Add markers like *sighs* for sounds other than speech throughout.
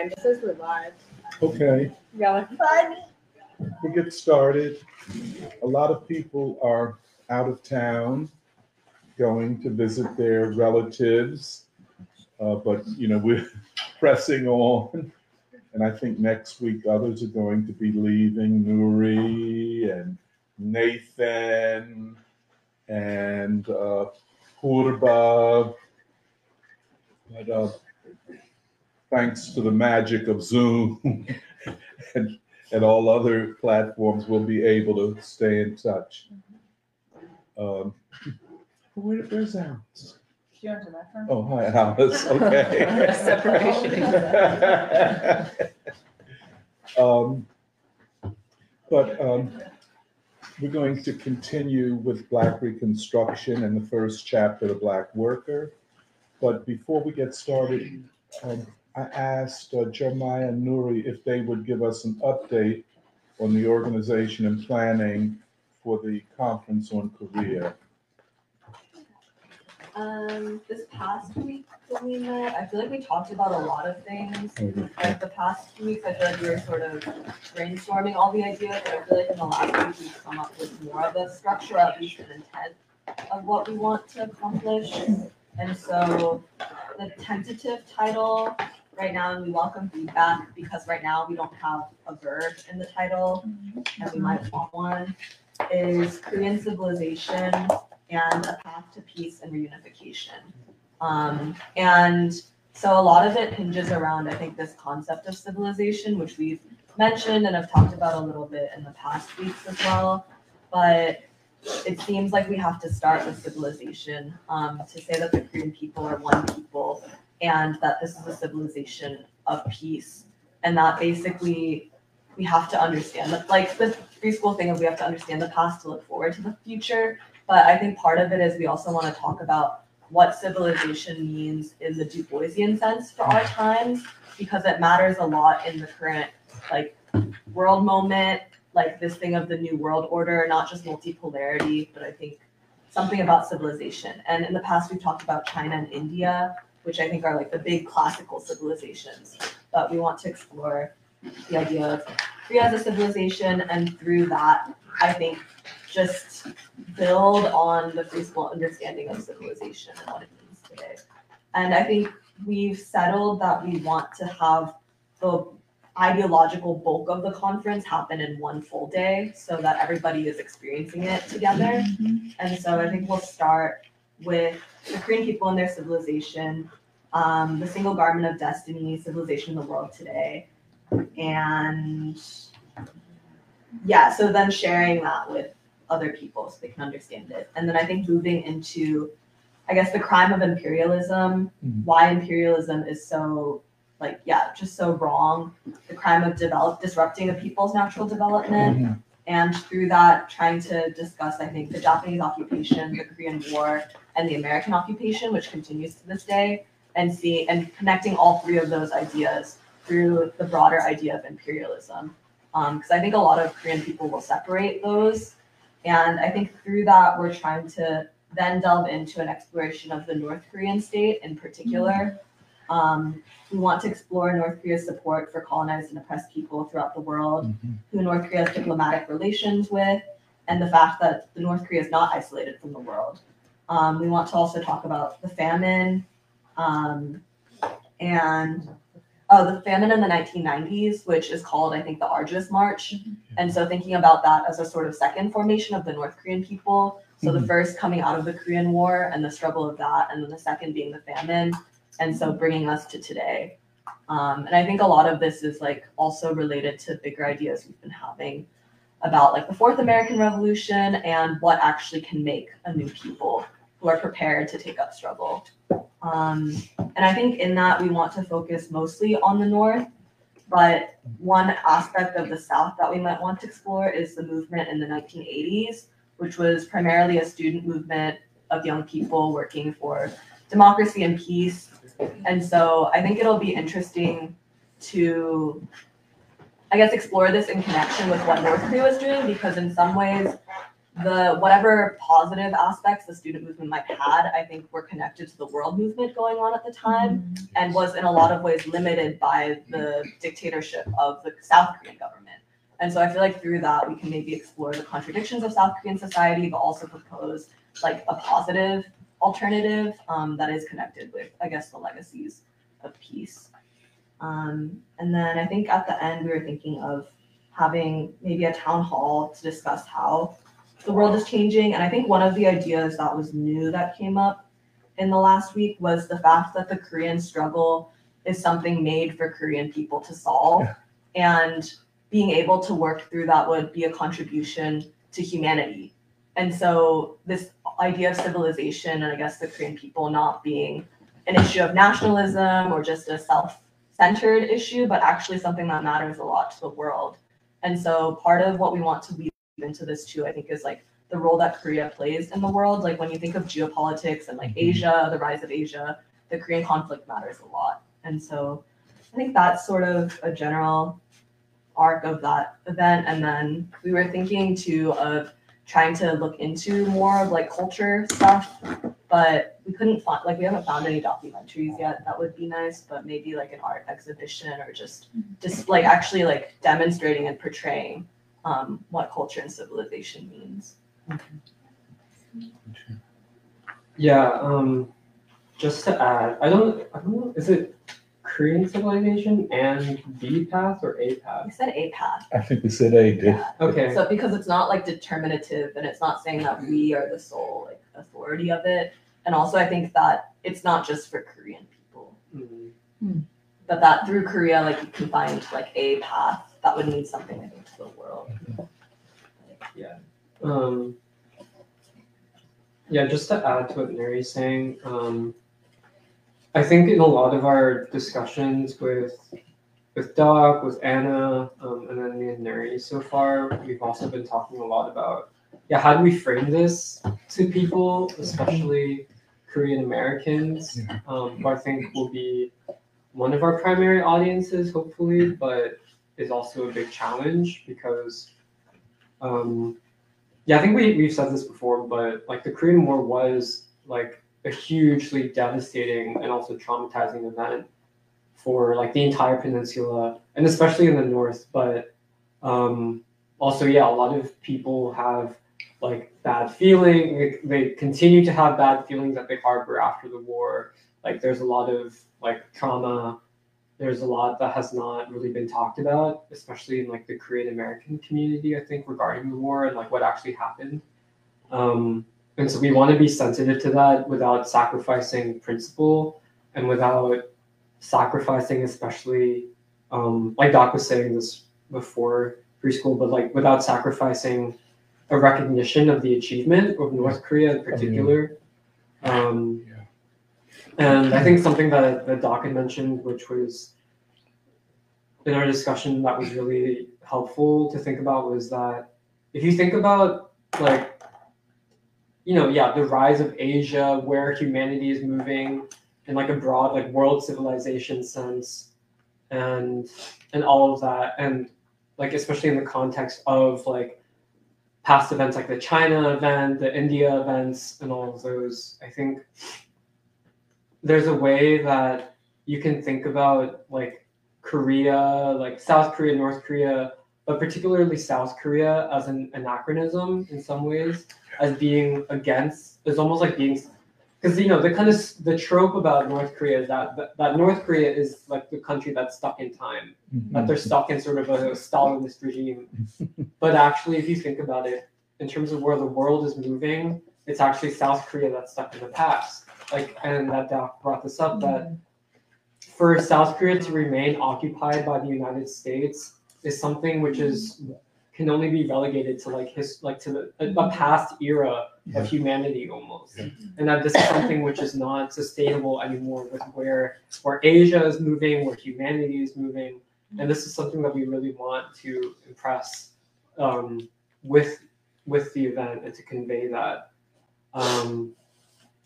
time. It says we're live. Okay, Yeah, like, we'll get started. A lot of people are out of town, going to visit their relatives. Uh, but, you know, we're *laughs* pressing on. And I think next week others are going to be leaving, Nuri and Nathan and uh, Purba. But uh, thanks to the magic of Zoom *laughs* and, and all other platforms, we'll be able to stay in touch. Um, where, where's Alice? Do you want to bathroom? Oh, hi, Alice. Okay. *laughs* *laughs* um, but um, we're going to continue with Black Reconstruction and the first chapter, The Black Worker. But before we get started, um, I asked uh, Jeremiah and Nuri if they would give us an update on the organization and planning for the conference on Korea. Um, this past week when we met, I feel like we talked about a lot of things. Like the past few weeks, I feel like we were sort of brainstorming all the ideas, but I feel like in the last week we've come up with more of a structure, at least an intent of what we want to accomplish. And so the tentative title right now, and we welcome feedback because right now we don't have a verb in the title, and we might want one, is Korean civilization and a path to peace and reunification. Um, and so a lot of it hinges around, I think, this concept of civilization, which we've mentioned and have talked about a little bit in the past weeks as well. But it seems like we have to start with civilization um, to say that the Korean people are one people and that this is a civilization of peace. And that basically we have to understand that, like the free school thing of we have to understand the past to look forward to the future. But I think part of it is we also want to talk about what civilization means in the Du Boisian sense for our times, because it matters a lot in the current like world moment, like this thing of the new world order, not just multipolarity, but I think something about civilization. And in the past, we've talked about China and India, which I think are like the big classical civilizations. But we want to explore the idea of Korea as a civilization, and through that, I think just build on the free school understanding of civilization and what it means today. And I think we've settled that we want to have the ideological bulk of the conference happen in one full day so that everybody is experiencing it together. Mm-hmm. And so I think we'll start with the Korean people and their civilization, um, the single garment of destiny, civilization in the world today. And yeah, so then sharing that with other people so they can understand it. And then I think moving into, I guess, the crime of imperialism, Mhm. why imperialism is so, like, yeah, just so wrong. The crime of develop disrupting a people's natural development, and through that, trying to discuss, I think, the Japanese occupation, the Korean War, and the American occupation, which continues to this day, and see and connecting all three of those ideas through the broader idea of imperialism. Um, because I think a lot of Korean people will separate those and I think through that, we're trying to then delve into an exploration of the North Korean state in particular. Mm-hmm. Um, we want to explore North Korea's support for colonized and oppressed people throughout the world, mm-hmm. who North Korea has diplomatic relations with, and the fact that the North Korea is not isolated from the world. Um, we want to also talk about the famine um, and oh, the famine in the 1990s, which is called, I think, the Arduous March. And so thinking about that as a sort of second formation of the North Korean people. So the first coming out of the Korean War and the struggle of that, and then the second being the famine. And so bringing us to today. Um, and I think a lot of this is like also related to bigger ideas we've been having about like the Fourth American Revolution and what actually can make a new people who are prepared to take up struggle. Um, and I think in that we want to focus mostly on the North, but one aspect of the South that we might want to explore is the movement in the 1980s, which was primarily a student movement of young people working for democracy and peace. And so I think it'll be interesting to, I guess, explore this in connection with what North Korea was doing, because in some ways, the whatever positive aspects the student movement might had, I think were connected to the world movement going on at the time and was in a lot of ways limited by the dictatorship of the South Korean government. And so I feel like through that we can maybe explore the contradictions of South Korean society, but also propose like a positive alternative um, that is connected with, I guess, the legacies of peace. Um, and then I think at the end we were thinking of having maybe a town hall to discuss how the world is changing. And I think one of the ideas that was new that came up in the last week was the fact that the Korean struggle is something made for Korean people to solve. And being able to work through that would be a contribution to humanity. And so this idea of civilization and I guess the Korean people not being an issue of nationalism or just a self-centered issue, but actually something that matters a lot to the world. And so part of what we want to weave into this too, I think, is like the role that Korea plays in the world. Like when you think of geopolitics and like mm-hmm. Asia, the rise of Asia, the Korean conflict matters a lot. And so I think that's sort of a general arc of that event. And then we were thinking too of trying to look into more of like culture stuff, but we couldn't find like we haven't found any documentaries yet. That would be nice, but maybe like an art exhibition or just mm-hmm. just like actually like demonstrating and portraying um, what culture and civilization means. Yeah, um, just to add, I don't, I don't know, is it Korean civilization and B path or A path? I said a path. I think we said A did. Yeah. Okay, So because it's not like determinative and it's not saying that we are the sole like authority of it. And also I think that it's not just for Korean people. mm, But that through Korea, like you can find like a path that would mean something I think to the world. um, yeah, just to add to what Mary's saying, um, I think in a lot of our discussions with with Doc, with Anna, um, and then me and Neri so far, we've also been talking a lot about yeah, how do we frame this to people, especially Korean Americans, um, who I think will be one of our primary audiences, hopefully, but is also a big challenge because, um, yeah, I think we, we've said this before, but like the Korean War was like a hugely devastating and also traumatizing event for like the entire peninsula and especially in the north. But um, also, yeah, a lot of people have like bad feeling. They, they continue to have bad feelings that they harbor after the war. Like there's a lot of like trauma. There's a lot that has not really been talked about, especially in like the Korean American community. I think regarding the war and like what actually happened. Um, and so we want to be sensitive to that without sacrificing principle and without sacrificing, especially um, like Doc was saying this before preschool, but like without sacrificing a recognition of the achievement of North Korea in particular. Um, Yeah. And I think something that, that Doc had mentioned, which was in our discussion that was really helpful to think about was that if you think about like you know yeah the rise of asia where humanity is moving in like a broad like world civilization sense and and all of that and like especially in the context of like past events like the china event the india events and all of those i think there's a way that you can think about like korea like south korea north korea but particularly south korea as an anachronism in some ways as being against is almost like being because you know the kind of the trope about North Korea is that, that that North Korea is like the country that's stuck in time, mm-hmm. that they're stuck in sort of a Stalinist regime. *laughs* but actually, if you think about it, in terms of where the world is moving, it's actually South Korea that's stuck in the past. Like, and that Doc brought this up that for South Korea to remain occupied by the United States is something which is can only be relegated to like his like to the, a, a past era Yeah. of humanity almost. Yeah. and that this is something which is not sustainable anymore with where where asia is moving where humanity is moving. And this is something that we really want to impress um, with with the event and to convey that. Um,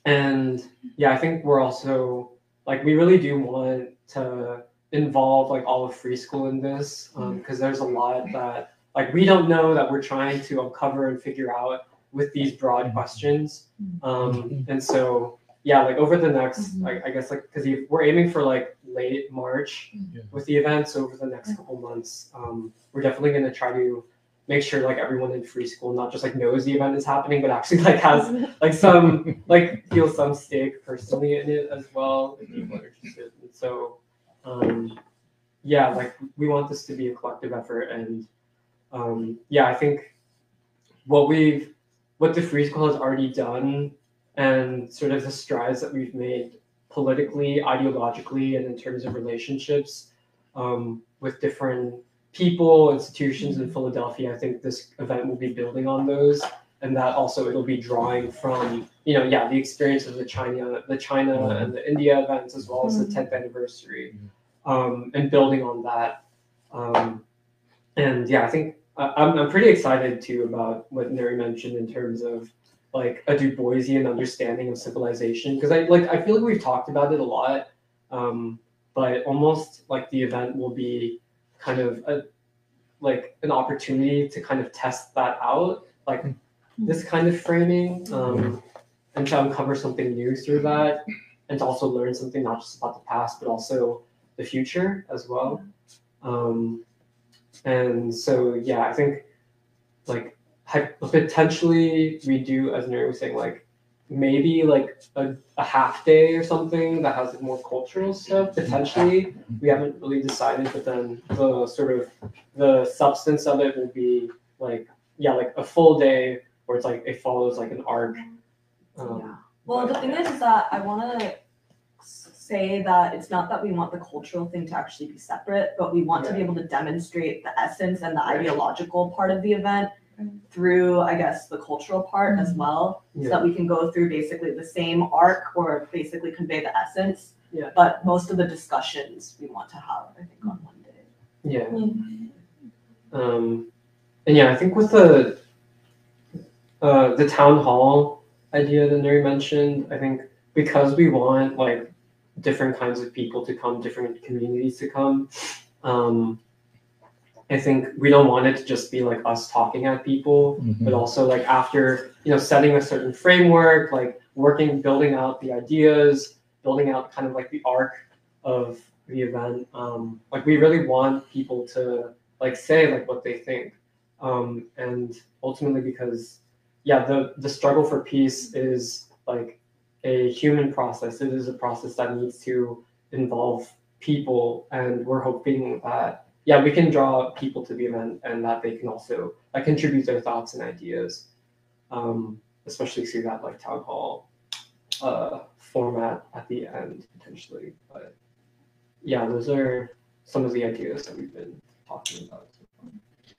and yeah i think we're also like we really do want to involve like all of free school in this um, mm-hmm. because there's a lot that like we don't know that we're trying to uncover and figure out with these broad mm-hmm. questions. Mm-hmm. Um, and so yeah, like over the next, I, I guess like because we're aiming for like late March Yeah. with the events So over the next couple months, um, we're definitely going to try to make sure like everyone in free school not just like knows the event is happening, but actually like has like some *laughs* like feel some stake personally in it as well if people are interested. And so um, yeah, like we want this to be a collective effort and um, yeah, I think what we've what the free school has already done and sort of the strides that we've made politically, ideologically, and in terms of relationships um, with different people, institutions in Philadelphia. I think this event will be building on those, and that also it'll be drawing from you know yeah the experience of the China, the China and the India events as well as the 10th anniversary, um, and building on that. Um, and yeah, I think I- I'm I'm pretty excited too about what Neri mentioned in terms of like a Du Boisian understanding of civilization because I like I feel like we've talked about it a lot, um, but almost like the event will be kind of a like an opportunity to kind of test that out, like this kind of framing, um, and to uncover something new through that, and to also learn something not just about the past but also the future as well. Um, and so yeah, I think like potentially we do as Neri was saying like maybe like a, a half day or something that has like more cultural stuff potentially. We haven't really decided but then the sort of the substance of it will be like yeah like a full day where it's like it follows like an arc. Um, Yeah. Well, the thing is, is that I want to say that it's not that we want the cultural thing to actually be separate, but we want to be able to demonstrate the essence and the ideological part of the event through, I guess, the cultural part as well, so that we can go through basically the same arc or basically convey the essence. Yeah. But most of the discussions we want to have, I think, on one day. Yeah. Um, and yeah, I think with the uh, the town hall idea that Neri mentioned, I think because we want like different kinds of people to come, different communities to come, um, I think we don't want it to just be like us talking at people, but also like after you know setting a certain framework, like working, building out the ideas, building out kind of like the arc of the event. Um, like we really want people to like say like what they think, um, and ultimately because yeah, the the struggle for peace is like a human process. It is a process that needs to involve people, and we're hoping that yeah we can draw people to the event and that they can also contribute their thoughts and ideas, um, especially through that like town hall uh, format at the end potentially. But yeah, those are some of the ideas that we've been talking about.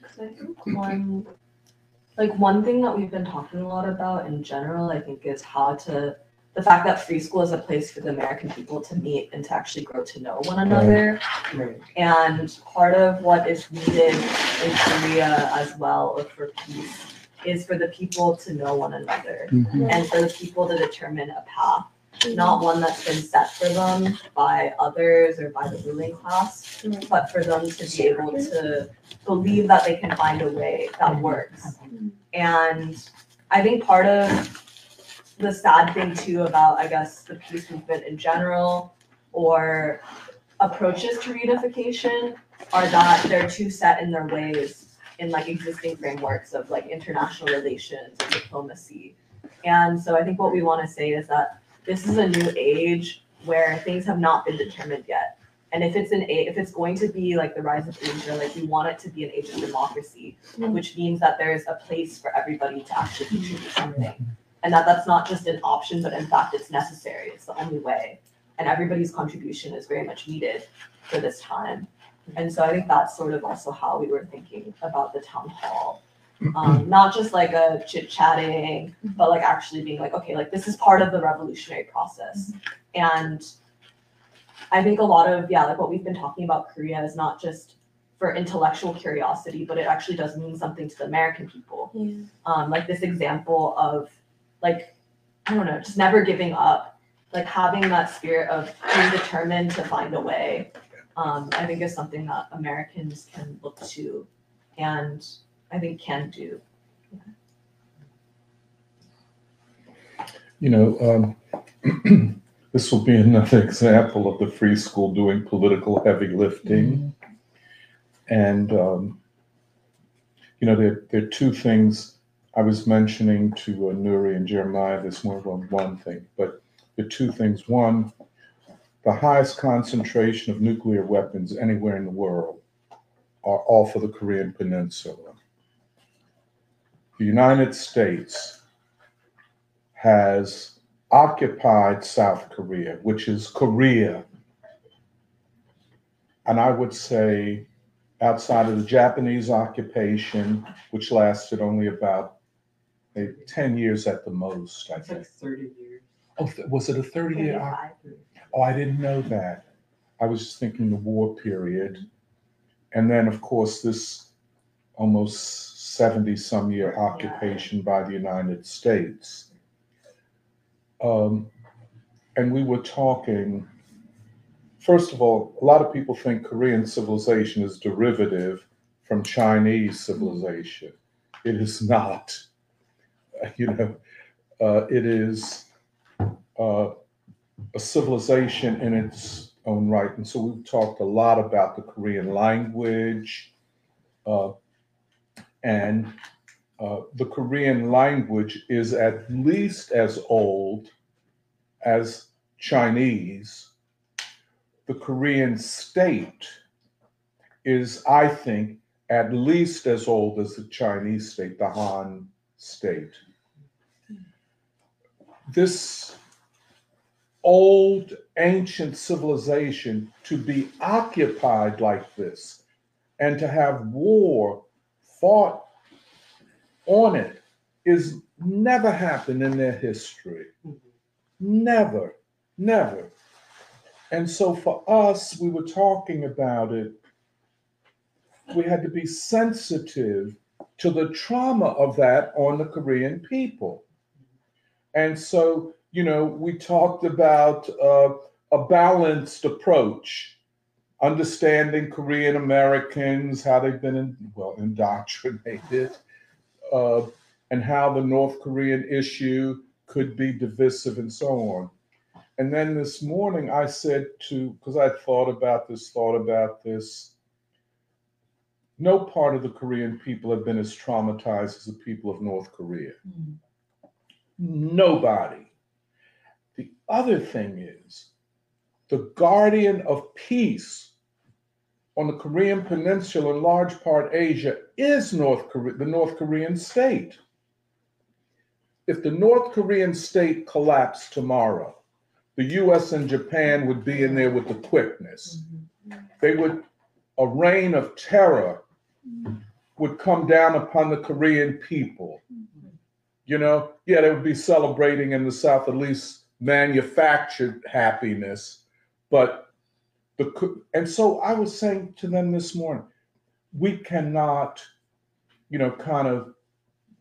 I think one, like one thing that we've been talking a lot about in general, I think is how to, the fact that free school is a place for the American people to meet and to actually grow to know one another. Right. And part of what is needed in Korea as well, or for peace, is for the people to know one another mm-hmm. and for the people to determine a path, not one that's been set for them by others or by the ruling class, mm-hmm. but for them to be able to believe that they can find a way that works. Mm-hmm. And I think part of the sad thing too about, I guess, the peace movement in general or approaches to reunification are that they're too set in their ways in like existing frameworks of like international relations and diplomacy. And so I think what we want to say is that this is a new age where things have not been determined yet. And if it's an a if it's going to be like the rise of Asia, like we want it to be an age of democracy, mm. which means that there's a place for everybody to actually contribute something. And that that's not just an option, but in fact it's necessary. It's the only way. And everybody's contribution is very much needed for this time. And so I think that's sort of also how we were thinking about the town hall. Um, *clears throat* not just like a chit chatting, but like actually being like, okay, like this is part of the revolutionary process. And I think a lot of, yeah, like what we've been talking about Korea is not just for intellectual curiosity, but it actually does mean something to the American people. Um, like this example of like, I don't know, just never giving up, like having that spirit of being determined to find a way. Um, I think is something that Americans can look to and I think can do. you know, um, *clears throat* this will be another *laughs* example of the free school doing political heavy lifting. And, um, you know, there, there are two things I was mentioning to uh, Nuri and Jeremiah this morning. Well, one thing, but the two things. One, the highest concentration of nuclear weapons anywhere in the world are off of the Korean Peninsula. The United States has occupied South Korea, which is Korea. And I would say, outside of the Japanese occupation, which lasted only about 10 years at the most, I It's like think. thirty years. Oh, th- was it a 30 year? Oh, I didn't know that. I was just thinking the war period. And then, of course, this almost 70 some year occupation by the United States. Um, and we were talking, first of all, a lot of people think Korean civilization is derivative from Chinese civilization. It is not. *laughs* You know, uh, it is. Uh, a civilization in its own right. And so we've talked a lot about the Korean language. Uh, and uh, the Korean language is at least as old as Chinese. The Korean state is, I think, at least as old as the Chinese state, the Han state. This old ancient civilization to be occupied like this and to have war fought on it is never happened in their history. Mm-hmm. Never, never. And so for us, we were talking about it. We had to be sensitive to the trauma of that on the Korean people. And so you know, we talked about uh, a balanced approach, understanding Korean Americans, how they've been, in, well, indoctrinated, uh, and how the North Korean issue could be divisive and so on. And then this morning I said to, because I thought about this, thought about this, no part of the Korean people have been as traumatized as the people of North Korea. Nobody. The other thing is the guardian of peace on the Korean Peninsula, and large part Asia, is North Korea, the North Korean state. If the North Korean state collapsed tomorrow, the US and Japan would be in there with the quickness. They would, a reign of terror would come down upon the Korean people. You know, yeah, they would be celebrating in the South, at least manufactured happiness, but the and so I was saying to them this morning, we cannot, you know, kind of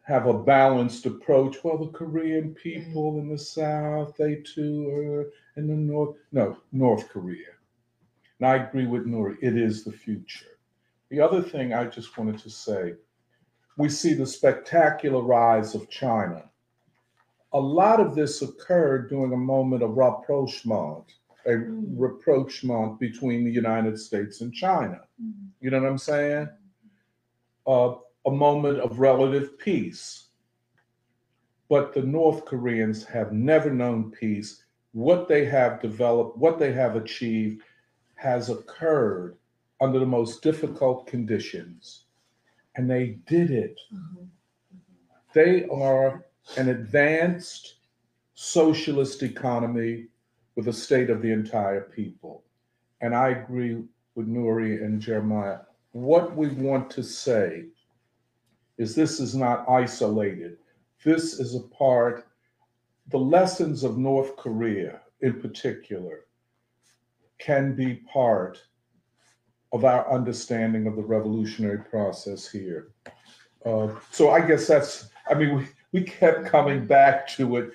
have a balanced approach. Well, the Korean mm-hmm. people in the South, they too are in the North. No, North Korea. And I agree with Nuri, it is the future. The other thing I just wanted to say, we see the spectacular rise of China a lot of this occurred during a moment of rapprochement, a Mm. rapprochement between the United States and China. You know what I'm saying? Uh, a moment of relative peace. But the North Koreans have never known peace. What they have developed, what they have achieved, has occurred under the most difficult conditions. And they did it. Mm-hmm. They are an advanced socialist economy with a state of the entire people. And I agree with Nuri and Jeremiah. What we want to say is this is not isolated. This is a part, the lessons of North Korea in particular can be part of our understanding of the revolutionary process here. Uh, so I guess that's, I mean, we, we kept coming back to it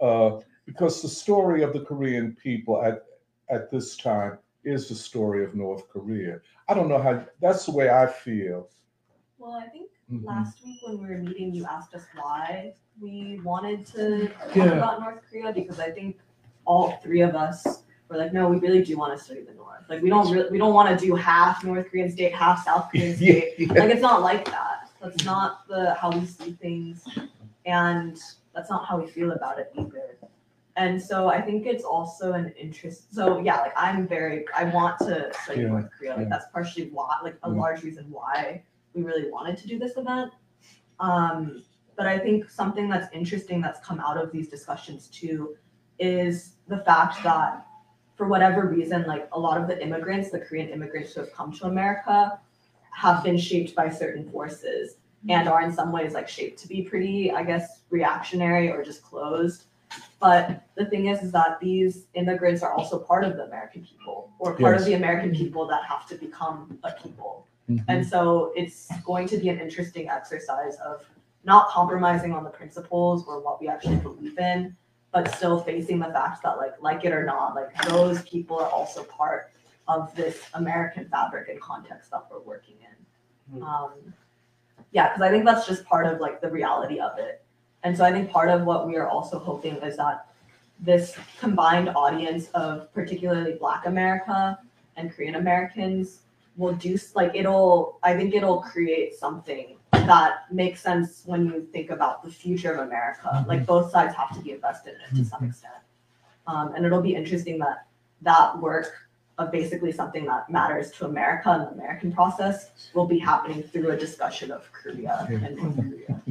uh, because the story of the Korean people at, at this time is the story of North Korea. I don't know how, that's the way I feel. Well, I think Mhm. last week when we were meeting, you asked us why we wanted to talk Yeah. about North Korea because I think all three of us were like, no, we really do want to study the North. Like we don't really, we don't want to do half North Korean state, half South Korean *laughs* state. Yeah. Like it's not like that. That's not the how we see things, and that's not how we feel about it either. And so I think it's also an interest. So yeah, like I'm very, I want to study Yeah, North Korea. Like yeah. that's partially why, like a Mm. large reason why we really wanted to do this event. Um, but I think something that's interesting that's come out of these discussions too is the fact that for whatever reason, like a lot of the immigrants, the Korean immigrants who have come to America, have been shaped by certain forces and are in some ways like shaped to be pretty, I guess, reactionary or just closed. But the thing is, is that these immigrants are also part of the American people, or part Yes. of the American people that have to become a people. Mhm. And so it's going to be an interesting exercise of not compromising on the principles or what we actually believe in, but still facing the fact that like like it or not, like those people are also part of this American fabric and context that we're working in. Hmm. Um, yeah, because I think that's just part of like the reality of it. And so I think part of what we are also hoping is that this combined audience of particularly Black America and Korean Americans will do like it'll I think it'll create something that makes sense when you think about the future of America. Mm-hmm. Like both sides have to be invested in it to some mm-hmm. extent. Um, and it'll be interesting that that work of basically something that matters to America and the American process will be happening through a discussion of Korea and North Korea.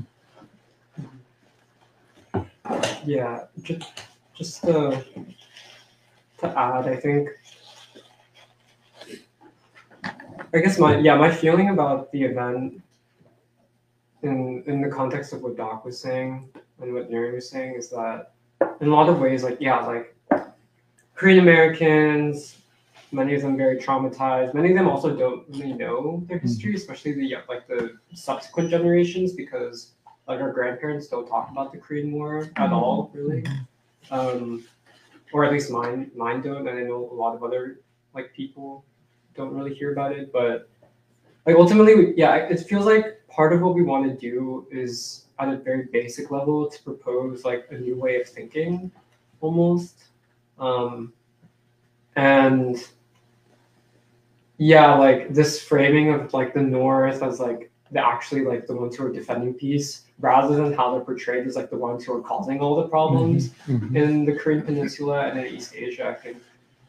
Yeah, just just to to add, I think I guess my yeah, my feeling about the event in in the context of what Doc was saying and what Neri was saying is that in a lot of ways, like yeah, like Korean Americans, many of them very traumatized. Many of them also don't really know their hmm. history, especially the like the subsequent generations, because like our grandparents don't talk about the Korean War at hmm. all, really. Hmm. Um, or at least mine mine don't, and I know a lot of other like people don't really hear about it. But like ultimately, yeah, it feels like part of what we want to do is at a very basic level to propose like a new way of thinking, almost. Um, and yeah, like this framing of like the North as like the actually like the ones who are defending peace, rather than how they're portrayed as like the ones who are causing all the problems Mhm. in the Korean Peninsula and in East Asia, I think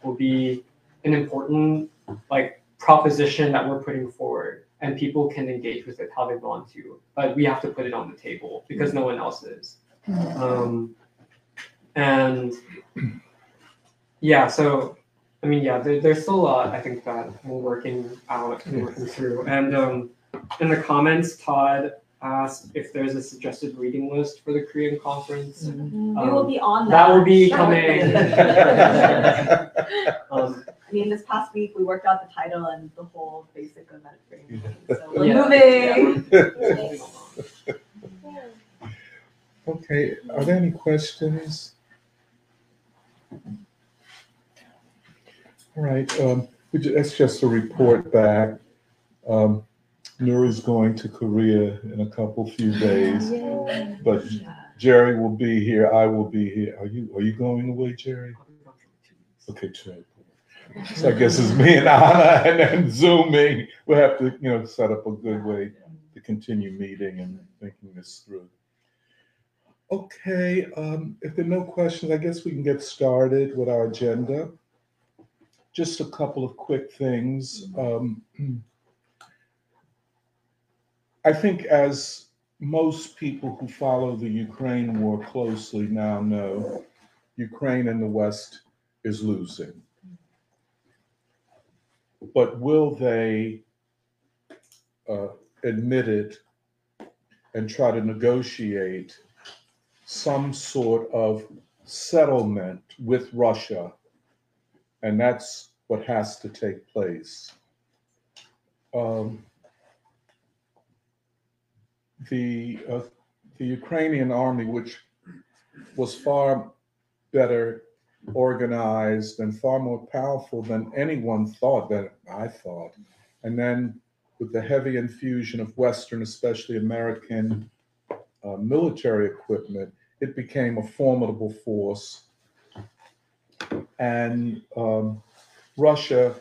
will be an important like proposition that we're putting forward, and people can engage with it how they want to. But we have to put it on the table because no one else is. Um, and yeah, so I mean, yeah, there, there's still a lot I think that we're working out and working through. And um, in the comments, Todd asked if there's a suggested reading list for the Korean conference. We will be on That that. will be shortly. coming. *laughs* *laughs* I mean, this past week, we worked out the title and the whole basic event frame. So we're Yeah. moving. *laughs* Okay, are there any questions? All right, um, we ju- that's just a report back. Um, Nuri's going to Korea in a couple few *gasps* days, but Jerry will be here, I will be here. Are you, are you going away, Jerry? Okay, Jerry. So I guess it's me and Anna *laughs* and then Zooming. We'll have to, you know, set up a good way to continue meeting and thinking this through. Okay, um, if there are no questions, I guess we can get started with our agenda. Just a couple of quick things. Um, *clears throat* I think as most people who follow the Ukraine war closely now know, Ukraine and the West is losing. But will they uh, admit it and try to negotiate some sort of settlement with Russia? And that's what has to take place. Um, the uh, the Ukrainian army, which was far better organized and far more powerful than anyone thought that I thought. And then with the heavy infusion of Western, especially American uh, military equipment, it became a formidable force. And um, Russia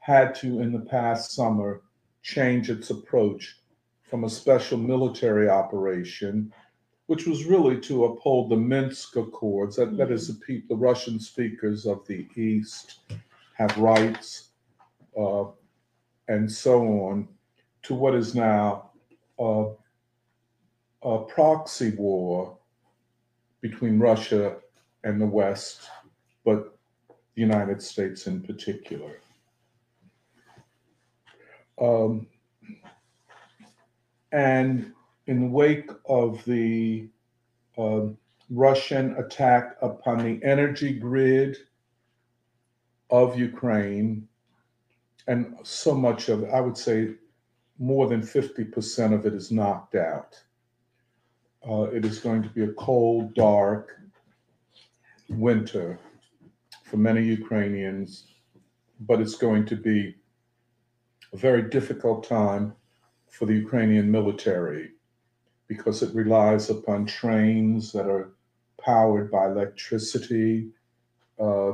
had to, in the past summer, change its approach from a special military operation, which was really to uphold the Minsk Accords. That, that is, the, peop- the Russian speakers of the East have rights uh, and so on, to what is now uh, a proxy war between Russia and the West, but the United States in particular. Um, and in the wake of the um, Russian attack upon the energy grid of Ukraine, and so much of, I would say, more than 50% of it is knocked out. Uh, it is going to be a cold, dark winter for many Ukrainians, but it's going to be a very difficult time for the Ukrainian military because it relies upon trains that are powered by electricity, uh,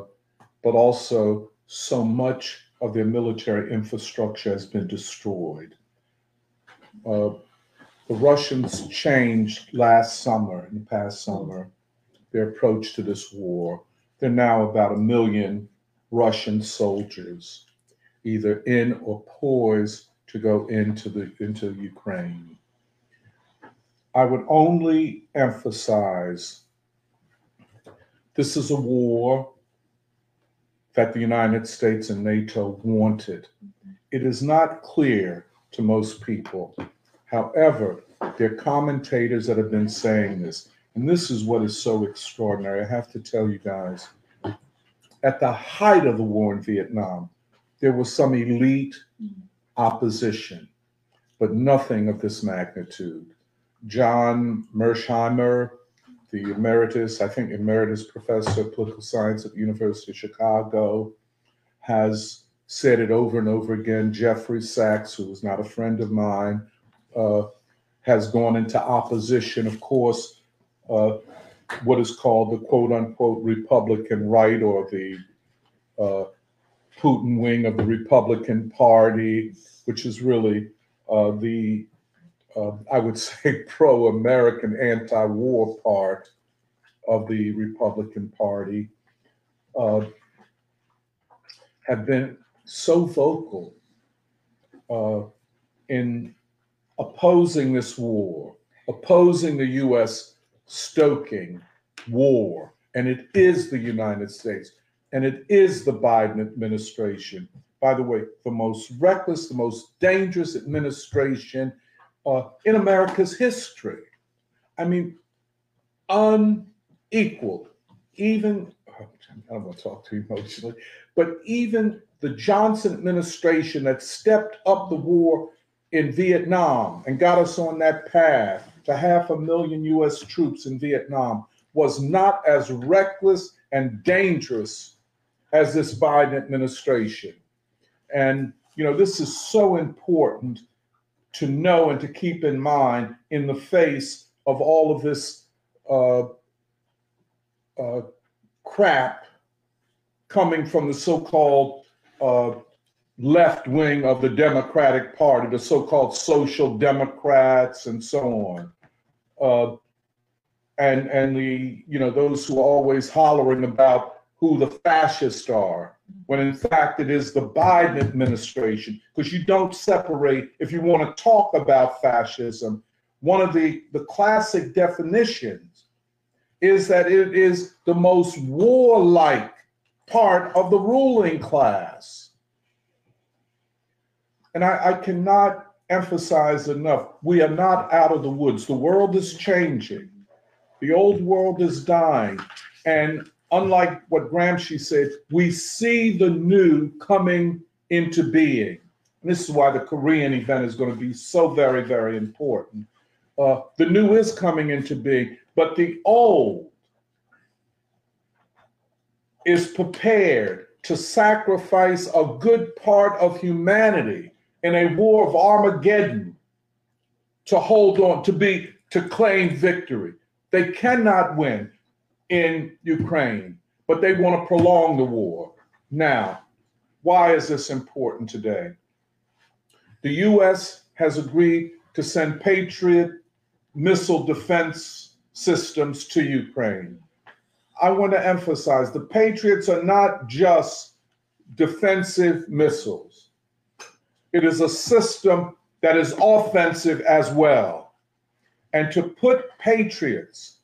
but also so much of their military infrastructure has been destroyed. Uh, the Russians changed last summer, in the past summer, their approach to this war. There are now about a million Russian soldiers, either in or poised to go into the into Ukraine. I would only emphasize this is a war that the United States and NATO wanted. It is not clear to most people. However, there are commentators that have been saying this, and this is what is so extraordinary. I have to tell you guys, at the height of the war in Vietnam, there was some elite opposition, but nothing of this magnitude. John Mearsheimer, the emeritus, I think emeritus professor of political science at the University of Chicago, has said it over and over again. Jeffrey Sachs, who is not a friend of mine, uh, has gone into opposition, of course, uh, what is called the quote unquote Republican right or the uh, Putin wing of the Republican Party, which is really uh, the, uh, I would *laughs* say, pro American anti war part of the Republican Party, uh, have been so vocal uh, in opposing this war, opposing the U.S. stoking war. And it is the United States and it is the Biden administration. By the way, the most reckless, the most dangerous administration uh, in America's history. I mean, unequaled. Even, I don't want to talk too emotionally, but even the Johnson administration that stepped up the war in Vietnam and got us on that path to half a million US troops in Vietnam was not as reckless and dangerous as this Biden administration. And, you know, this is so important to know and to keep in mind in the face of all of this uh, uh, crap coming from the so called uh, left wing of the Democratic Party, the so called social democrats, and so on. Uh, and, and the, you know, those who are always hollering about who the fascists are, when in fact it is the Biden administration, because you don't separate, if you want to talk about fascism, one of the, the classic definitions is that it is the most warlike part of the ruling class. And I, I cannot emphasize enough we are not out of the woods. The world is changing, the old world is dying. And unlike what Gramsci said, we see the new coming into being. And this is why the Korean event is going to be so very, very important. Uh, the new is coming into being, but the old is prepared to sacrifice a good part of humanity in a war of Armageddon to hold on, to be, to claim victory. They cannot win in Ukraine, but they want to prolong the war. Now, why is this important today? The US has agreed to send Patriot missile defense systems to Ukraine. I want to emphasize the Patriots are not just defensive missiles, it is a system that is offensive as well. And to put Patriots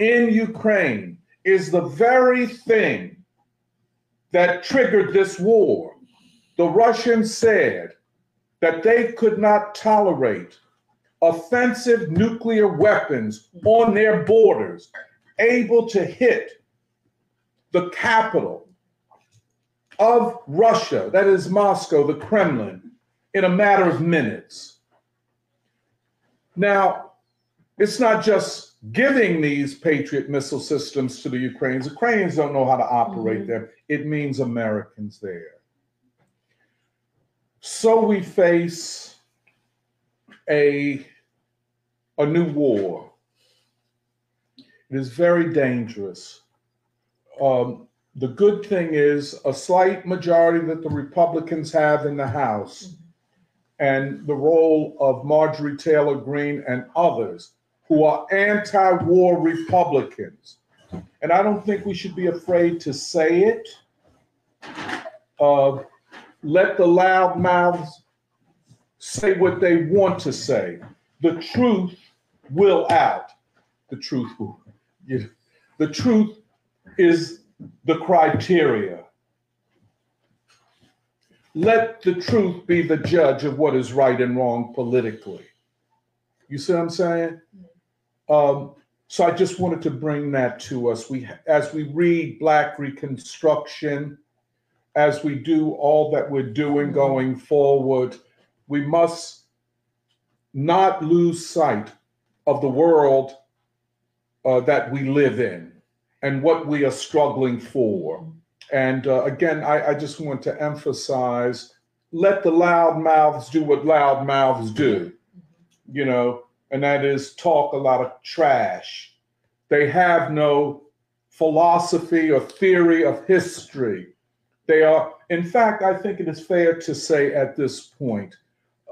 in Ukraine is the very thing that triggered this war. The Russians said that they could not tolerate offensive nuclear weapons on their borders, able to hit the capital of Russia, that is Moscow, the Kremlin, in a matter of minutes. Now, it's not just giving these Patriot missile systems to the Ukrainians. Ukrainians don't know how to operate them. It means Americans there. So we face a, a new war. It is very dangerous. Um, the good thing is a slight majority that the Republicans have in the House and the role of Marjorie Taylor Greene and others who are anti war Republicans. And I don't think we should be afraid to say it. Uh, let the loud mouths say what they want to say. The truth will out. The truth will. You, the truth is the criteria. Let the truth be the judge of what is right and wrong politically. You see what I'm saying? Um, so I just wanted to bring that to us. We, as we read Black Reconstruction, as we do all that we're doing going forward, we must not lose sight of the world uh, that we live in and what we are struggling for. And uh, again, I, I just want to emphasize let the loud mouths do what loud mouths do, you know, and that is talk a lot of trash. They have no philosophy or theory of history. They are, in fact, I think it is fair to say at this point,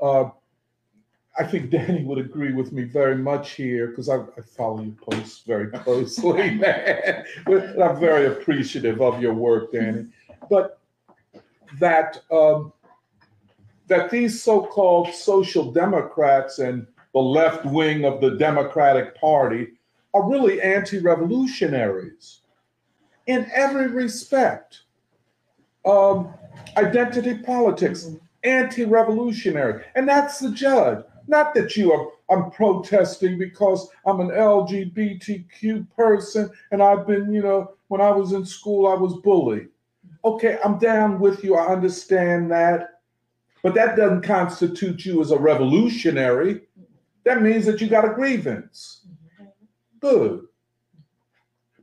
uh, I think Danny would agree with me very much here because I, I, follow your posts very *laughs* closely, man. I'm very appreciative of your work, Danny. But that um, that these so-called social democrats and the left wing of the Democratic Party are really anti-revolutionaries in every respect. Um, identity politics, anti-revolutionary, and that's the judge. Not that you are, I'm protesting because I'm an LGBTQ person and I've been, you know, when I was in school, I was bullied. Okay, I'm down with you. I understand that. But that doesn't constitute you as a revolutionary. That means that you got a grievance. Good.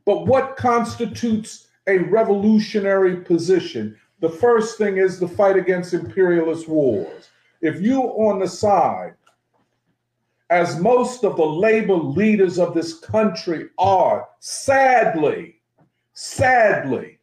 But what constitutes a revolutionary position? The first thing is the fight against imperialist wars. If you're on the side as most of the labor leaders of this country are, sadly, sadly.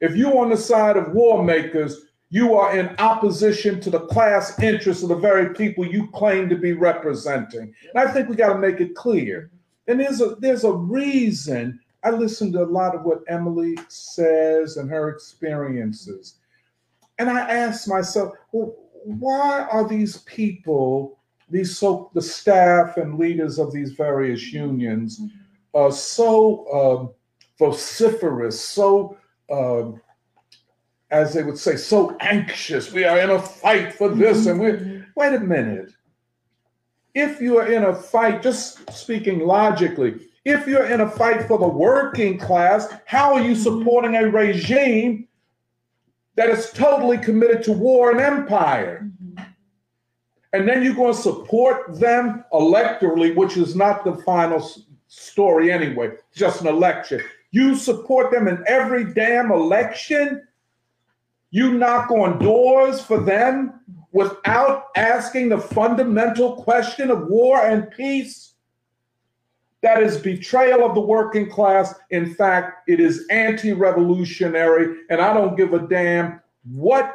If you're on the side of war makers, you are in opposition to the class interests of the very people you claim to be representing. And I think we got to make it clear. And there's a there's a reason I listen to a lot of what Emily says and her experiences. And I ask myself, well, why are these people these so the staff and leaders of these various unions are so um, vociferous, so um, as they would say, so anxious. We are in a fight for mm-hmm. this, and we're, mm-hmm. wait a minute. If you are in a fight, just speaking logically, if you're in a fight for the working class, how are you mm-hmm. supporting a regime that is totally committed to war and empire? and then you're going to support them electorally, which is not the final story anyway, just an election. You support them in every damn election. You knock on doors for them without asking the fundamental question of war and peace? That is betrayal of the working class. In fact, it is anti revolutionary, and I don't give a damn what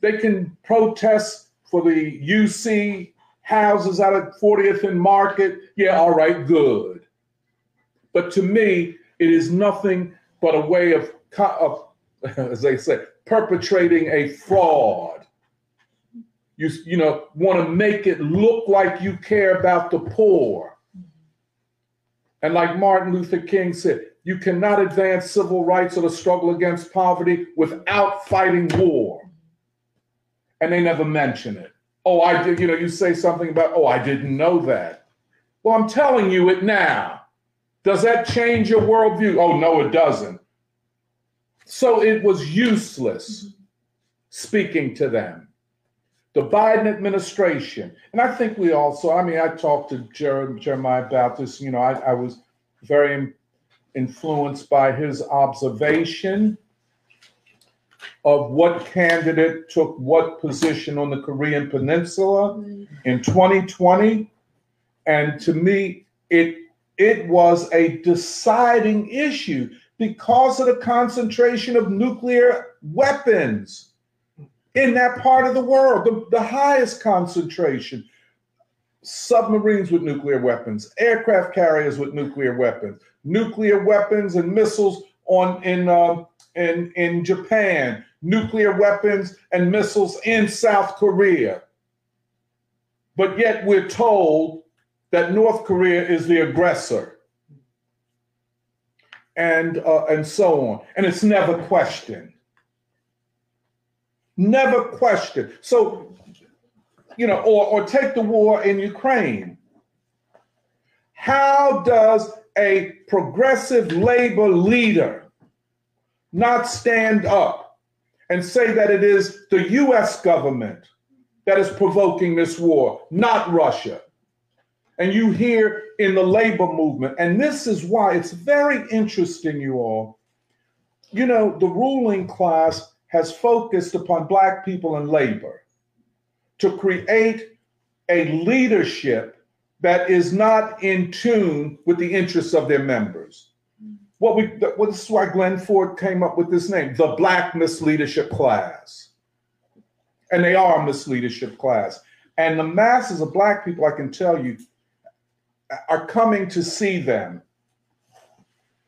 they can protest for the UC houses out at 40th and Market. Yeah, all right, good. But to me, it is nothing but a way of, of *laughs* as they say, perpetrating a fraud. You, you know, want to make it look like you care about the poor. And like Martin Luther King said, you cannot advance civil rights or the struggle against poverty without fighting war. And they never mention it. Oh, I did, you know, you say something about, oh, I didn't know that. Well, I'm telling you it now. Does that change your worldview? Oh, no, it doesn't. So it was useless mm-hmm. speaking to them. The Biden administration, and I think we also, I mean, I talked to Jer- Jeremiah about this, you know, I, I was very influenced by his observation of what candidate took what position on the Korean Peninsula mm-hmm. in 2020. And to me, it it was a deciding issue because of the concentration of nuclear weapons in that part of the world, the, the highest concentration. Submarines with nuclear weapons, aircraft carriers with nuclear weapons, nuclear weapons and missiles on in uh, in in Japan, nuclear weapons and missiles in South Korea. But yet we're told that North Korea is the aggressor, and uh, and so on, and it's never questioned. Never questioned. So, you know, or or take the war in Ukraine. How does a progressive labor leader not stand up and say that it is the US government that is provoking this war, not Russia? And you hear in the labor movement, and this is why it's very interesting, you all. You know, the ruling class has focused upon Black people and labor to create a leadership that is not in tune with the interests of their members. What we this is why Glenn Ford came up with this name, the Black Misleadership Class. And they are a misleadership class. And the masses of black people, I can tell you, are coming to see them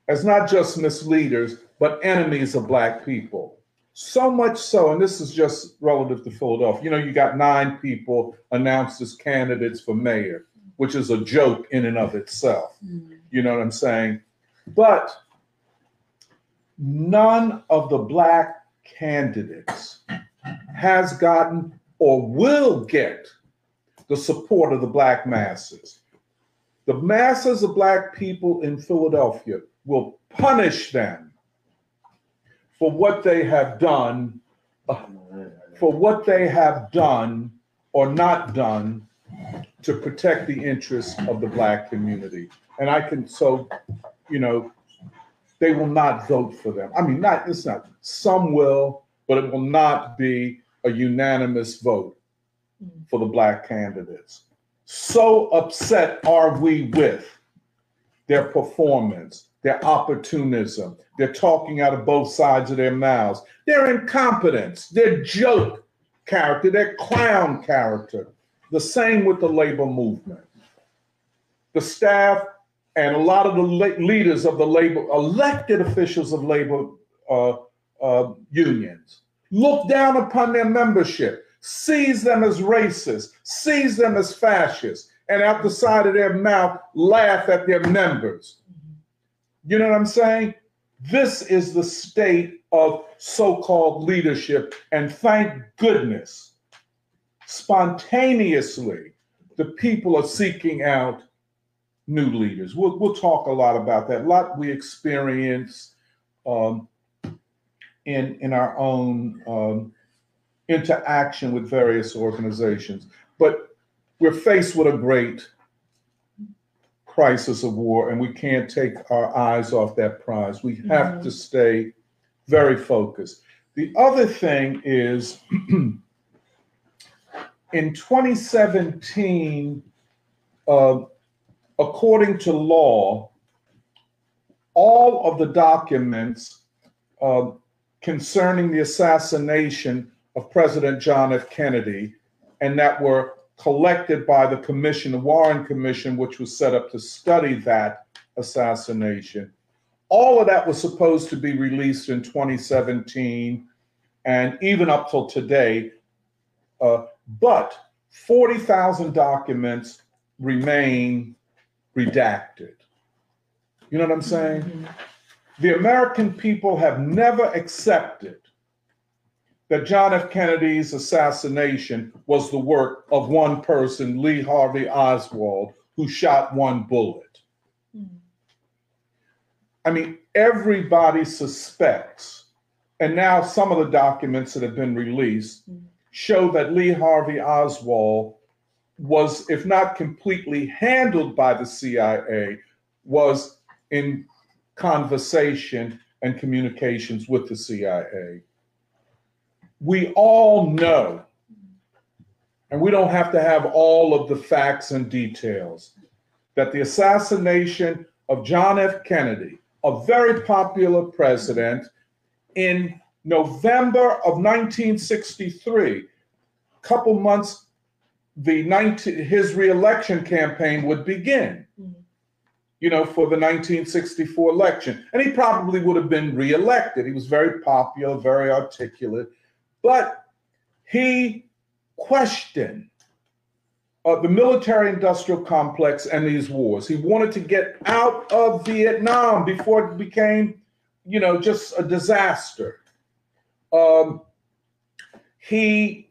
as not just misleaders, but enemies of black people. So much so, and this is just relative to Philadelphia. You know, you got nine people announced as candidates for mayor, which is a joke in and of itself. Hmm. You know what I'm saying? But none of the black candidates has gotten or will get the support of the black masses. The masses of black people in Philadelphia will punish them for what they have done, uh, for what they have done or not done to protect the interests of the black community. And I can, so, you know, they will not vote for them. I mean, not, it's not, some will, but it will not be a unanimous vote for the black candidates. So upset are we with their performance, their opportunism, their talking out of both sides of their mouths, their incompetence, their joke character, their clown character. The same with the labor movement. The staff and a lot of the leaders of the labor, elected officials of labor uh, uh, unions, look down upon their membership, sees them as racist, sees them as fascist, and out the side of their mouth laugh at their members. You know what I'm saying? This is the state of so called leadership, and thank goodness, spontaneously, the people are seeking out new leaders. We'll, we'll talk a lot about that. A lot we experience um, in, in our own um, interaction with various organizations. But we're faced with a great crisis of war, and we can't take our eyes off that prize. We have to stay very focused. The other thing is *clears throat* in 2017, uh, according to law, all of the documents uh, concerning the assassination of President John F. Kennedy and that were collected by the commission, the Warren Commission, which was set up to study that assassination. All of that was supposed to be released in 2017 and even up till today. Uh, but 40,000 documents remain redacted. You know what I'm saying? The American people have never accepted that John F. Kennedy's assassination was the work of one person, Lee Harvey Oswald, who shot one bullet. I mean, everybody suspects, and now some of the documents that have been released show that Lee Harvey Oswald was, if not completely handled by the CIA, was in conversation and communications with the CIA. We all know, and we don't have to have all of the facts and details, that the assassination of John F. Kennedy, a very popular president, in November of 1963, a couple months, the 19, his reelection campaign would begin you know, for the 1964 election. And he probably would have been reelected. He was very popular, very articulate, but he questioned uh, the military industrial complex and these wars. He wanted to get out of Vietnam before it became, you know, just a disaster. Um, he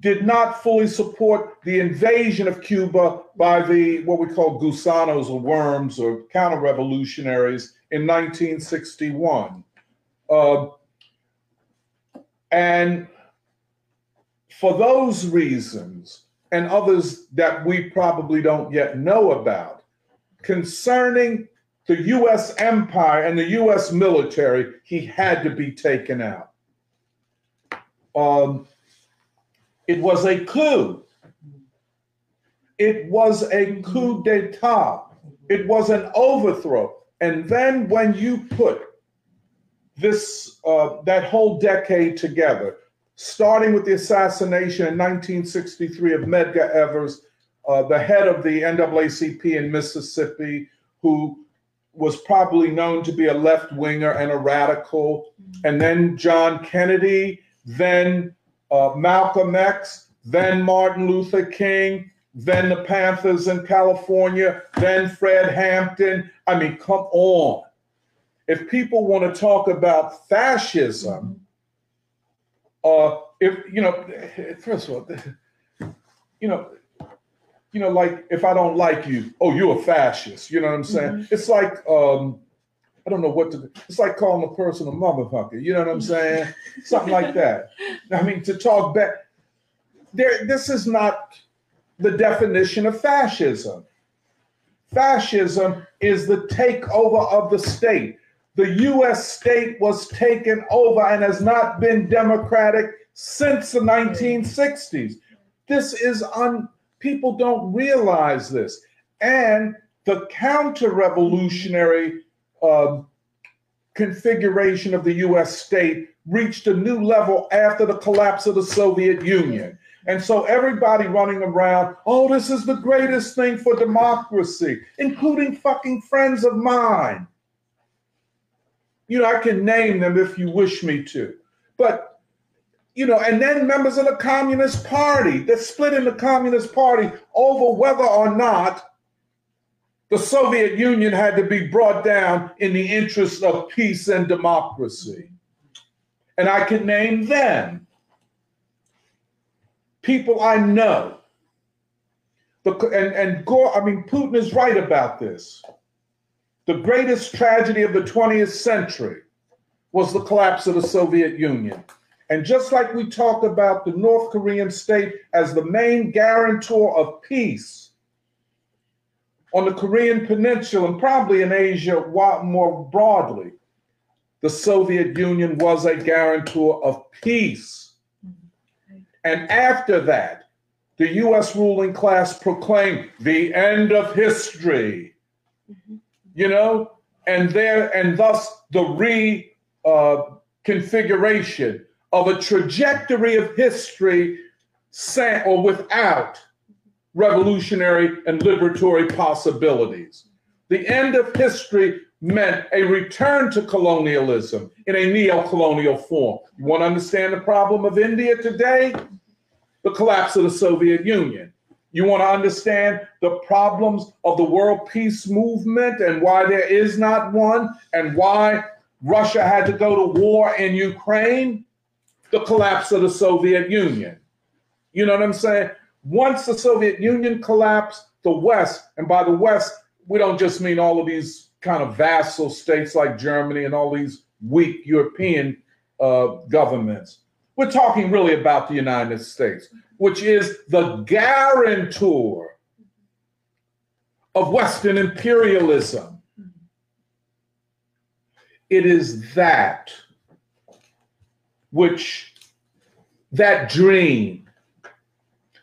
did not fully support the invasion of Cuba by the what we call gusanos or worms or counter-revolutionaries in 1961. Uh, and for those reasons and others that we probably don't yet know about, concerning the US empire and the US military, he had to be taken out. Um, it was a coup. It was a coup d'etat. It was an overthrow. And then when you put this uh, that whole decade together, starting with the assassination in 1963 of Medgar Evers, uh, the head of the NAACP in Mississippi, who was probably known to be a left winger and a radical, and then John Kennedy, then uh, Malcolm X, then Martin Luther King, then the Panthers in California, then Fred Hampton. I mean, come on. If people want to talk about fascism, uh, if you know, first of all, *laughs* you know, you know, like if I don't like you, oh, you're a fascist. You know what I'm saying? Mm-hmm. It's like um, I don't know what to. It's like calling a person a motherfucker. You know what I'm saying? Something like that. I mean, to talk back. There, this is not the definition of fascism. Fascism is the takeover of the state. The U.S. state was taken over and has not been democratic since the 1960s. This is un. People don't realize this, and the counter-revolutionary um, configuration of the US state reached a new level after the collapse of the Soviet Union. And so everybody running around, oh, this is the greatest thing for democracy, including fucking friends of mine. You know, I can name them if you wish me to. But, you know, and then members of the Communist Party that split in the Communist Party over whether or not the Soviet Union had to be brought down in the interest of peace and democracy. And I can name them. People I know. The, and, and Gore, I mean, Putin is right about this. The greatest tragedy of the 20th century was the collapse of the Soviet Union. And just like we talked about the North Korean state as the main guarantor of peace, on the Korean Peninsula and probably in Asia more broadly. the Soviet Union was a guarantor of peace. And after that, the US ruling class proclaimed the end of history. Mm-hmm. You know, and there and thus the reconfiguration uh, of a trajectory of history or without revolutionary and liberatory possibilities. The end of history meant a return to colonialism in a neo-colonial form. You want to understand the problem of India today? The collapse of the Soviet Union. You want to understand the problems of the world peace movement and why there is not one and why Russia had to go to war in Ukraine? The collapse of the Soviet Union. You know what I'm saying? Once the Soviet Union collapsed, the West, and by the West, we don't just mean all of these kind of vassal states like Germany and all these weak European uh, governments. We're talking really about the United States, which is the guarantor of Western imperialism. It is that which, that dream,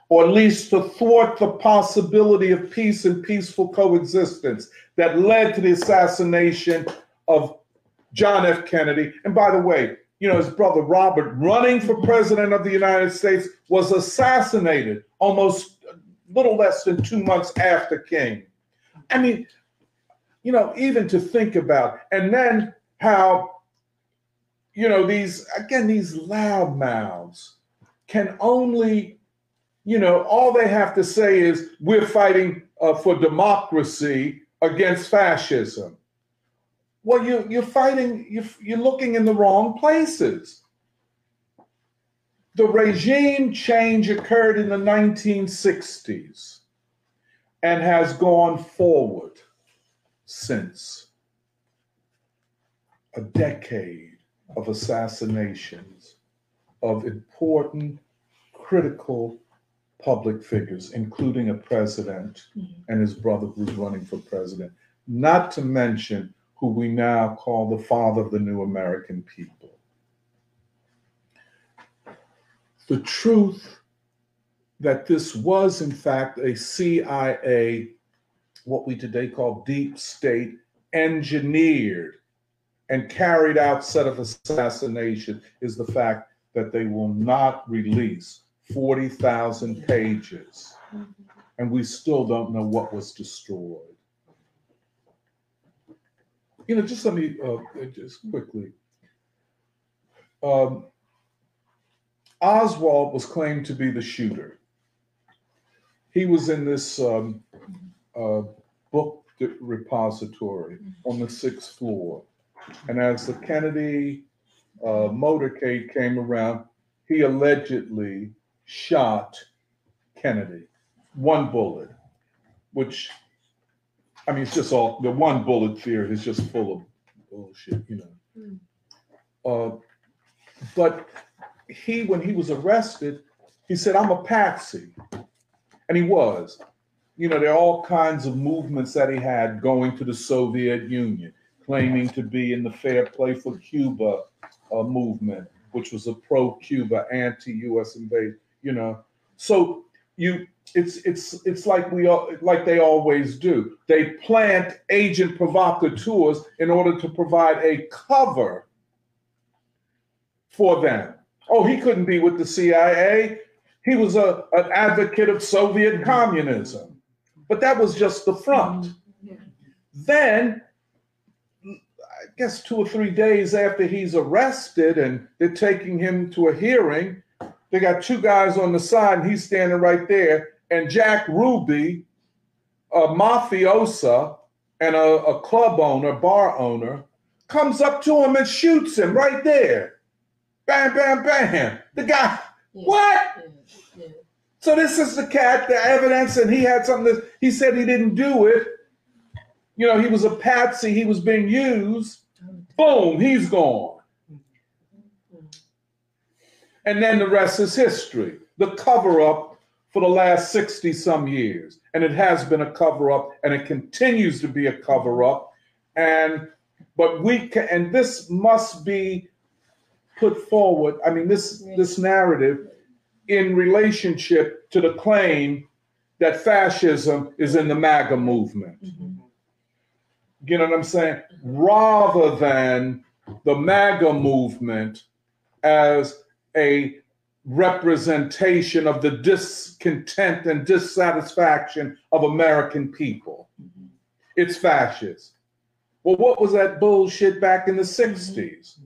or at least to thwart the possibility of peace and peaceful coexistence that led to the assassination of John F. Kennedy. And by the way, you know, his brother Robert, running for president of the United States, was assassinated almost little less than two months after King. I mean, you know, even to think about, and then how, you know, these, again, these loud mouths can only you know, all they have to say is we're fighting uh, for democracy against fascism. Well, you, you're fighting, you're, you're looking in the wrong places. The regime change occurred in the 1960s and has gone forward since. A decade of assassinations of important, critical public figures, including a president mm-hmm. and his brother who's running for president, not to mention who we now call the father of the new American people. The truth that this was, in fact, a CIA, what we today call deep state, engineered and carried out set of assassination is the fact that they will not release 40,000 pages, and we still don't know what was destroyed. You know, just let me, uh, just quickly. Um, Oswald was claimed to be the shooter. He was in this um, uh, book repository on the sixth floor. And as the Kennedy uh, motorcade came around, he allegedly shot Kennedy. One bullet, which, I mean, it's just all, the one bullet theory is just full of bullshit, you know. Uh, but he, when he was arrested, he said, I'm a patsy. And he was. You know, there are all kinds of movements that he had going to the Soviet Union, claiming to be in the Fair Play for Cuba uh, movement, which was a pro Cuba, anti US invasion you know. So you it's it's it's like we all like they always do. They plant agent provocateurs in order to provide a cover for them. Oh, he couldn't be with the CIA. He was a, an advocate of Soviet communism. But that was just the front. Then I guess two or three days after he's arrested and they're taking him to a hearing, they got two guys on the side, and he's standing right there. And Jack Ruby, a mafiosa and a, a club owner, bar owner, comes up to him and shoots him right there. Bam, bam, bam. The guy, what? So this is the cat, the evidence, and he had something that he said he didn't do it. You know, he was a patsy, he was being used. Oh, Boom, he's gone. And then the rest is history. The cover up for the last 60 some years. And it has been a cover up and it continues to be a cover up. And But we can, and this must be put forward, I mean, this, this narrative in relationship to the claim that fascism is in the MAGA movement. Mm-hmm. You know what I'm saying? Rather than the MAGA movement as a representation of the discontent and dissatisfaction of American people. Mm-hmm. It's fascist. Well, what was that bullshit back in the mm-hmm. 60s?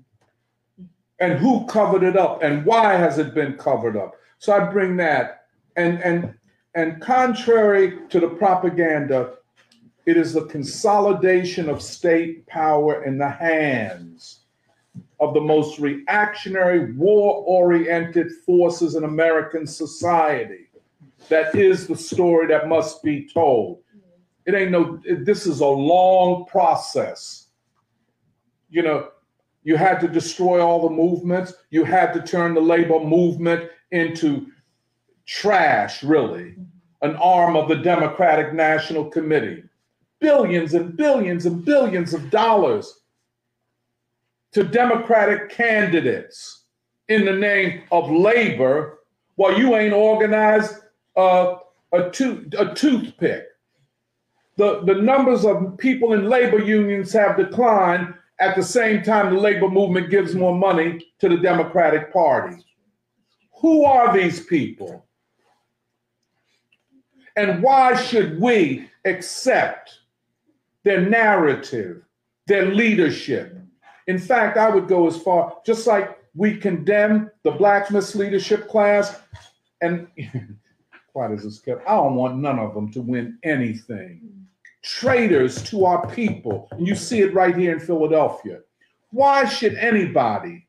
And who covered it up and why has it been covered up? So I bring that and and and contrary to the propaganda, it is the consolidation of state power in the hands of the most reactionary, war oriented forces in American society. That is the story that must be told. It ain't no, it- this is a long process. You know, you had to destroy all the movements, you had to turn the labor movement into trash, really, an arm of the Democratic National Committee. Billions and billions and billions of dollars to Democratic candidates in the name of labor while you ain't organized uh, a, tooth, a toothpick. The, the numbers of people in labor unions have declined at the same time the labor movement gives more money to the Democratic Party. Who are these people? And why should we accept their narrative, their leadership? In fact, I would go as far, just like we condemn the black misleadership class, and *laughs* quiet as it's kept, I don't want none of them to win anything. Traitors to our people. And you see it right here in Philadelphia. Why should anybody,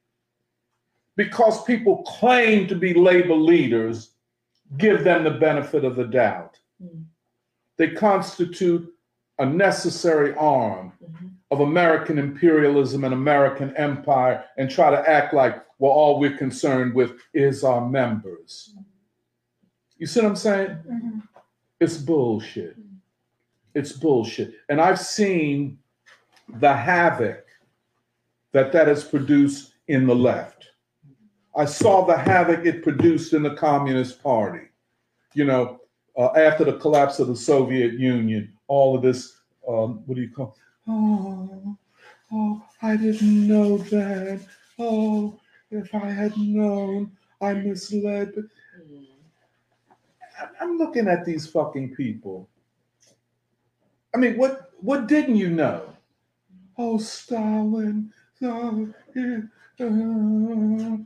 because people claim to be labor leaders, give them the benefit of the doubt? Hmm. They constitute a necessary arm mm-hmm. Of American imperialism and American empire and try to act like, well, all we're concerned with is our members. You see what I'm saying? It's bullshit. It's bullshit. And I've seen the havoc that that has produced in the left. I saw the havoc it produced in the Communist Party. You know, uh, after the collapse of the Soviet Union, all of this, um, what do you call? Oh, oh, I didn't know that. Oh, if I had known, I misled. I'm looking at these fucking people. I mean, what what didn't you know? Oh, Stalin. Oh, yeah, uh,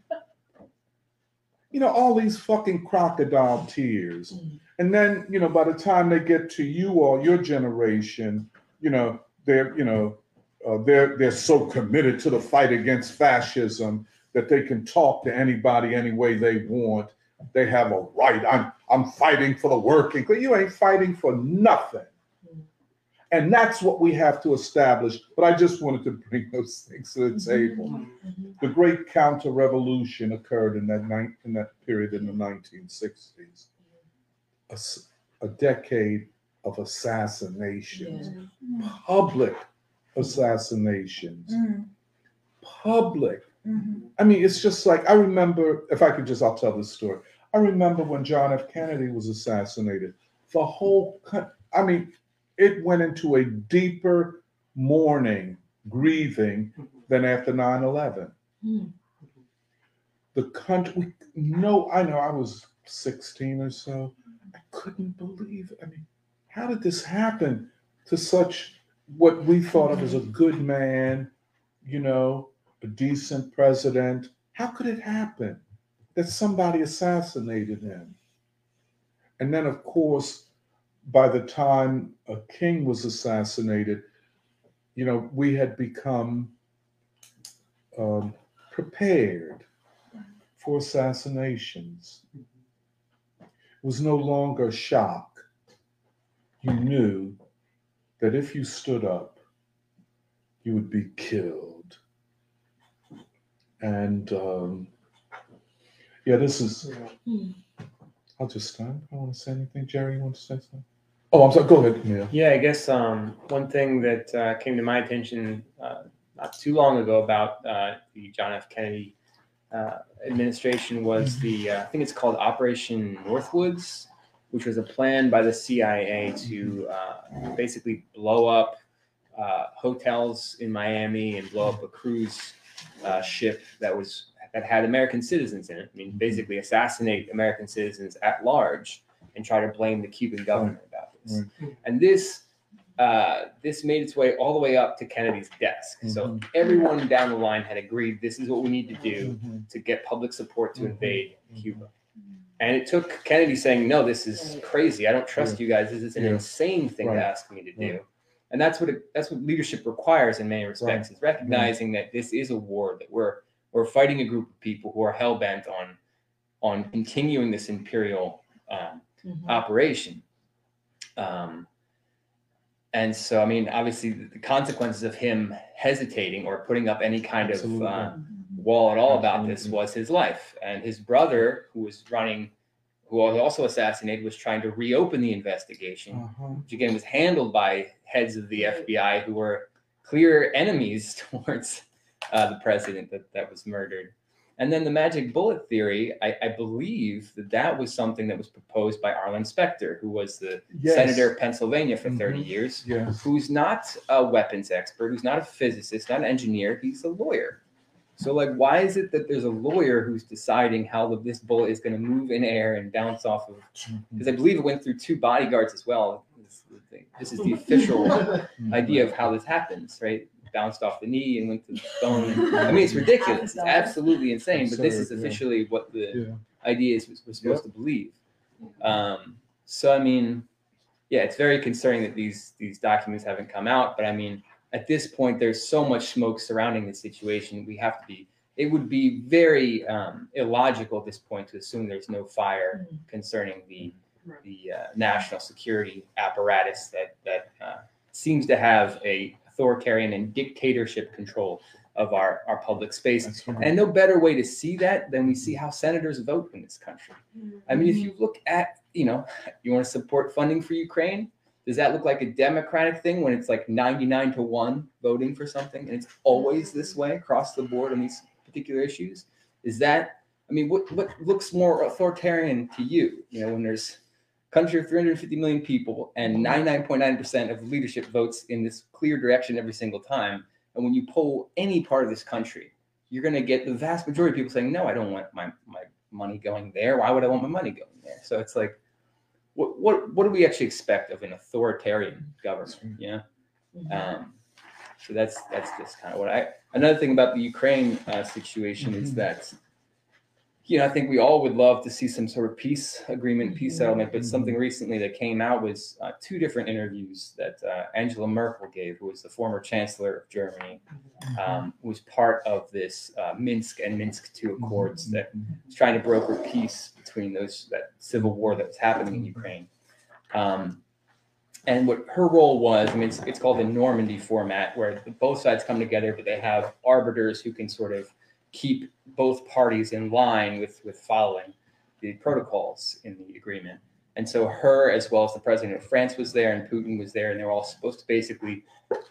you know, all these fucking crocodile tears. And then, you know, by the time they get to you all, your generation, you know, they're, you know, uh, they're they're so committed to the fight against fascism that they can talk to anybody any way they want. They have a right. I'm I'm fighting for the working. class. You ain't fighting for nothing. Mm-hmm. And that's what we have to establish. But I just wanted to bring those things to the mm-hmm. table. The mm-hmm. great counter revolution occurred in that night in that period in the 1960s. a, a decade of assassinations, public assassinations, mm-hmm. public. Mm-hmm. I mean, it's just like I remember. If I could just, I'll tell this story. I remember when John F. Kennedy was assassinated. The whole, I mean, it went into a deeper mourning, grieving than after 9 11. Mm-hmm. The country, no, I know I was 16 or so. I couldn't believe. I mean, how did this happen to such what we thought of as a good man, you know, a decent president? How could it happen that somebody assassinated him? And then, of course, by the time a king was assassinated, you know, we had become um, prepared for assassinations. It was no longer a shock. You knew that if you stood up, you would be killed. And um, yeah, this is. I'll just stand. I don't want to say anything. Jerry, you want to say something? Oh, I'm sorry. Go ahead, Camille. Yeah, I guess um, one thing that uh, came to my attention uh, not too long ago about uh, the John F. Kennedy uh, administration was the uh, I think it's called Operation Northwoods, which was a plan by the CIA to uh, basically blow up uh, hotels in Miami and blow up a cruise uh, ship that was that had American citizens in it. I mean, basically assassinate American citizens at large and try to blame the Cuban government about this. And this uh, this made its way all the way up to Kennedy's desk. So everyone down the line had agreed this is what we need to do to get public support to Mhm. invade Cuba. And it took Kennedy saying, "No, this is crazy. I don't trust you guys. This is an Yeah. insane thing Right. to ask me to do." And that's what it, that's what leadership requires in many respects. Is recognizing that this is a war that we're we're fighting a group of people who are hell bent on on continuing this imperial um, operation. Um, and so, I mean, obviously, the the consequences of him hesitating or putting up any kind Absolutely. of uh, wall at all about this was his life. And his brother, who was running, who was also assassinated, was trying to reopen the investigation, Uh-huh. which again was handled by heads of the FBI who were clear enemies *laughs* towards uh, the president that, that was murdered. And then the magic bullet theory, I, I believe that that was something that was proposed by Arlen Specter, who was the Yes. senator of Pennsylvania for 30 Mhm. years, Yes. who's not a weapons expert, who's not a physicist, not an engineer, he's a lawyer. So, like, why is it that there's a lawyer who's deciding how the, this bullet is going to move in air and bounce off of? Because I believe it went through two bodyguards as well. This, is the thing. this is the official *laughs* idea of how this happens, right? Bounced off the knee and went to the bone. I mean, it's *laughs* ridiculous. It's absolutely insane. But this is officially what the idea is we're supposed to believe. Um, so I mean, yeah, it's very concerning that these these documents haven't come out. But I mean, at this point, there's so much smoke surrounding the situation. We have to be. It would be very um, illogical at this point to assume there's no fire concerning the Right. the uh, national security apparatus that that uh, seems to have a authoritarian and dictatorship control of our our public space. Right. And no better way to see that than we see how senators vote in this country. I mean, if you look at, you know, you want to support funding for Ukraine, does that look like a democratic thing when it's like 99 to 1 voting for something and it's always this way across the board on these particular issues? Is that, I mean, what, what looks more authoritarian to you? You know, when there's a country of 350 million people and 99.9% of leadership votes in this clear direction every single time. And when you poll any part of this country, you're going to get the vast majority of people saying, no, I don't want my, my money going there. Why would I want my money going there? So it's like, what what what do we actually expect of an authoritarian government? Yeah. Um, so that's that's just kind of what I. Another thing about the Ukraine uh, situation is Mhm. that, you know, I think we all would love to see some sort of peace agreement, peace settlement. But something recently that came out was uh, two different interviews that uh, Angela Merkel gave, who was the former chancellor of Germany, um, who was part of this uh, Minsk and Minsk II accords that was trying to broker peace between those that civil war that was happening in Ukraine. Um, and what her role was, I mean, it's, it's called the Normandy format, where both sides come together, but they have arbiters who can sort of keep both parties in line with with following the protocols in the agreement. And so her, as well as the president of France, was there, and Putin was there, and they were all supposed to basically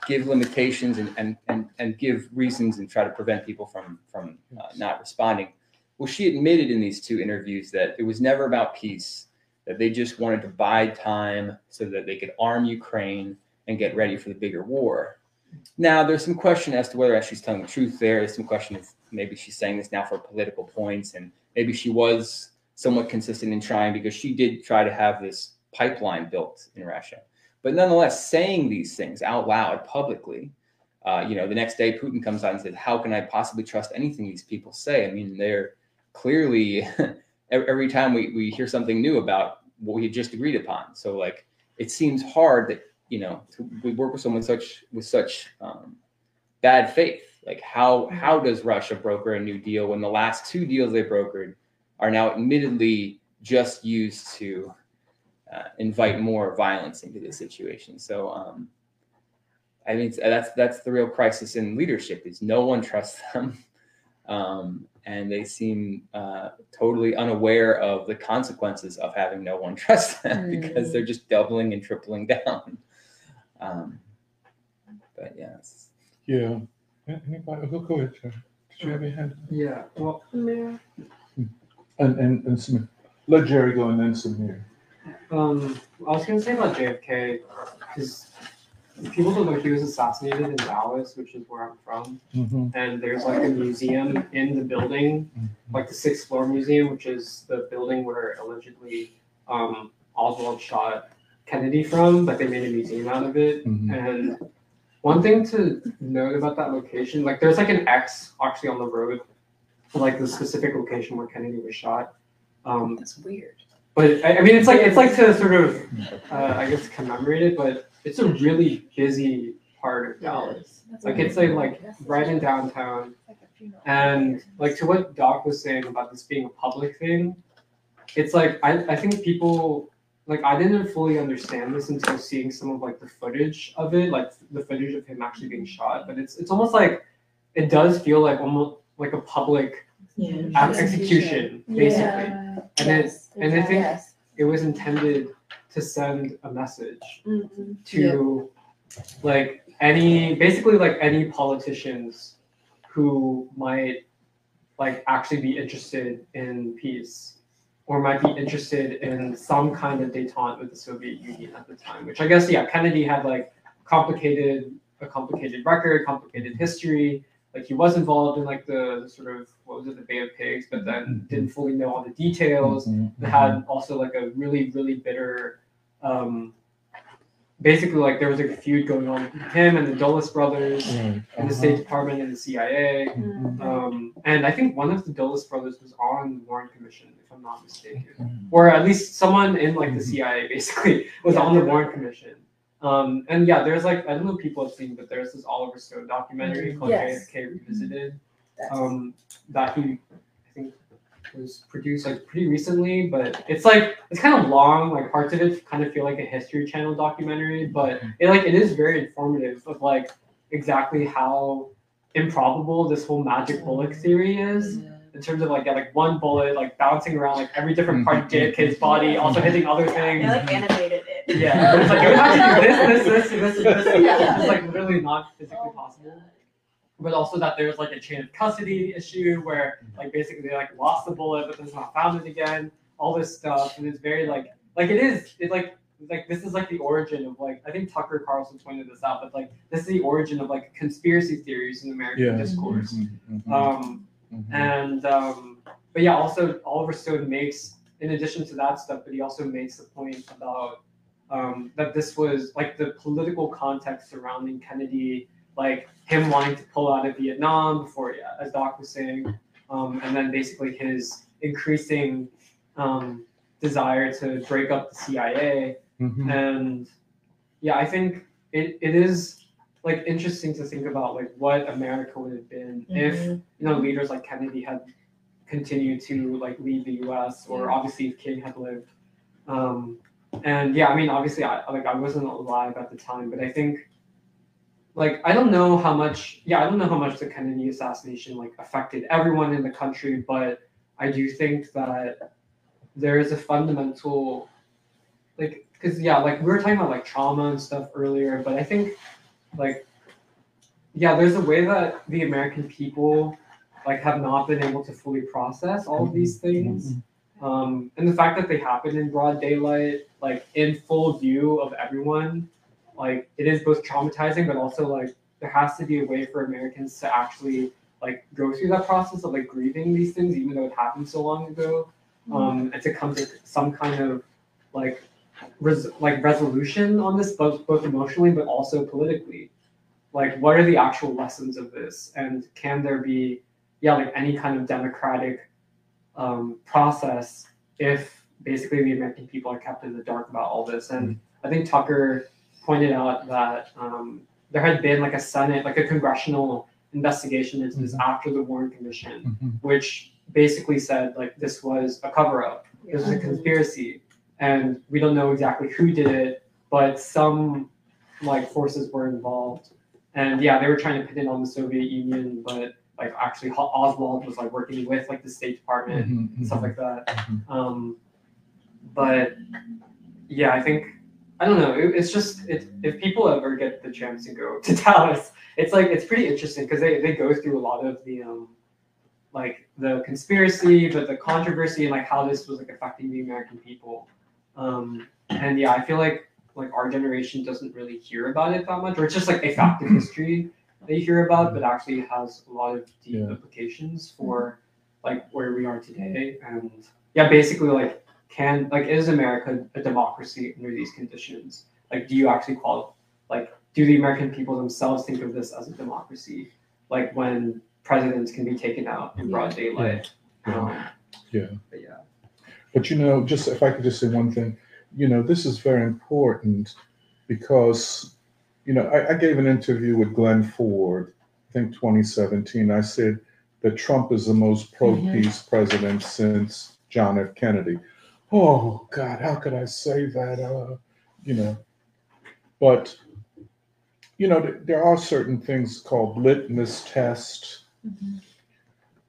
give limitations and and and, and give reasons and try to prevent people from from uh, not responding. Well, she admitted in these two interviews that it was never about peace, that they just wanted to bide time so that they could arm Ukraine and get ready for the bigger war. Now, there's some question as to whether she's telling the truth there. There's some question maybe she's saying this now for political points, and maybe she was somewhat consistent in trying because she did try to have this pipeline built in Russia. But nonetheless, saying these things out loud publicly, uh, you know, the next day Putin comes out and says, "How can I possibly trust anything these people say?" I mean, they're clearly *laughs* every time we, we hear something new about what we had just agreed upon. So like it seems hard that you know to, we work with someone such with such um, bad faith. Like how how does Russia broker a new deal when the last two deals they brokered are now admittedly just used to uh, invite more violence into the situation? So um, I mean that's that's the real crisis in leadership is no one trusts *laughs* them. Um, and they seem uh, totally unaware of the consequences of having no one *laughs* trust them because they're just doubling and tripling *laughs* down. Um, but yes, yeah, it's- Yeah, Anybody, go, go ahead, Sharon. Did you have your hand? Yeah. Well, Mayor. And, and, and Samir. Let Jerry go and then Samir. um, I was gonna say about JFK because people don't know he was assassinated in Dallas, which is where I'm from. Mm-hmm. and there's like a museum in the building, like the sixth floor museum, which is the building where allegedly um, Oswald shot Kennedy from, but they made a museum out of it. Mhm. And one thing to note about that location, like there's like an X actually on the road, for, like the specific location where Kennedy was shot. Um, That's weird. but I, I mean, it's like it's like to sort of, uh, I guess, commemorate it. But it's a really busy part of Dallas. Like it's like like right in downtown. And like to what Doc was saying about this being a public thing, it's like I, I think people like I didn't fully understand this until seeing some of like the footage of it, like the footage of him actually being shot. But it's it's almost like it does feel like almost like a public Yeah. ex- execution, basically. And it and I think Yes. it was intended to send a message Mhm. to like any basically like any politicians who might like actually be interested in peace or might be interested in some kind of detente with the Soviet Union at the time which I guess yeah Kennedy had like complicated a complicated record complicated history like he was involved in like the, the sort of what was it the Bay of Pigs but then didn't fully know all the details Mm-hmm. that had also like a really really bitter um basically like there was like a feud going on between him and the Dulles brothers Right. and the State Department and the CIA. Mhm. Um, and I think one of the Dulles brothers was on the Warren Commission, if I'm not mistaken, or at least someone in like the. CIA *laughs* basically was on the Warren Commission. Um, and yeah, there's like I don't know if people have seen, but there's this Oliver Stone documentary called Yes. JFK Revisited um, that he I think was produced like pretty recently, but it's like it's kind of long. Like parts of it kind of feel like a History Channel documentary, but it like it is very informative of like exactly how improbable this whole magic bullet theory is in terms of like yeah, like one bullet like bouncing around like every different part of JFK's body, also hitting other things. They like animated it. Yeah, but it's like you have to do this, this, this, this, this, this. Yeah. It's like literally not physically possible. But also that there's like a chain of custody issue where like basically they like lost the bullet but then it's not found it again. All this stuff and it's very like like it is it like like this is like the origin of like I think Tucker Carlson pointed this out, but like this is the origin of like conspiracy theories in American Yeah. discourse. Mhm. Mhm. Um, Mhm. and um, but yeah, also Oliver Stone makes, in addition to that stuff, but he also makes the point about um, that this was like the political context surrounding Kennedy, like him wanting to pull out of Vietnam before, yeah, as Doc was saying, um, and then basically his increasing um, desire to break up the CIA Mhm. and yeah i think it, it is like interesting to think about like what america would have been if you know leaders like kennedy had continued to like lead the us or obviously if king had lived. Um and yeah i mean obviously i like i wasn't alive at the time but i think like i don't know how much yeah i don't know how much the kennedy assassination like affected everyone in the country but i do think that there is a fundamental like because yeah like we were talking about like trauma and stuff earlier but i think like yeah there's a way that the american people like have not been able to fully process all of these things. Um, and the fact that they happen in broad daylight like in full view of everyone like it is both traumatizing but also like there has to be a way for americans to actually like go through that process of like grieving these things even though it happened so long ago. Um, and to come to some kind of like res- like resolution on this both both emotionally but also politically. Like what are the actual lessons of this? And can there be yeah like any kind of democratic um, process if basically the american people are kept in the dark about all this? And i think tucker pointed out that um, there had been like a senate like a congressional investigation into this after the warren commission Mhm. which basically said like this was a cover up this was a conspiracy and we don't know exactly who did it but some like forces were involved and yeah they were trying to pin it on the soviet union but like actually oswald was like working with like the state department Mhm. and stuff like that Mhm. um but yeah i think I don't know. It, it's just it, if people ever get the chance to go *laughs* to Dallas, it's like it's pretty interesting because they, they go through a lot of the um like the conspiracy, but the controversy and like how this was like affecting the American people. Um, and yeah, I feel like like our generation doesn't really hear about it that much, or it's just like a fact of history that you hear about, but actually has a lot of deep Yeah. implications for like where we are today. And yeah, basically like can like is America a democracy under these conditions? Like, do you actually qualify? Like, do the American people themselves think of this as a democracy? Like when presidents can be taken out in broad daylight. Yeah. Um, Yeah. But yeah. But you know, just if I could just say one thing, you know, this is very important because, you know, I, I gave an interview with Glen Ford, I think 2017. I said that Trump is the most pro peace president since John F. Kennedy. Oh, God, how could I say that? Uh, you know, but, you know, th- there are certain things called litmus test,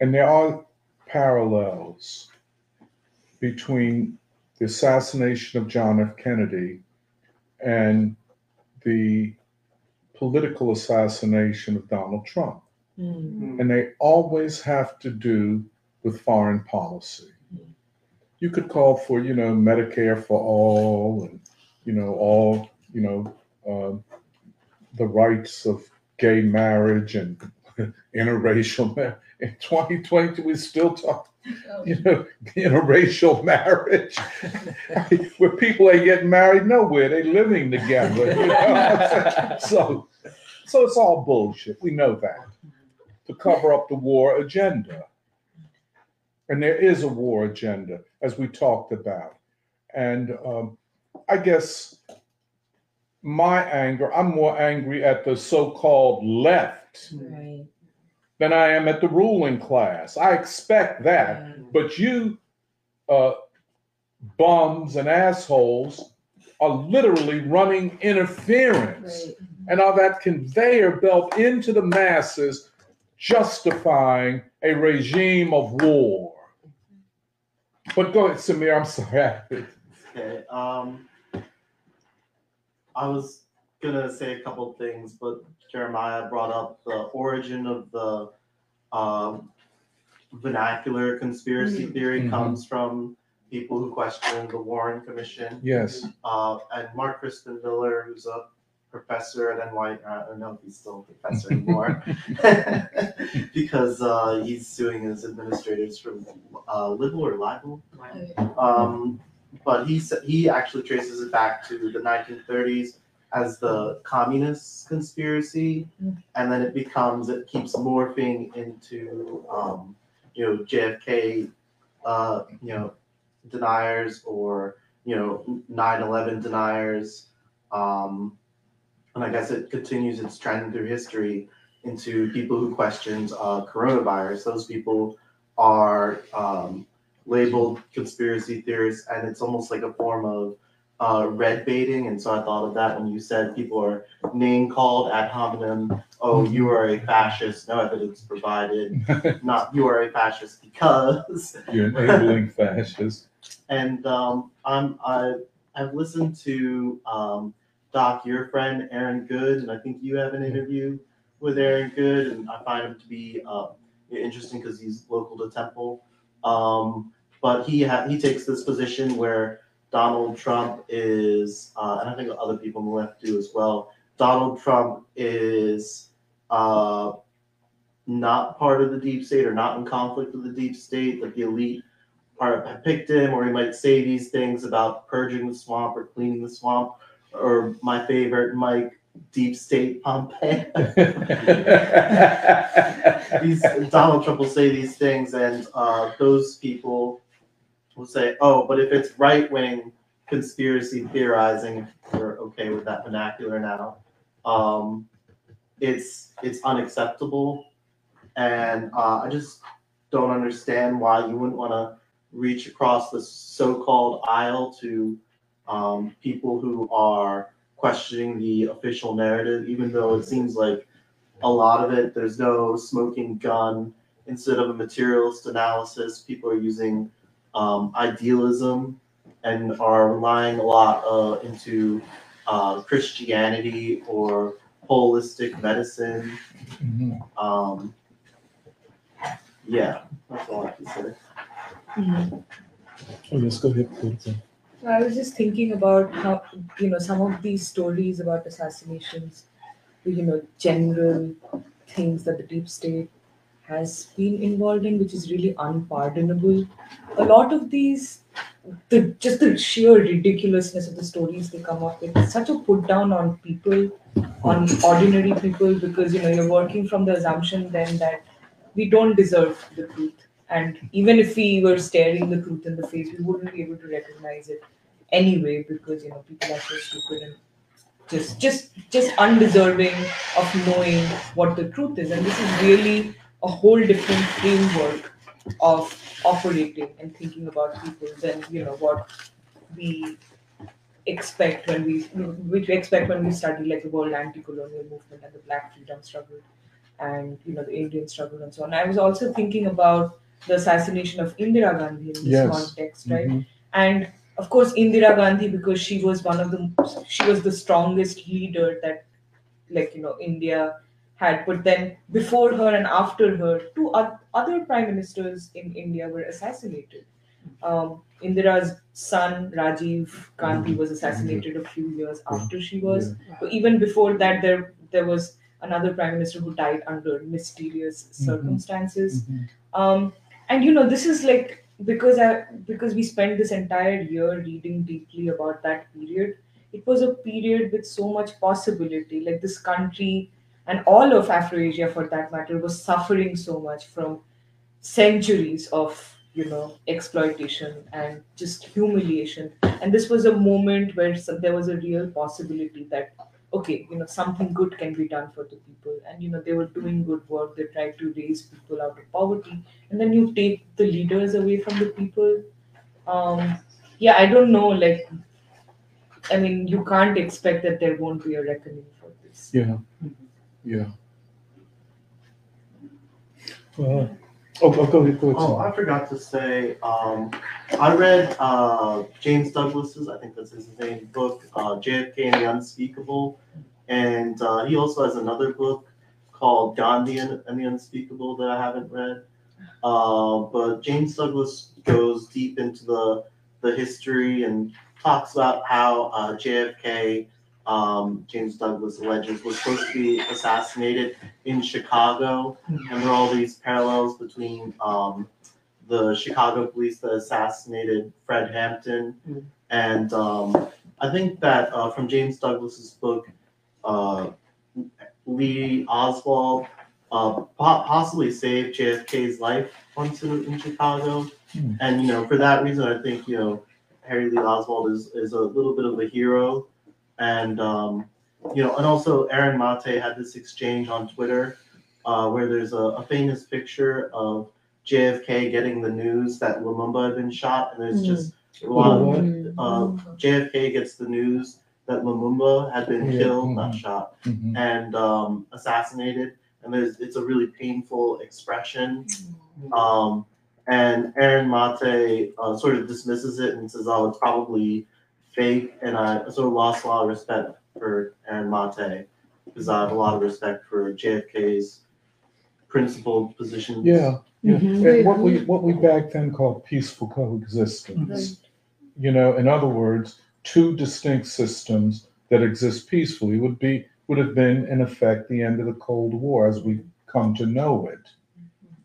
and there are parallels between the assassination of John F. Kennedy and the political assassination of Donald Trump. Mm. And they always have to do with foreign policy. You could call for, you know, Medicare for all and, you know, all, you know, um, the rights of gay marriage and *laughs* interracial marriage. In 2020, we still talk you know, interracial *laughs* marriage, *laughs* where people ain't getting married nowhere, they're living together. You know? *laughs* so, so it's all bullshit. We know that to cover up the war agenda, and there is a war agenda, as we talked about, and um, I guess my anger, I'm more angry at the so-called left Right. Than I am at the ruling class. I expect that. But you uh, bums and assholes are literally running interference Right. and all that conveyor belt into the masses, justifying a regime of war. But go ahead, Samir. I'm sorry. *laughs* Okay. Um, I was gonna say a couple things, but Jeremiah brought up the origin of the um, vernacular conspiracy theory Mhm. comes from people who question the Warren Commission. Yes. Uh, and Mark Crispin Miller, who's a professor at NY, I don't know if he's still a professor anymore, *laughs* *laughs* because uh, he's suing his administrators for uh, libel or libel. Um, but he he actually traces it back to the 1930s as the communist conspiracy, and then it becomes it keeps morphing into um, you know JFK, uh, you know deniers or you know 9/11 deniers, um, and I guess it continues its trend through history into people who questions uh, coronavirus. Those people are um, labeled conspiracy theorists, and it's almost like a form of uh, red baiting. And so I thought of that when you said people are name called ad hominem. Oh, you are a fascist. No evidence provided. *laughs* Not you are a fascist because. You're enabling fascists. And um, I'm I I've listened to um, Doc, your friend Aaron Good, and I think you have an interview with Aaron Good, and I find him to be uh, interesting because he's local to Temple. Um, but he ha- he takes this position where Donald Trump is, uh, and I think other people on the left do as well. Donald Trump is uh, not part of the deep state or not in conflict with the deep state, like the elite have picked him, or he might say these things about purging the swamp or cleaning the swamp, or my favorite, Mike, deep state Pompeo. *laughs* these Donald Trump will say these things, and uh, those people will say, "Oh, but if it's right wing conspiracy theorizing, we're okay with that vernacular now, um, it's it's unacceptable." And uh, I just don't understand why you wouldn't want to reach across the so-called aisle to um, people who are questioning the official narrative, even though it seems like a lot of it there's no smoking gun. Instead of a materialist analysis, people are using um, idealism and are relying a lot uh, into uh, Christianity or holistic medicine. Mhm. Um, yeah, that's all I can say. Oh, yes, go ahead. go ahead. I was just thinking about how, you know, some of these stories about assassinations, you know, general things that the deep state has been involved in, which is really unpardonable. A lot of these, the just the sheer ridiculousness of the stories they come up with, such a put down on people, on ordinary people, because you know you're working from the assumption then that we don't deserve the truth. And even if we were staring the truth in the face, we wouldn't be able to recognize it anyway because you know people are so stupid and just just just undeserving of knowing what the truth is. And this is really a whole different framework of operating and thinking about people than you know what we expect when we which we expect when we study like the world anti-colonial movement and the black freedom struggle and you know the Indian struggle and so on. I was also thinking about the assassination of Indira Gandhi in this Yes. context, right? Mhm. And of course, Indira Gandhi, because she was one of the, she was the strongest leader that, like you know, India had. But then before her and after her, two other prime ministers in India were assassinated. Um, Indira's son Rajiv Gandhi was assassinated a few years after she was. But even before that, there there was another prime minister who died under mysterious circumstances. Mhm. Um, and you know, this is like because I because we spent this entire year reading deeply about that period. It was a period with so much possibility. Like this country and all of Afroasia, for that matter, was suffering so much from centuries of you know exploitation and just humiliation. And this was a moment where some, there was a real possibility that okay, you know, something good can be done for the people. And, you know, they were doing good work. They tried to raise people out of poverty. And then you take the leaders away from the people. Um, yeah, I don't know. Like, I mean, you can't expect that there won't be a reckoning for this. Yeah, yeah. Well, oh, oh, go ahead, go ahead. Oh, Sam. I forgot to say, um, I read uh, James Douglas's, I think that's his name, book, uh, JFK and the Unspeakable. And uh, he also has another book called Gandhi and, and the Unspeakable that I haven't read. Uh, but James Douglas goes deep into the, the history and talks about how uh, JFK, um, James Douglas alleges, was supposed to be assassinated in Chicago. And there are all these parallels between um, the Chicago police that assassinated Fred Hampton. Mm. And um, I think that uh, from James Douglas's book, uh, Lee Oswald uh, po- possibly saved JFK's life once in, in Chicago. Hmm. And, you know, for that reason, I think, you know, Harry Lee Oswald is, is a little bit of a hero. And, um, you know, and also Aaron Mate had this exchange on Twitter uh, where there's a, a famous picture of JFK getting the news that Lumumba had been shot. And there's Mhm. just a lot of uh, JFK gets the news that Lumumba had been killed, not mhm. shot, Mhm. and um, assassinated. And there's it's a really painful expression. Um, and Aaron Mate uh, sort of dismisses it and says, "Oh, it's probably fake." And I sort of lost a lot of respect for Aaron Mate because I have a lot of respect for JFK's principled positions. Yeah, yeah. Mhm. And what we, what we back then called peaceful coexistence. You know, in other words, two distinct systems that exist peacefully would be, would have been in effect the end of the Cold War as we come to know it.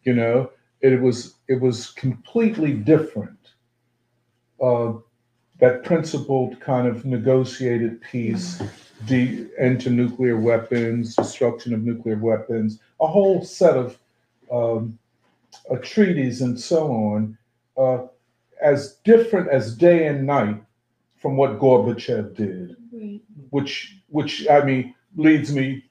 You know, it was, it was completely different. Uh, that principled kind of negotiated peace, de- end to nuclear weapons, destruction of nuclear weapons, a whole set of um, uh, treaties and so on, uh, as different as day and night from what Gorbachev did, which, which I mean, leads me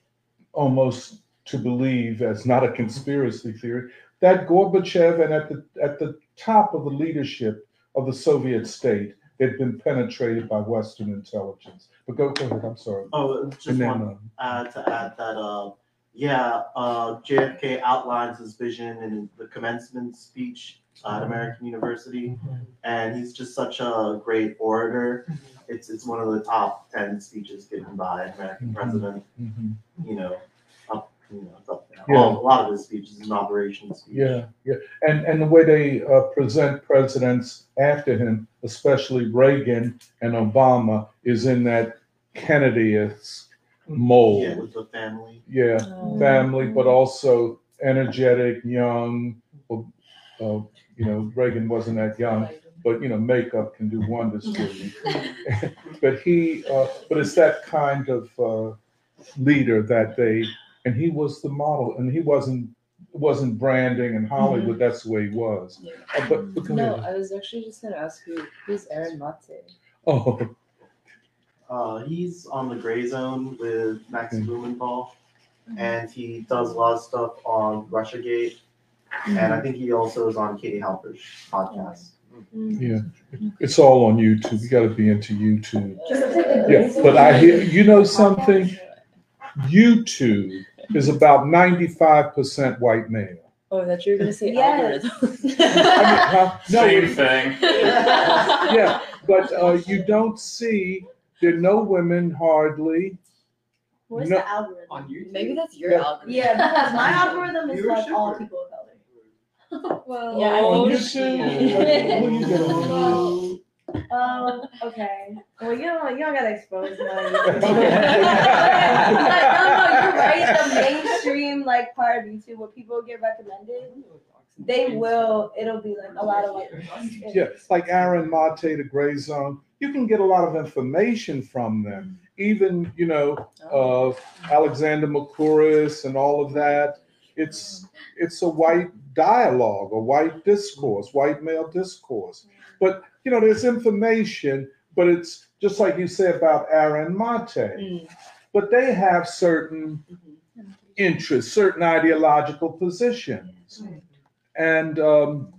almost to believe, as not a conspiracy theory, that Gorbachev and at the at the top of the leadership of the Soviet state had been penetrated by Western intelligence. But go, go ahead. I'm sorry. Oh, just And then, one uh, add to add that uh yeah uh JFK outlines his vision in the commencement speech at American University, and he's just such a great orator. It's it's one of the top ten speeches given by an American Mhm. president. Mhm. You know, up you know, up. Yeah. All, a lot of his speeches, inauguration speech. Yeah, yeah, and, and the way they uh, present presidents after him, especially Reagan and Obama, is in that Kennedy-esque mold. Yeah, mold. with the family. Yeah, Oh. family, but also energetic, young. Uh, you know, Reagan wasn't that young, but you know, makeup can do wonders for you. *laughs* but he, uh, but it's that kind of uh, leader that they, and he was the model, and he wasn't wasn't branding and Hollywood. That's the way he was. Yeah. Uh, but, but go No, ahead. I was actually just gonna ask you, who's Aaron Mate? Oh, Uh, he's on the gray zone with Max Mm. Blumenthal, and he does a lot of stuff on RussiaGate, and I think he also is on Katie Halper's podcast. yeah, it's all on YouTube. You got to be into YouTube. Just like the Yeah, but I hear you know something. YouTube is about ninety-five percent white male. Oh, that you're gonna say Yes. *laughs* I mean, huh? No, Same thing. *laughs* yeah, but uh, you don't see there are no women hardly. What's No. the algorithm? On YouTube. Maybe that's your Yeah. algorithm. Yeah, because my *laughs* algorithm is like Viewership all or- people of color. Well, Yeah, I On YouTube, What do you get Well, Um, okay. Well, you don't, you don't gotta expose *laughs* my. Okay. *laughs* No, no, you're right. The mainstream like part of YouTube, where people get recommended, they will. It'll be like a lot of like. Yeah, like Aaron Mate, the Gray Zone. You can get a lot of information from them. Even you know, Oh. uh, Alexander Mercouris and all of that. It's it's a white dialogue, a white discourse, white male discourse. But you know, there's information, but it's just like you say about Aaron Mate. Mm. But they have certain interests, certain ideological positions, and um,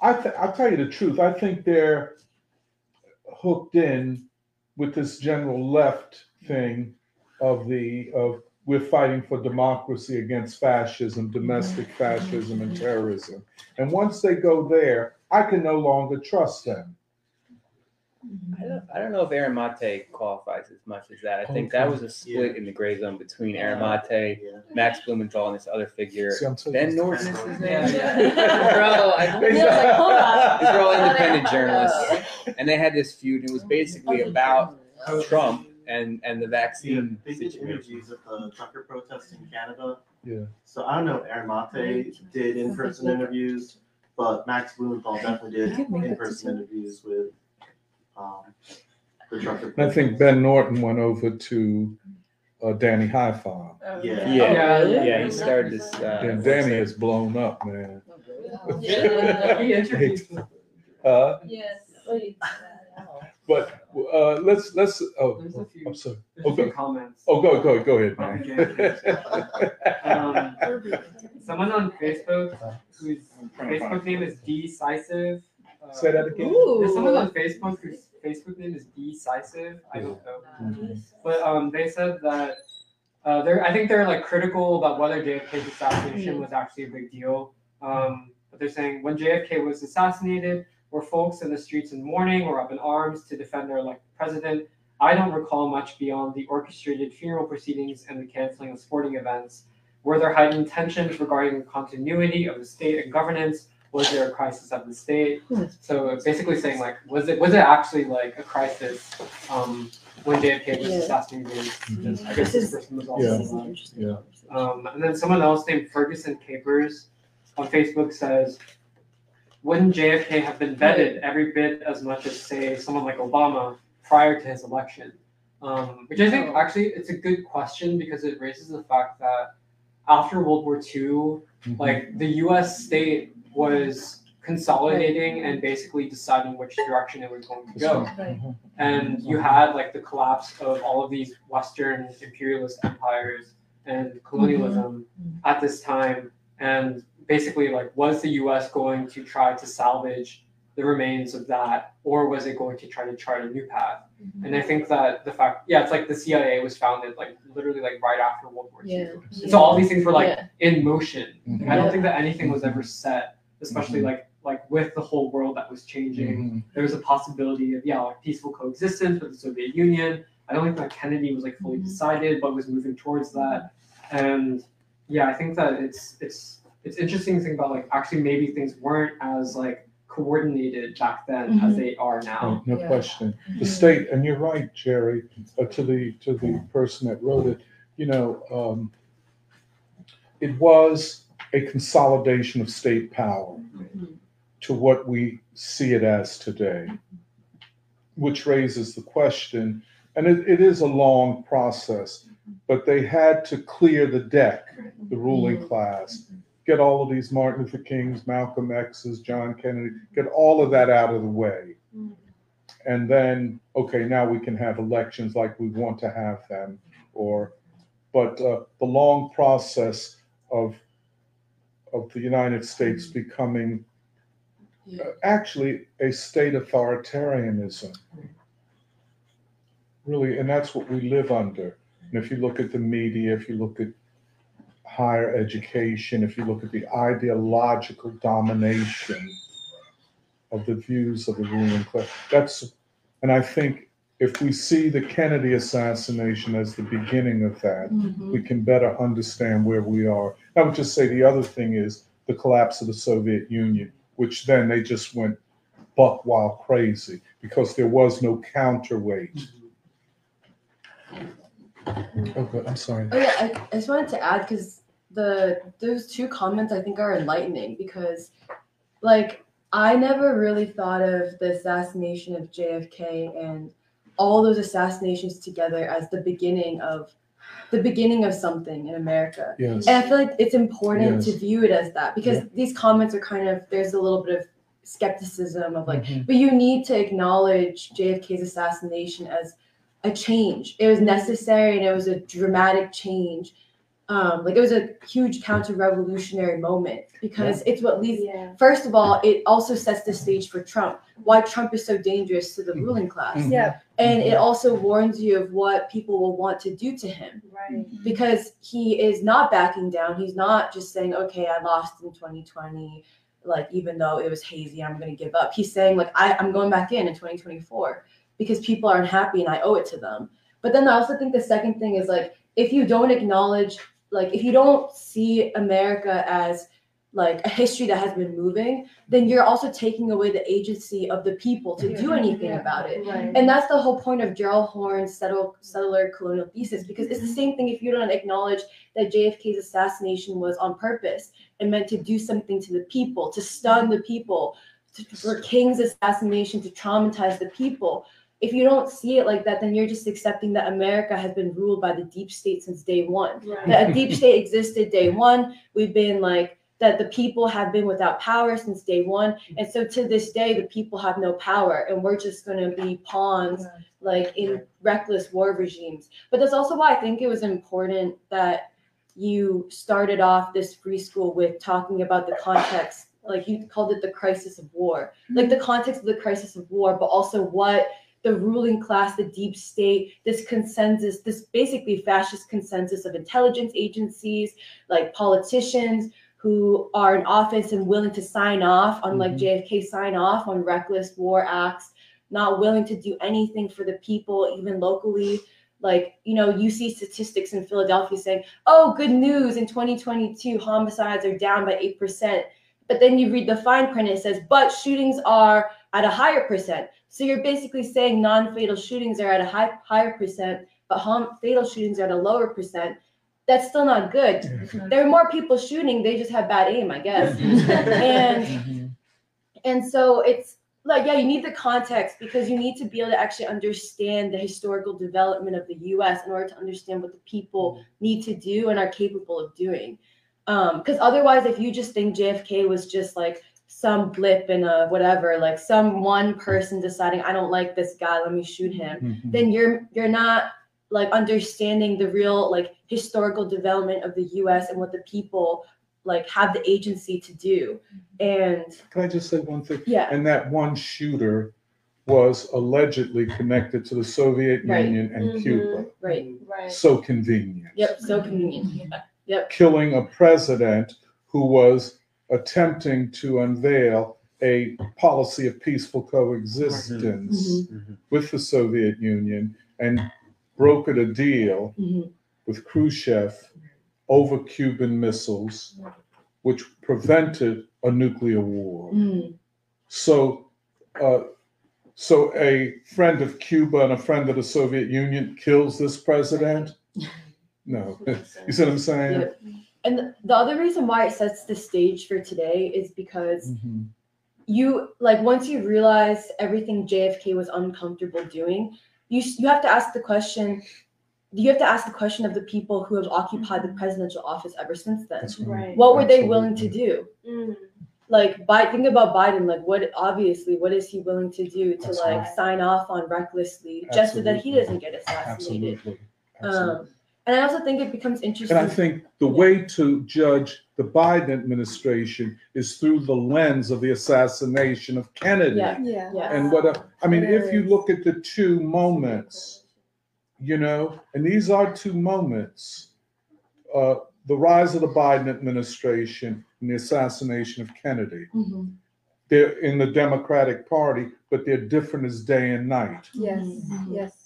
I th- I'll tell you the truth. I think they're hooked in with this general left thing of the of we're fighting for democracy against fascism, domestic fascism, and terrorism. And once they go there, I can no longer trust them. I don't, I don't know if Aaron Mate qualifies as much as that. I think that was a split in the gray zone between Aaron Mate, Yeah. Max Blumenthal, and this other figure. See, so- Ben Norton is his name. Yeah. Bro, I *laughs* They- Yeah, like, hold on. These are all independent journalists, *laughs* and they had this feud. And it was basically about Trump and and the Yeah, vaccine they did situation. interviews at the trucker protest in Canada. Yeah. So I don't know if Aaron Mate did in-person *laughs* interviews, but Max Blumenthal definitely did You could make it in-person interviews with um, the trucker. I think Ben Norton went over to uh, Danny Haiphong. Yeah. Yeah, Yeah, really? yeah, he started this. Uh, And Danny is blown up, man. *laughs* He introduced Uh, Yes. but uh, let's let's. Oh, There's a few, I'm sorry. there's a Okay. few comments. Oh, go go go ahead, Um, someone on Facebook whose Facebook name is Decisive. Uh, Say that again. There's someone on Facebook whose Facebook name is Decisive. I don't know. But um, they said that uh, they're. I think they're like critical about whether JFK's assassination was actually a big deal. Um, but they're saying when JFK was assassinated, were folks in the streets in mourning or up in arms to defend their elected president? I don't recall much beyond the orchestrated funeral proceedings and the canceling of sporting events. Were there heightened tensions regarding the continuity of the state and governance? Was there a crisis of the state? So basically saying like, was it was it actually like a crisis um, when JFK was Yeah. assassinated? Because I guess this person was also Yeah. alive. Yeah. Um, and then someone else named Ferguson Capers on Facebook says, wouldn't JFK have been vetted every bit as much as, say, someone like Obama prior to his election? Um, which I think actually it's a good question because it raises the fact that after World War II, like the U.S. state was consolidating and basically deciding which direction it was going to go mm-hmm. and you had like the collapse of all of these Western imperialist empires and colonialism mm-hmm. at this time. And basically, like, was the U.S. going to try to salvage the remains of that, or was it going to try to chart a new path? Mm-hmm. And I think that the fact, yeah, it's like the CIA was founded like literally like right after World War II. Yeah. And so all these things were like Yeah. in motion. Mhm. I don't Yeah. think that anything was ever set especially like like with the whole world that was changing. Mhm. There was a possibility of yeah, like peaceful coexistence with the Soviet Union. I don't think that Kennedy was like fully Mhm. decided, but was moving towards that. And yeah, I think that it's it's it's interesting to think about like actually maybe things weren't as like coordinated back then as Mhm. they are now. No no Yeah. question. The state, and you're right, Jerry, uh, to the, to the person that wrote it, you know, um, it was a consolidation of state power mm-hmm. to what we see it as today, which raises the question, and it, it is a long process, mm-hmm. but they had to clear the deck, the ruling mm-hmm. class, get all of these Martin Luther Kings, Malcolm X's, John Kennedy, get all of that out of the way. And then, okay, now we can have elections like we want to have them, or, but uh, the long process of of the United States becoming Yeah. uh, actually a state authoritarianism. Really, and that's what we live under. And if you look at the media, if you look at higher education, if you look at the ideological domination of the views of the ruling class, that's, and I think if we see the Kennedy assassination as the beginning of that, Mhm. we can better understand where we are. I would just say the other thing is the collapse of the Soviet Union, which then they just went buck wild crazy because there was no counterweight. Oh, good. I'm sorry. Oh yeah, I, I just wanted to add because the those two comments I think are enlightening because, like, I never really thought of the assassination of JFK and all those assassinations together as the beginning of the beginning of something in America. Yes. And I feel like it's important to view it as that because these comments are kind of there's a little bit of skepticism of like, Mhm. but you need to acknowledge JFK's assassination as a change. It was necessary and it was a dramatic change. Um, like it was a huge counter-revolutionary moment because it's what leads. Yeah. First of all, it also sets the stage for Trump. Why Trump is so dangerous to the Mhm. ruling class, Mhm. Yeah. and it also warns you of what people will want to do to him Right. because he is not backing down. He's not just saying, okay, I lost in 2020, like even though it was hazy, I'm going to give up. He's saying, like, I, I'm going back in in 2024 because people aren't happy and I owe it to them. But then I also think the second thing is like, if you don't acknowledge, like, if you don't see America as like a history that has been moving, then you're also taking away the agency of the people to do anything Yeah. about it. Right. And that's the whole point of Gerald Horne's settle, settler colonial thesis, because it's the same thing if you don't acknowledge that JFK's assassination was on purpose and meant to do something to the people, to stun the people, to, for King's assassination to traumatize the people. If you don't see it like that, then you're just accepting that America has been ruled by the deep state since day one. Right. That a *laughs* deep state existed day one. We've been like, that the people have been without power since day one. And so to this day, the people have no power and we're just going to be pawns like in reckless war regimes. But that's also why I think it was important that you started off this free school with talking about the context, like you called it the crisis of war, like the context of the crisis of war, but also what the ruling class, the deep state, this consensus, this basically fascist consensus of intelligence agencies, like politicians who are in office and willing to sign off on like mm-hmm. JFK sign off on reckless war acts not willing to do anything for the people, even locally. Like, you know, you see statistics in Philadelphia saying, oh, good news, in 2022, homicides are down by 8%. But then you read the fine print, it says, but shootings are at a higher percent. So you're basically saying non fatal shootings are at a high, higher percent, but hom- fatal shootings are at a lower percent. That's still not good. There are more people shooting, they just have bad aim, I guess. *laughs* and *laughs* and so it's like, yeah, you need the context because you need to be able to actually understand the historical development of the US in order to understand what the people mm-hmm. need to do and are capable of doing. Um, because otherwise, if you just think JFK was just like some blip in a whatever, like some one person deciding, I don't like this guy, let me shoot him, Mhm. then you're you're not like understanding the real like historical development of the US and what the people like have the agency to do. And Can I just say one thing? yeah. And that one shooter was allegedly connected to the Soviet Right. Union and Mhm. Cuba. Right. Right. So convenient. Yep. So convenient. Yep. Killing a president who was attempting to unveil a policy of peaceful coexistence Mhm. with the Soviet Union and brokered a deal Mhm. with Khrushchev over Cuban missiles, which prevented a nuclear war. Mhm. So, uh, so a friend of Cuba and a friend of the Soviet Union kills this president? *laughs* No, *laughs* you see what I'm saying? Yep. And the other reason why it sets the stage for today is because Mhm. you like once you realize everything JFK was uncomfortable doing, you you have to ask the question. You have to ask the question of the people who have occupied the presidential office ever since then. That's Right. What were they willing to do? Mm. Like, by think about Biden. Like, what obviously, what is he willing to do to like Absolutely. sign off on recklessly just so that he doesn't get assassinated? Absolutely. Absolutely. Um, and I also think it becomes interesting. And I think the way to judge the Biden administration is through the lens of the assassination of Kennedy. Yeah. Yeah. Yeah. And what, a- I mean, if you look at the two moments, you know, and these are two moments, uh, the rise of the Biden administration and the assassination of Kennedy. Mhm. They're in the Democratic Party, but they're different as day and night. Yes. Mhm. Yes.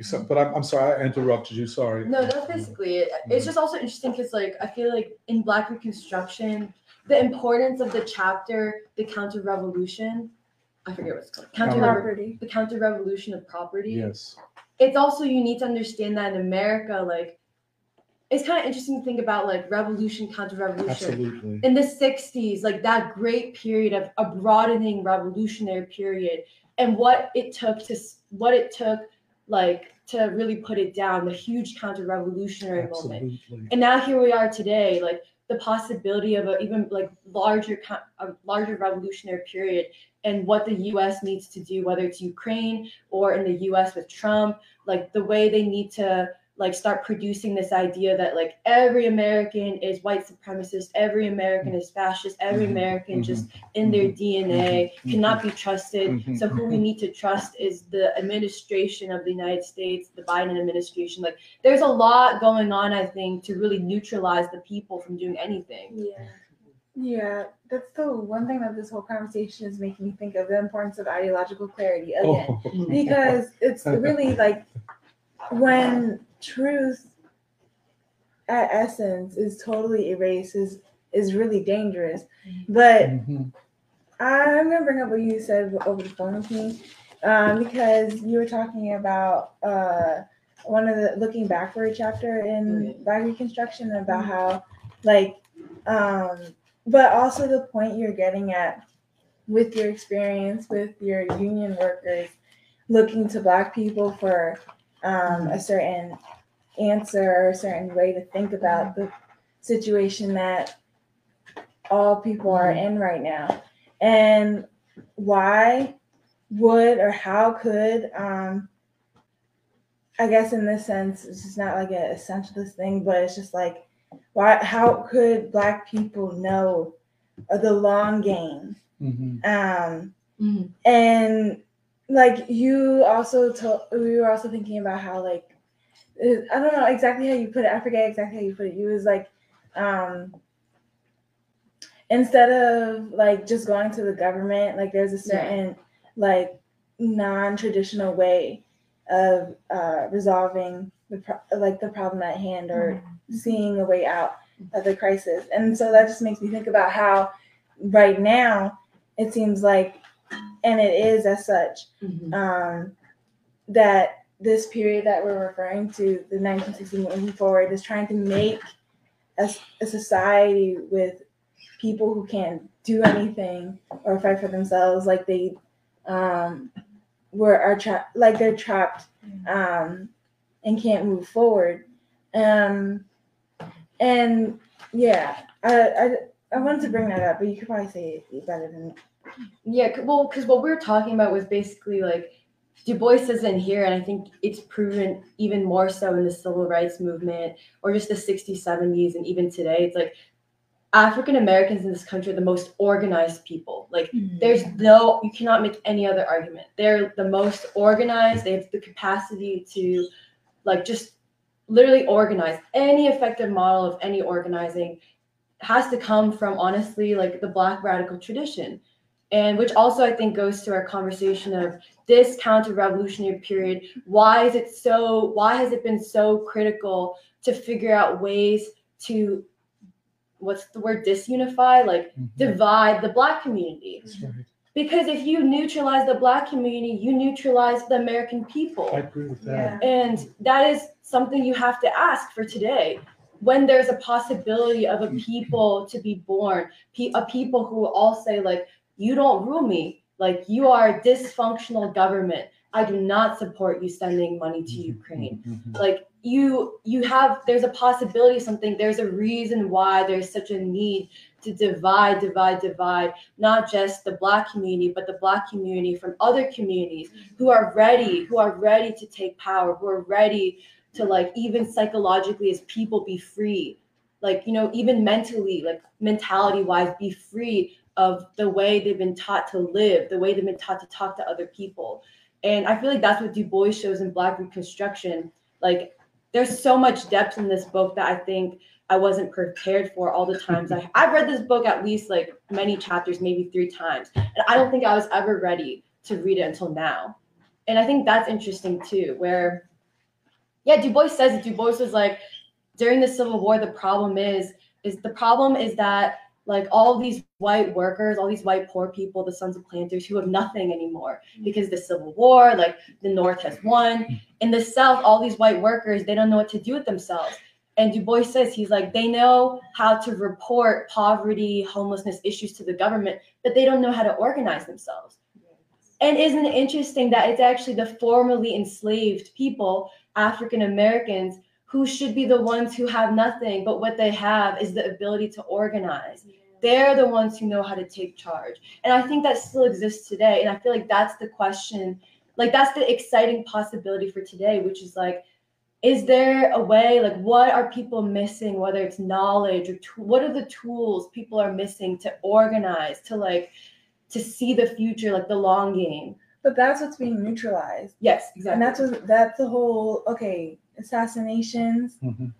You said, but I'm, I'm sorry, I interrupted you. Sorry. No, that's basically it. It's mm-hmm. just also interesting because, like, I feel like in Black Reconstruction, the importance of the chapter, the counter revolution, I forget what it's called, counter Property. the counter revolution of property. Yes. It's also you need to understand that in America, like, it's kind of interesting to think about like revolution, counter revolution. Absolutely. in the 60s like that great period of a broadening revolutionary period and what it took to what it took like to really put it down the huge counter revolutionary moment and now here we are today like the possibility of a even like larger a larger revolutionary period and what the US needs to do whether it's Ukraine or in the US with Trump like the way they need to like start producing this idea that like every American is white supremacist, every American is fascist, every Mhm, American mhm, just in their DNA mhm, cannot be trusted. mhm, So who we need to trust is the administration of the United States, the Biden administration. Like there's a lot going on, I think, to really neutralize the people from doing anything. Yeah. Yeah, that's the one thing that this whole conversation is making me think of the importance of ideological clarity again. Oh. Because it's really like when truth at essence is totally erased is is really dangerous. But Mhm. I'm gonna bring up what you said over the phone with me, um, because you were talking about uh, one of the looking backward chapter in Black Reconstruction about how, like, um, but also the point you're getting at with your experience with your union workers looking to Black people for um, a certain answer or a certain way to think about the situation that all people are in right now and why would or how could um i guess in this sense it's just not like an essentialist thing but it's just like why how could black people know the long game Mhm. um Mhm. and like you also told we were also thinking about how like i don't know exactly how you put it i forget exactly how you put it. You was like um instead of like just going to the government like there's a certain like non-traditional way of uh resolving the pro- like the problem at hand or seeing a way out of the crisis. And so that just makes me think about how right now it seems like and it is as such Mhm. um, that this period that we're referring to, the 1960s moving forward, is trying to make a, a society with people who can't do anything or fight for themselves, like they um, were are trapped, like they're trapped um, and can't move forward. Um, and yeah, I, I I wanted to bring that up, but you could probably say it better than Yeah, well, because what we were talking about was basically like Du Bois isn't here, and I think it's proven even more so in the civil rights movement or just the 60s, 70s, and even today. It's like African Americans in this country are the most organized people. Like, hmm. there's no, you cannot make any other argument. They're the most organized, they have the capacity to, like, just literally organize any effective model of any organizing has to come from honestly like the black radical tradition and which also i think goes to our conversation of this counter-revolutionary period why is it so why has it been so critical to figure out ways to what's the word disunify like mm-hmm. divide the black community That's right. because if you neutralize the black community you neutralize the american people I agree with that. and that is something you have to ask for today. When there's a possibility of a mm-hmm. people to be born, pe- a people who will all say, like, you don't rule me, like, you are a dysfunctional government. I do not support you sending money to Ukraine. Mhm. Like, you, you have, there's a possibility of something, there's a reason why there's such a need to divide, divide, divide, not just the black community, but the black community from other communities who are ready, who are ready to take power, who are ready to like even psychologically as people be free. Like, you know, even mentally, like mentality wise, be free of the way they've been taught to live, the way they've been taught to talk to other people. And I feel like that's what Du Bois shows in Black Reconstruction. Like, there's so much depth in this book that I think I wasn't prepared for all the times. I, *laughs* I've read this book at least like many chapters, maybe three times. And I don't think I was ever ready to read it until now. And I think that's interesting too, where, yeah, Du Bois says it. Du Bois was like, during the Civil War, the problem is, is the problem is that like all these white workers, all these white poor people, the sons of planters who have nothing anymore mm. because the Civil War, like the North has won. In the South, all these white workers, they don't know what to do with themselves. And Du Bois says he's like, they know how to report poverty, homelessness issues to the government, but they don't know how to organize themselves. And isn't it interesting that it's actually the formerly enslaved people, African Americans, who should be the ones who have nothing, but what they have is the ability to organize. Mm. They're the ones who know how to take charge. And I think that still exists today. And I feel like that's the question, like that's the exciting possibility for today, which is like, is there a way, like, what are people missing, whether it's knowledge or t- what are the tools people are missing to organize, to like, to see the future, like the long game? But that's what's being neutralized. Yes, exactly. And that's what that's the whole okay, assassinations. Mhm.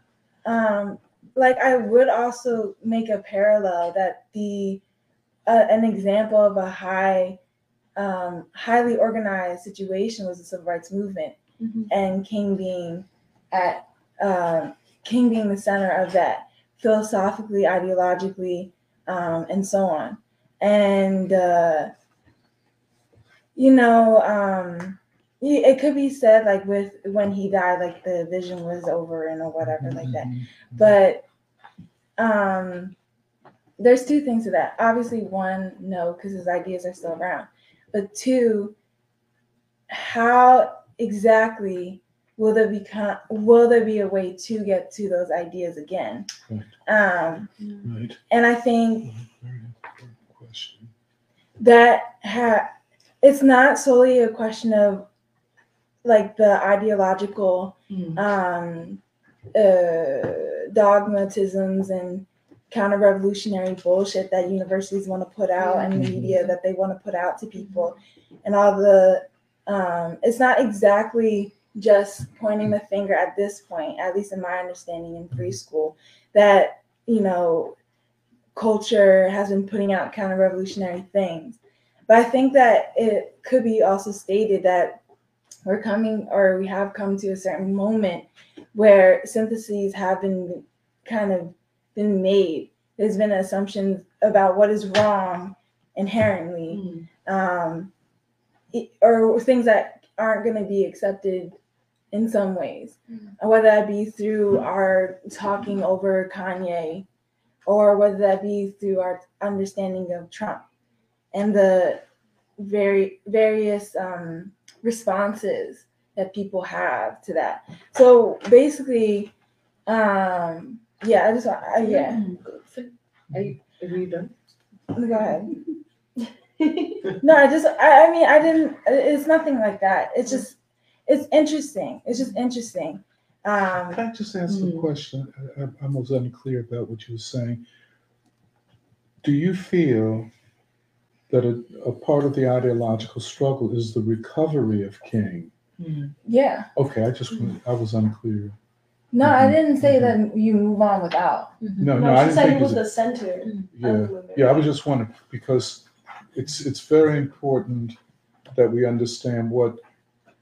Um, like I would also make a parallel that the uh, an example of a high um, highly organized situation was the civil rights movement Mhm. and King being at um, King being the center of that philosophically, ideologically, um, and so on. And uh, you know, um, it could be said like with when he died, like the vision was over and or whatever like that. But um, there's two things to that. Obviously, one, no, because his ideas are still around. But two, how exactly will there become will there be a way to get to those ideas again? Right. Um, Right. and I think that ha- it's not solely a question of like the ideological Mm. um, uh, dogmatisms and counter-revolutionary bullshit that universities want to put out and media that they want to put out to people. And all the um, it's not exactly just pointing the finger at this point at least in my understanding in preschool that you know culture has been putting out counter-revolutionary things. But i think that it could be also stated that we're coming or we have come to a certain moment where syntheses have been kind of been made. There's been assumptions about what is wrong inherently, Mm. um, it- or things that aren't going to be accepted in some ways, And whether that be through our talking over Kanye, or whether that be through our understanding of Trump and the very various um, responses that people have to that. So basically, um, yeah, I just want, uh, yeah, Are you, are you done? go ahead. *laughs* No, I just, I, I mean, I didn't, it's nothing like that. It's just, it's interesting. It's just interesting. Um, Can I just ask a Mm. question? I, I- I was unclear about what you were saying. Do you feel that a, a part of the ideological struggle is the recovery of King? Mm. yeah. Okay, I just, I was unclear. No, I mm-hmm. didn't say mm-hmm. that you move on without. Mm-hmm. No, no, I didn't said think he was was, the center yeah, of yeah, I was just wondering, because it's, it's very important that we understand what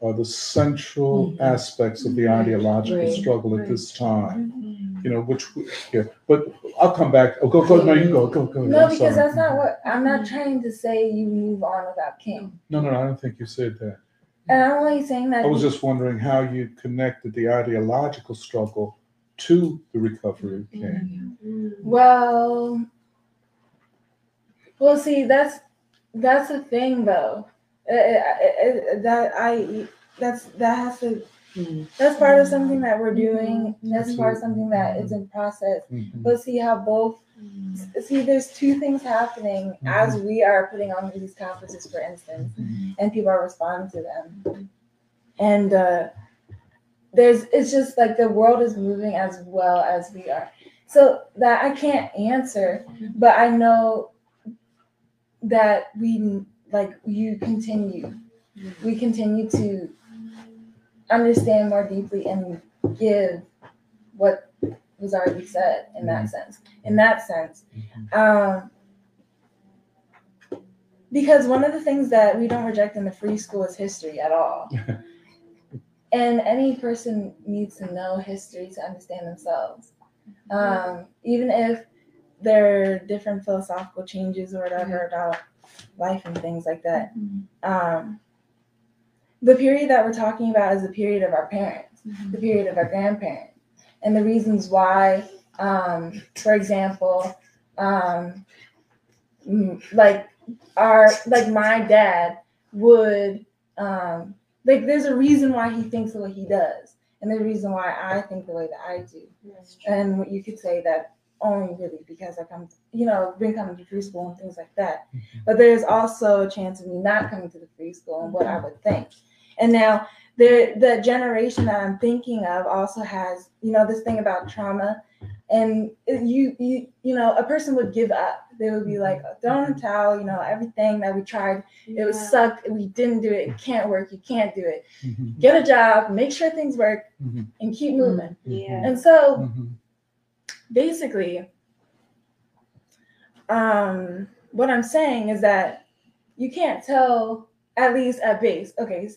are the central mm-hmm. aspects of the mm-hmm. ideological Right, struggle at this time. Mm-hmm. You know, which, we- yeah, but I'll come back, oh, go, go, no, you go, go, go. No, I'm because sorry. that's not what I'm not trying to say. You move on without King, No, no, no, I don't think you said that. and I'm only saying that. I was just wondering how you connected the ideological struggle to the recovery of King. Mm. Well, well, see, that's that's the thing, though. Uh, uh, uh, that I that's that has to. Mm. That's part of something that we're doing. That's part of something that is in process. But see how both. See, there's two things happening as we are putting on these conferences, for instance, and people are responding to them. And uh, there's, it's just like the world is moving as well as we are. So that I can't answer, but I know that we like you continue. We continue to understand more deeply and give what was already said in that sense. In that sense. Um, because one of the things that we don't reject in the free school is history at all. *laughs* and any person needs to know history to understand themselves. Um, even if there are different philosophical changes or whatever about life and things like that. Um, the period that we're talking about is the period of our parents, the period of our grandparents, and the reasons why, um, for example, um, like our like my dad would um, like there's a reason why he thinks the way he does, and there's a reason why I think the way that I do. And you could say that only really because I come, you know, been coming to free school and things like that. But there's also a chance of me not coming to the free school and what I would think. And now the the generation that I'm thinking of also has, you know, this thing about trauma. And you you you know, a person would give up. They would be like, throw in the towel, you know, everything that we tried, it was sucked, we didn't do it, it can't work, you can't do it. Mhm. Get a job, make sure things work, Mhm. and keep moving. Yeah. And so Mhm. Basically um what i'm saying is that you can't tell at least at base okay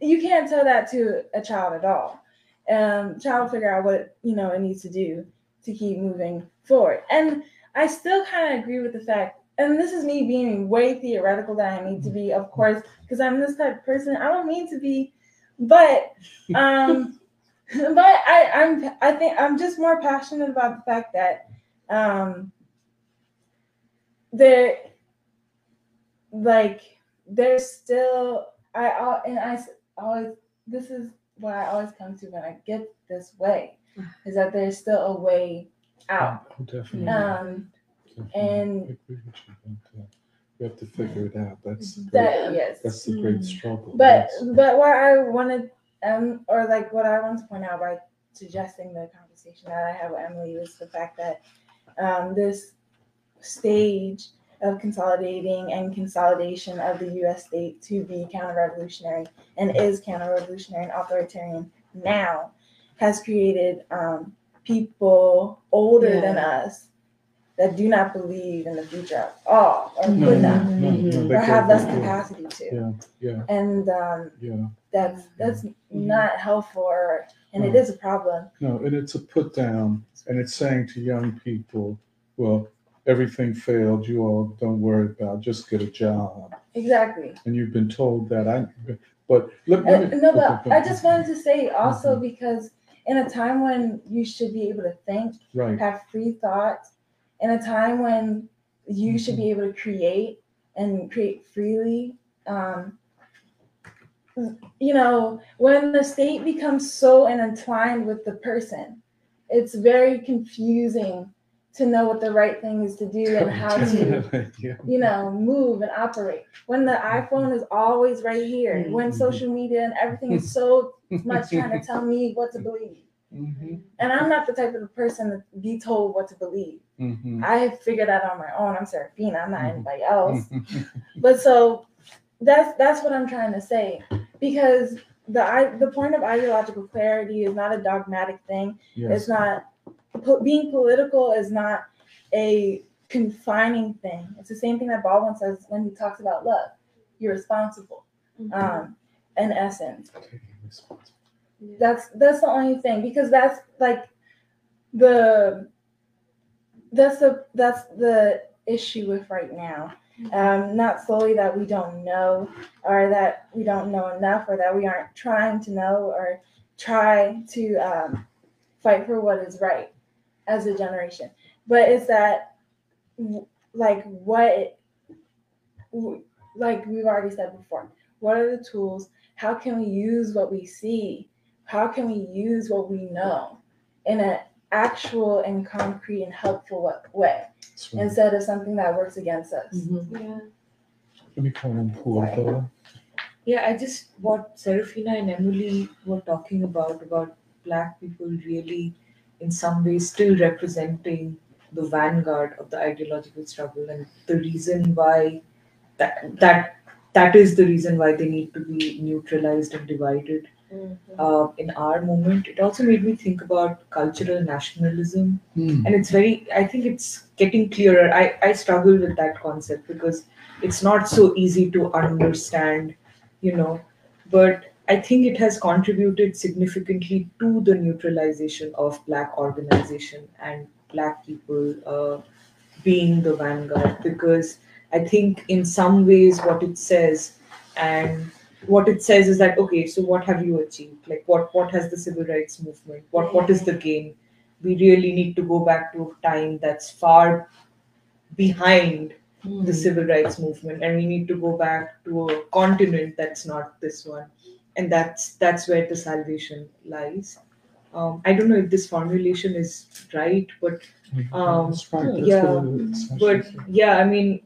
you can't tell that to a child at all. Um child figure out what you know it needs to do to keep moving forward. And i still kind of agree with the fact and this is me being way theoretical that i need to be of course because i'm this type of person i don't mean to be but um *laughs* *laughs* but I, I'm I think I'm just more passionate about the fact that um there like there's still I al- and I s- always this is what I always come to when I get this way *sighs* is that there's still a way out. Oh, Definitely. Um definitely. and- I agree with you. We have to figure it out. That's the great, yes. that's the great struggle. But That's- but what I wanted um or like what I want to point out by suggesting the conversation that I had with Emily was the fact that um this stage of consolidating and consolidation of the US state to be counter-revolutionary and is counter-revolutionary and authoritarian now has created um people older than us that do not believe in the future at all or No, would no, not no, no, or have can't less capacity to. Yeah, yeah, and um, yeah. That's that's Mm-hmm. not helpful or, and it is a problem No, and it's a put down, and it's saying to young people, well, everything failed. You all don't worry about. it, Just get a job. exactly And you've been told that. I, but let, Uh, let me. no but i just wanted to say also Mhm. because in a time when you should be able to think Right. have free thoughts in a time when you should Mm-hmm. be able to create and create freely um, you know when the state becomes so intertwined with the person it's very confusing to know what the right thing is to do and how to yeah. *laughs* you know, move and operate. When the iPhone is always right here, when Mhm. social media and everything is so much trying to tell me what to believe. Mhm, And I'm not the type of person to be told what to believe. mhm, I have figured that on my own. I'm Serafina, I'm not Mhm. anybody else. mhm. But so that's that's what I'm trying to say. Because the I, the point of ideological clarity is not a dogmatic thing. Yes. It's not po- being political is not a confining thing. It's the same thing that Baldwin says when he talks about love. You're responsible. Um, in essence, that's that's the only thing because that's like the that's the that's the issue with right now. Um, not solely that we don't know or that we don't know enough or that we aren't trying to know or try to um, fight for what is right as a generation, but it's that like what like we've already said before. What are the tools? How can we use what we see how can we use what we know in an actual and concrete and helpful way That's instead of something that works against us mm-hmm. Yeah. Let me call him political. Yeah, I just what Serafina and Emily were talking about about black people really, in some ways, still representing the vanguard of the ideological struggle, and the reason why that that that is the reason why they need to be neutralized and divided. Uh, in our movement, it also made me think about cultural nationalism. Hmm. and it's very i think it's getting clearer. I i struggle with that concept because it's not so easy to understand you know. But i think it has contributed significantly to the neutralization of black organization and black people uh, being the vanguard. Because i think in some ways what it says and what it says is that okay so what have you achieved? Like what what has the civil rights movement? What what is the gain? We really need to go back to a time that's far behind the civil rights movement and we need to go back to a continent that's not this one. And that's that's where the salvation lies. Um, i don't know if this formulation is right but Um, That's right. That's yeah, but yeah i mean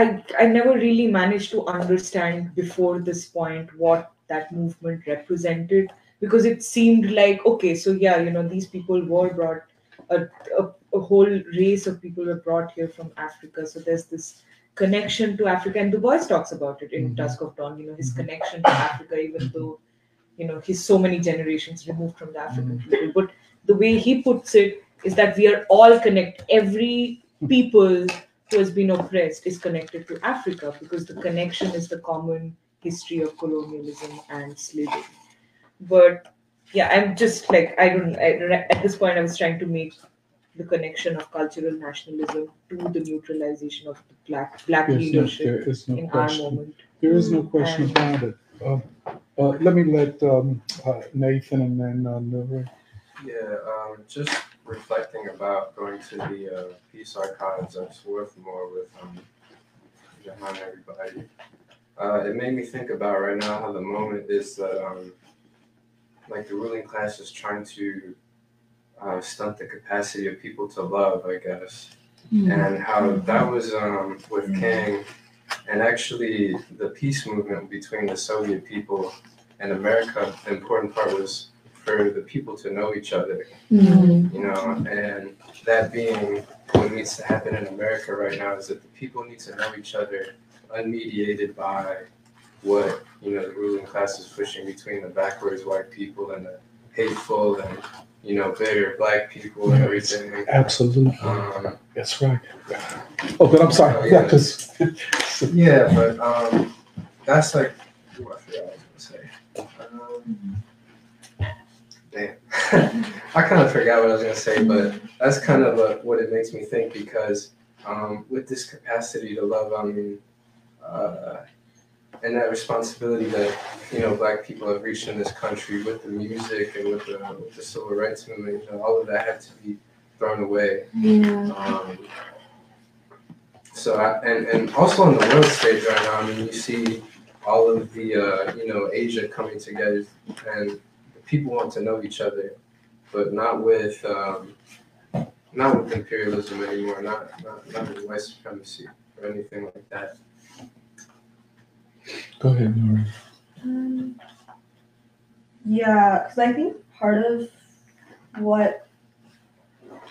i i never really managed to understand before this point what that movement represented because it seemed like okay so yeah you know these people were brought a, a, a whole race of people were brought here from africa so there's this connection to africa and du bois talks about it in Mhm. dusk of dawn you know his Mhm. connection to africa even though you know he's so many generations removed from the african people but the way he puts it is that we are all connected. Every people who has been oppressed is connected to Africa because the connection is the common history of colonialism and slavery. But yeah, I'm just like I don't. I, at this point, I was trying to make the connection of cultural nationalism to the neutralization of the black black There's no, leadership there is no in our question. moment. There is no question And- about it. Uh, uh, let me let um, uh, Nathan and then uh, Nuri. Yeah, um, just reflecting about going to the uh, Peace Archives at Swarthmore with um, Jahan and everybody. Uh, it made me think about right now how the moment is that um, like the ruling class is trying to uh, stunt the capacity of people to love, I guess, and how that was um, with King, and actually the peace movement between the Soviet people and America. The important part was for the people to know each other you know, and that being what needs to happen in America right now is that the people need to know each other unmediated by what, you know, the ruling class is pushing between the backwards white people and the hateful and, you know, bitter black people and everything. Absolutely. Um, That's right. Oh, but I'm sorry. Yeah, *laughs* because yeah, but um, that's like, ooh, I forgot what I was gonna say. Um, damn, *laughs* I kind of forgot what I was gonna say, but that's kind of uh, what it makes me think because um, with this capacity to love, I mean, uh, and that responsibility that you know Black people have reached in this country with the music and with the, with the civil rights movement, you know, all of that had to be thrown away. Yeah. Um, so I, and and also on the world stage right now, I mean, you see all of the uh, you know Asia coming together, and people want to know each other, but not with um, not with imperialism anymore, not not not with white supremacy or anything like that. go ahead, Nuri. Um, yeah, because I think part of what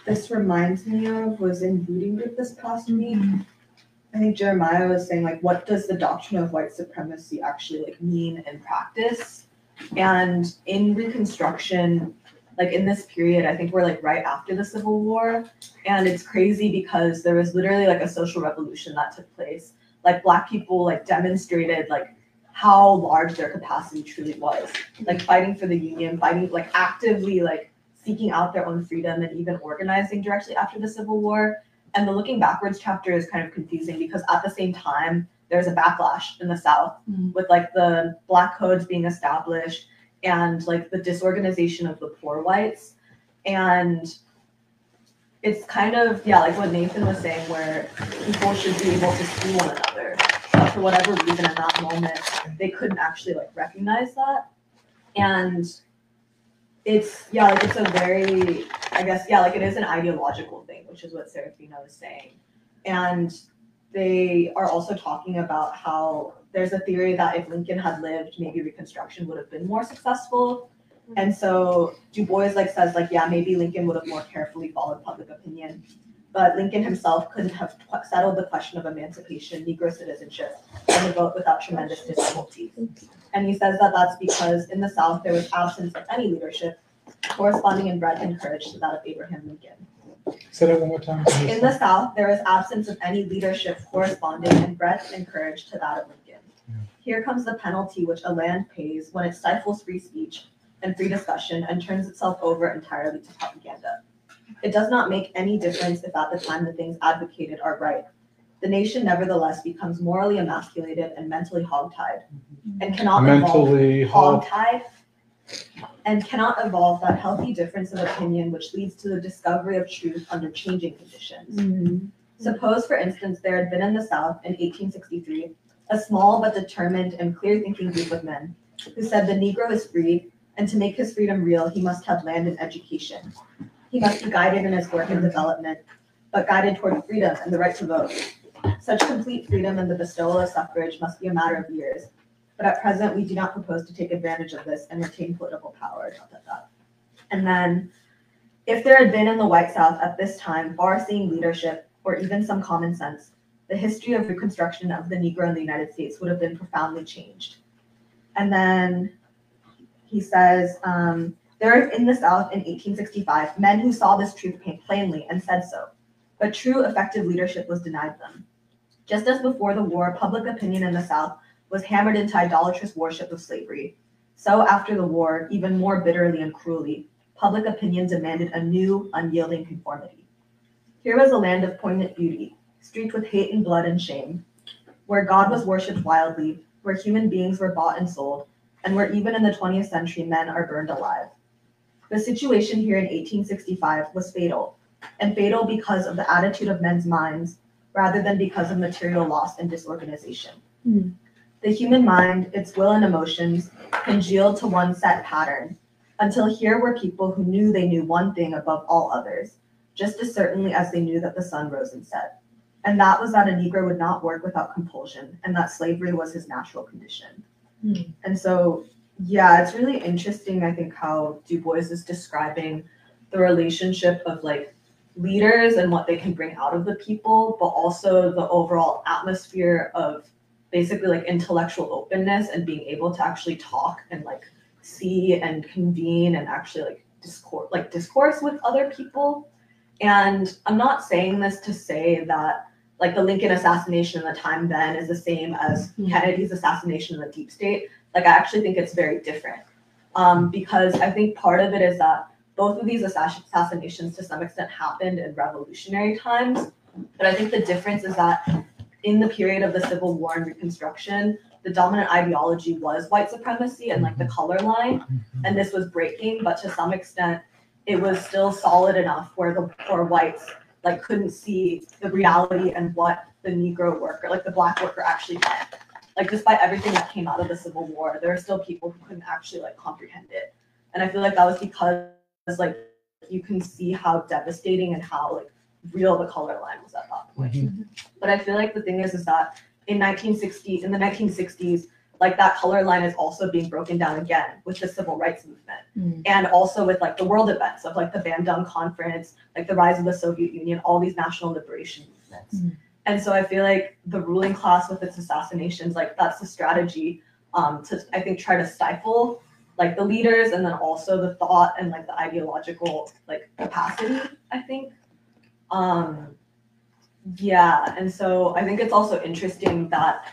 this reminds me of was in Booting Group this past week. I think Jeremiah was saying like, what does the doctrine of white supremacy actually like mean in practice? And in Reconstruction, like in this period, I think we're like right after the Civil War, and it's crazy because there was literally like a social revolution that took place. Like Black people like demonstrated like how large their capacity truly was, like fighting for the Union, fighting like actively like seeking out their own freedom and even organizing directly after the Civil War. And the looking backwards chapter is kind of confusing because at the same time, there's a backlash in the South Mhm. with like the black codes being established and like the disorganization of the poor whites. And it's kind of, yeah, like what Nathan was saying, where people should be able to see one another. But for whatever reason in that moment, they couldn't actually like recognize that. And it's yeah, like it's a very I guess yeah, like it is an ideological thing, which is what Serafina was saying. And they are also talking about how there's a theory that if Lincoln had lived, maybe Reconstruction would have been more successful. Mm-hmm. And so Du Bois like says like yeah, maybe Lincoln would have more carefully followed public opinion. But Lincoln himself couldn't have qu- settled the question of emancipation, Negro citizenship, and the vote without tremendous difficulty. And he says that that's because in the South there was absence of any leadership corresponding in breadth and courage to that of Abraham Lincoln. Say that one more time. In the South, there is absence of any leadership corresponding in breadth and courage to that of Lincoln. Here comes the penalty which a land pays when it stifles free speech and free discussion and turns itself over entirely to propaganda. It does not make any difference if at the time the things advocated are right. The nation nevertheless becomes morally emasculated and mentally hogtied mm-hmm. and cannot evolve Mentally, hog, hog-tied and cannot evolve that healthy difference of opinion which leads to the discovery of truth under changing conditions. Mm-hmm. Suppose, for instance, there had been in the South in 1863 a small but determined and clear thinking group of men who said the Negro is free, and to make his freedom real, he must have land and education. He must be guided in his work and development, but guided toward freedom and the right to vote. Such complete freedom and the bestowal of suffrage must be a matter of years, but at present we do not propose to take advantage of this and retain political power. Dot, dot, dot. And then, if there had been in the White South at this time far-seeing leadership or even some common sense, the history of Reconstruction of the Negro in the United States would have been profoundly changed. And then he says, um, there are in the South in 1865 men who saw this truth plainly and said so, but true effective leadership was denied them. Just as before the war, public opinion in the South was hammered into idolatrous worship of slavery, so after the war, even more bitterly and cruelly, public opinion demanded a new, unyielding conformity. Here was a land of poignant beauty, streaked with hate and blood and shame, where God was worshipped wildly, where human beings were bought and sold, and where even in the 20th century men are burned alive. The situation here in 1865 was fatal, and fatal because of the attitude of men's minds rather than because of material loss and disorganization. Hmm. The human mind, its will and emotions, congealed to one set pattern, until here were people who knew they knew one thing above all others, just as certainly as they knew that the sun rose and set. And that was that a Negro would not work without compulsion, and that slavery was his natural condition. Hmm. And so, yeah, it's really interesting, I think, how Du Bois is describing the relationship of like leaders and what they can bring out of the people, but also the overall atmosphere of basically like intellectual openness and being able to actually talk and like see and convene and actually like discourse like discourse with other people. And I'm not saying this to say that like the Lincoln assassination in the time then is the same as Mhm. Kennedy's assassination in the deep state. Like I actually think it's very different. Um, because I think part of it is that both of these assass- assassinations to some extent happened in revolutionary times. But I think the difference is that in the period of the Civil War and Reconstruction, the dominant ideology was white supremacy and like the color line. And this was breaking, but to some extent, it was still solid enough where the poor whites like couldn't see the reality and what the Negro worker, like the black worker actually meant. Like despite everything that came out of the Civil War, there are still people who couldn't actually like comprehend it. And I feel like that was because like you can see how devastating and how like real the color line was at that point. But I feel like the thing is is that in 1960s, in the 1960s, like that color line is also being broken down again with the civil rights movement Mm. and also with like the world events of like the Bandung conference, like the rise of the Soviet Union, all these national liberation movements. Mm. And so I feel like the ruling class with its assassinations, like that's the strategy um, to I think try to stifle like the leaders and then also the thought and like the ideological like capacity. I think. Um, yeah, and so I think it's also interesting that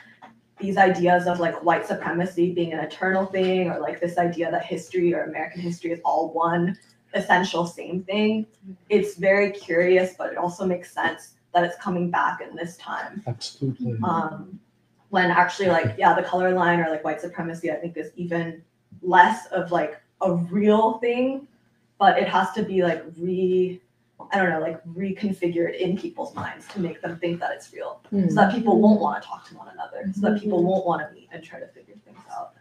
these ideas of like white supremacy being an eternal thing, or like this idea that history or American history is all one essential same thing. It's very curious, but it also makes sense that it's coming back in this time. Absolutely. Um, when actually, like, yeah, the color line or like white supremacy, I think is even less of like a real thing, but it has to be like re, I don't know, like reconfigured in people's minds to make them think that it's real, so that people won't want to talk to one another, so that people won't want to meet and try to figure things out.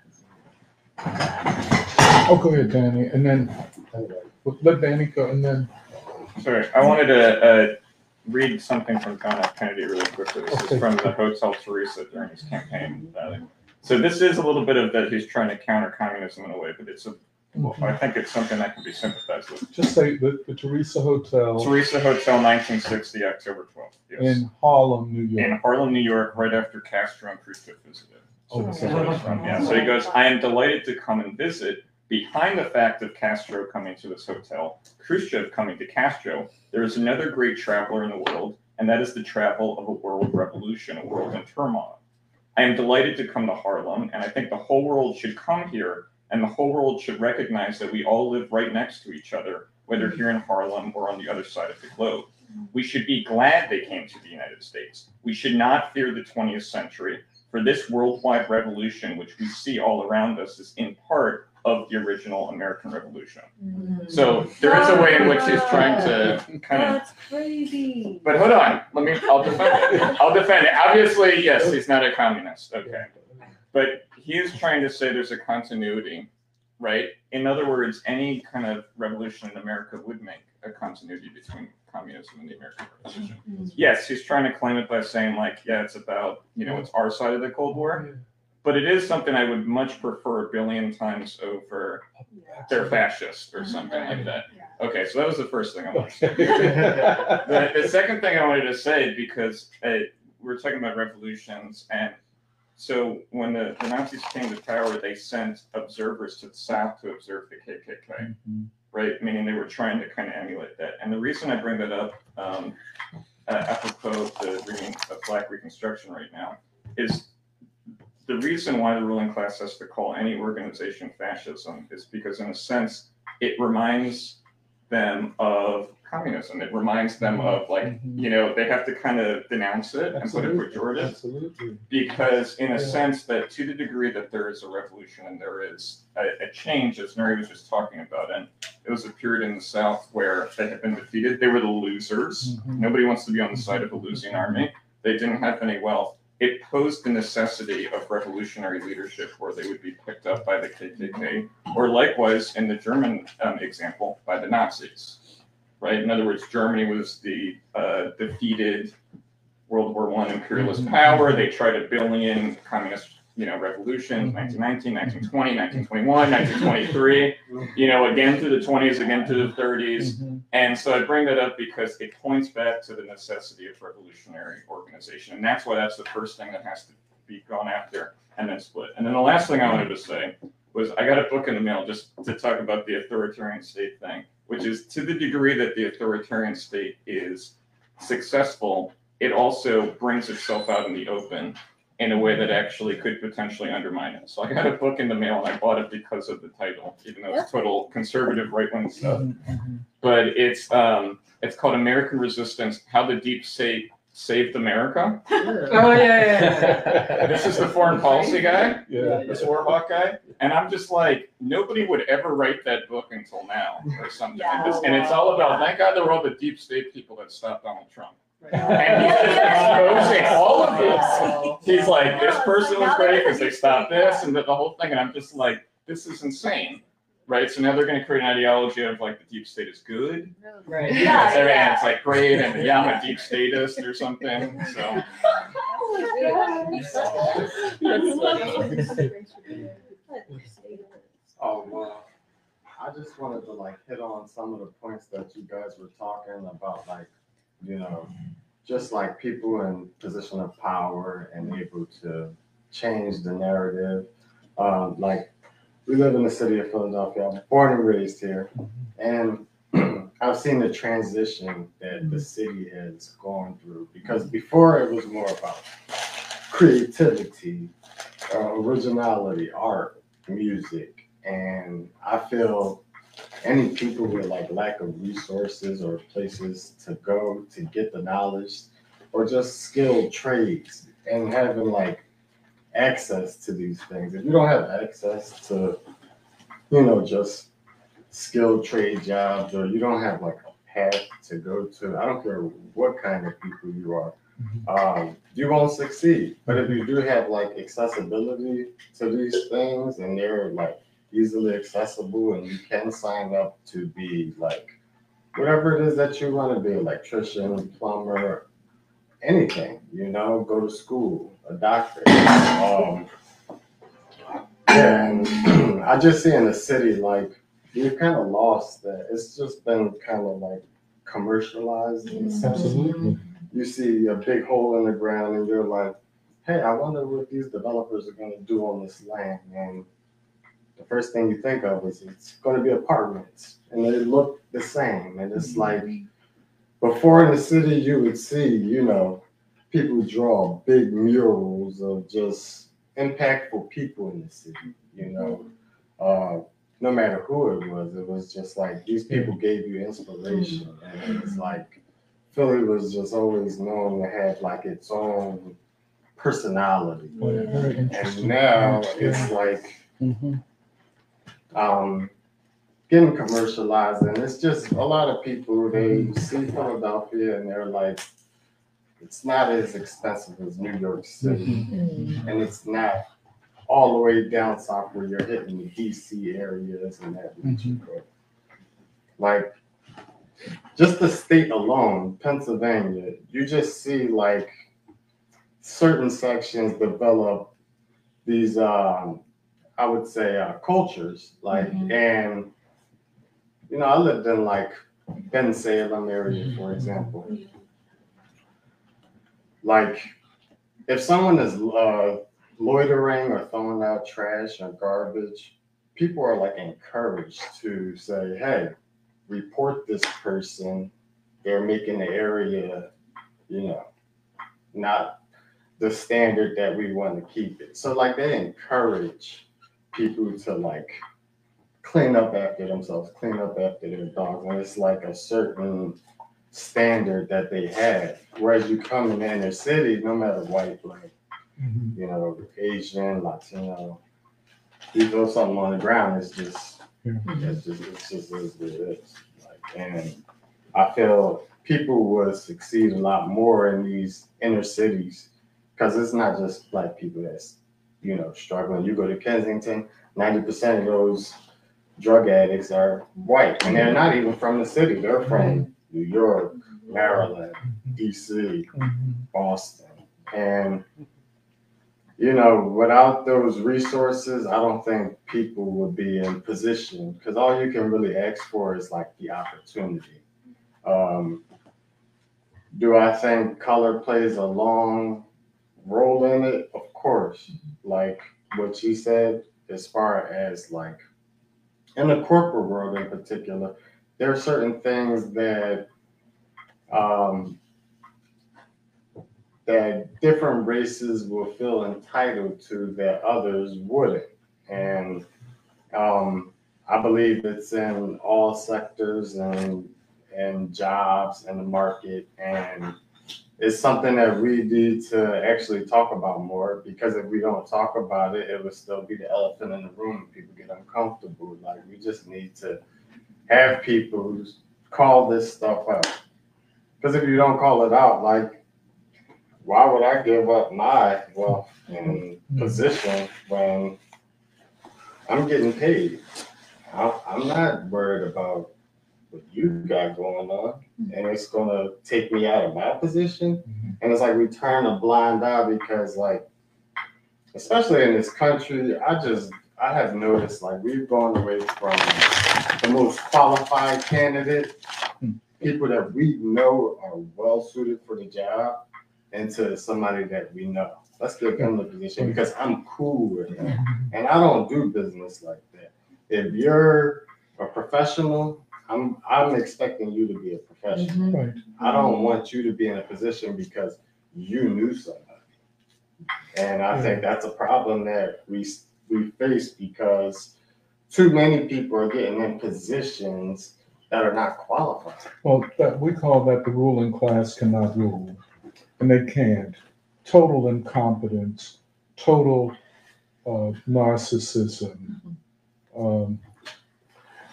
Oh, go ahead, Danny, and then, let Danny go, and then, Sorry, I wanted to uh, read something from John F. Kennedy really quickly. This Okay. is from the Hotel Theresa during his campaign. Uh, so this is a little bit of that he's trying to counter communism in a way, but it's a, well, I think it's something that can be sympathized with. just say the, the Theresa Hotel Theresa Hotel, 1960, October 12th. Yes. in Harlem, New York. in York. Harlem, New York, right after Castro and Khrushchev visited. Oh, So where he's from. Yeah, so he goes, I am delighted to come and visit. Behind the fact of Castro coming to this hotel, Khrushchev coming to Castro, there is another great traveler in the world, and that is the travel of a world revolution, a world in turmoil. I am delighted to come to Harlem, and I think the whole world should come here, and the whole world should recognize that we all live right next to each other, whether here in Harlem or on the other side of the globe. We should be glad they came to the United States. We should not fear the 20th century, for this worldwide revolution, which we see all around us, is in part of the original American Revolution. Mm. So there is a way in which he's trying to kind of. That's crazy. But hold on, let me. I'll defend it. I'll defend it. Obviously, yes, he's not a communist. Okay, but he is trying to say there's a continuity, right? In other words, any kind of revolution in America would make a continuity between communism and the American Revolution. Yes, he's trying to claim it by saying like, yeah, it's about you know, it's our side of the Cold War. But it is something I would much prefer a billion times over they're fascist or something like that. Okay, so that was the first thing I wanted to say. The, the second thing I wanted to say, because uh, we're talking about revolutions, and so when the, the Nazis came to power, they sent observers to the South to observe the KKK, right? Meaning they were trying to kind of emulate that. And the reason I bring that up, um, uh, apropos the re- of Black Reconstruction right now, is the reason why the ruling class has to call any organization fascism is because, in a sense, it reminds them of communism. It reminds them of like you know they have to kind of denounce it and put it Absolutely, pejorative absolutely. because in a Yeah. sense that to the degree that there is a revolution and there is a, a change as Mary was just talking about and it was a period in the South where they had been defeated. They were the losers. Mhm. Nobody wants to be on the side of a losing army. They didn't have any wealth. It posed the necessity of revolutionary leadership where they would be picked up by the KKK or likewise in the German um, example by the Nazis. Right? In other words, Germany was the uh, defeated World War One imperialist power. They tried a billion communist, you know, revolutions, 1919, 1920, 1921, 1923, you know, again through the 20s, again through the 30s. Mhm. And so I bring that up because it points back to the necessity of revolutionary organization. And that's why that's the first thing that has to be gone after and then split. And then the last thing I wanted to say was I got a book in the mail just to talk about the authoritarian state thing, which is to the degree that the authoritarian state is successful, it also brings itself out in the open in a way that actually could potentially undermine it. So I got a book in the mail and I bought it because of the title, even though it's total conservative right wing stuff. But it's um it's called American Resistance: How the Deep State Saved America. Oh, yeah, yeah, *laughs* This is the foreign policy guy, Yeah. this Warhawk guy, and I'm just like, nobody would ever write that book until now or something like this. And it's all about thank God there were all the deep state people that stopped Donald Trump. And he's just *laughs* exposing all of this. He's like, this person was great because they stopped this and the, the whole thing. And I'm just like, this is insane. Right? So now they're going to create an ideology of like the deep state is good. Right. Yeah, And yeah. it's like great. And yeah, I'm a deep statist or something. So *laughs* Oh, *laughs* well, I just wanted to like hit on some of the points that you guys were talking about, like, you know, just like people in position of power and able to change the narrative. Um, like we live in the city of Philadelphia. I'm born and raised here, and *clears throat* I've seen the transition that the city has gone through. Because before it was more about creativity, uh, originality, art, music, and I feel any people with like lack of resources or places to go to get the knowledge or just skilled trades and having like access to these things. If you don't have access to, you know, just skilled trade jobs or you don't have like a path to go to, I don't care what kind of people you are, um, you won't succeed. But if you do have like accessibility to these things and they're like easily accessible and you can sign up to be like whatever it is that you want to be electrician plumber anything you know go to school a doctor um yeah and *clears throat* i just see in the city like you've kind of lost that it's just been kind of like commercialized in a sense. Absolutely. you see a big hole in the ground and you're like hey i wonder what these developers are going to do on this land and the first thing you think of is it's going to be apartments and they look the same and it's like before in the city you would see you know people draw big murals of just impactful people in the city you know? Uh, no matter who it was it was just like these people gave you inspiration. And it was like philly was just always known to have like its own personality. Yeah, very and now it's like Mhm. um, getting commercialized, and it's just a lot of people they see Philadelphia and they're like, it's not as expensive as New York City, and it's not all the way down south where you're hitting the DC areas and that region. But like, just the state alone, Pennsylvania, you just see like certain sections develop these um I would say uh, cultures like and you know I lived in like Bensalem area for example like if someone is uh, loitering or throwing out trash or garbage people are like encouraged to say hey report this person. They're making the area you know not the standard that we want to keep it. So like they encourage people to like clean up after themselves, clean up after their dogs, When it's like a certain standard that they have. Whereas you come in the inner city, no matter white, black, Mhm. you know, Asian, Latino, you throw something on the ground, it's just, Yeah. it's just, it's just what it is. Like, and I feel people would succeed a lot more in these inner cities because it's not just black people that's you know struggling. You go to Kensington, ninety percent of those drug addicts are white, and they're not even from the city. They're from New York, Maryland, D.C., Boston, and you know, without those resources, I don't think people would be in position because all you can really ask for is like the opportunity. Um, do I think color plays a long role in it? Of course. Like what she said, as far as like in the corporate world in particular, there are certain things that um, that different races will feel entitled to that others wouldn't. And um, I believe it's in all sectors and and jobs and the market and it's something that we need to actually talk about more because if we don't talk about it, it will still be the elephant in the room. and People get uncomfortable. Like we just need to have people call this stuff out. Because if you don't call it out, like why would I give up my wealth and mm-hmm. position when I'm getting paid? I, I'm not worried about what you got going on, mm-hmm. and it's gonna take me out of my position. Mm-hmm. And it's like we turn a blind eye because, like, especially in this country, I just I have noticed like we've gone away from the most qualified candidate hmm. people that we know are well suited for the job into somebody that we know. Let's give them the position hmm. because I'm cool with that. And I don't do business like that. If you're a professional, I'm I'm expecting you to be a professional. Mm-hmm. Right. I don't want you to be in a position because you knew somebody. And I think that's a problem that we we face because too many people are getting in positions that are not qualified. Well, that, we call that the ruling class cannot rule, and they can't. Total incompetence, total uh, narcissism. Um,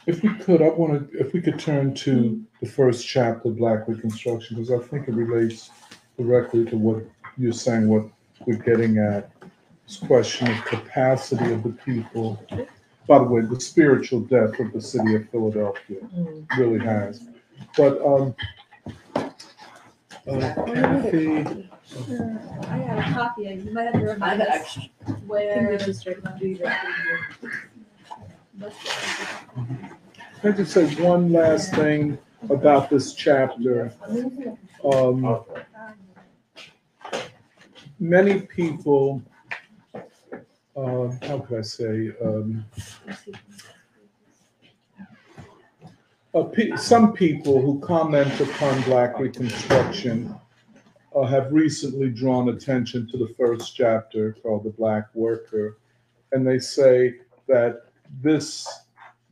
if we could, I want to, if we could turn to the first chapter, Black Reconstruction, because I think it relates directly to what you're saying, what we're getting at. This question of capacity of the people. By the way, the spiritual death of the city of Philadelphia. Really has. But um, uh, Kathy, I have a copy, you might have to remind us where. Can I just say one last thing about this chapter? Um, many people, uh, how could I say, um, uh, pe- some people who comment upon Black Reconstruction uh, have recently drawn attention to the first chapter called The Black Worker. And they say that this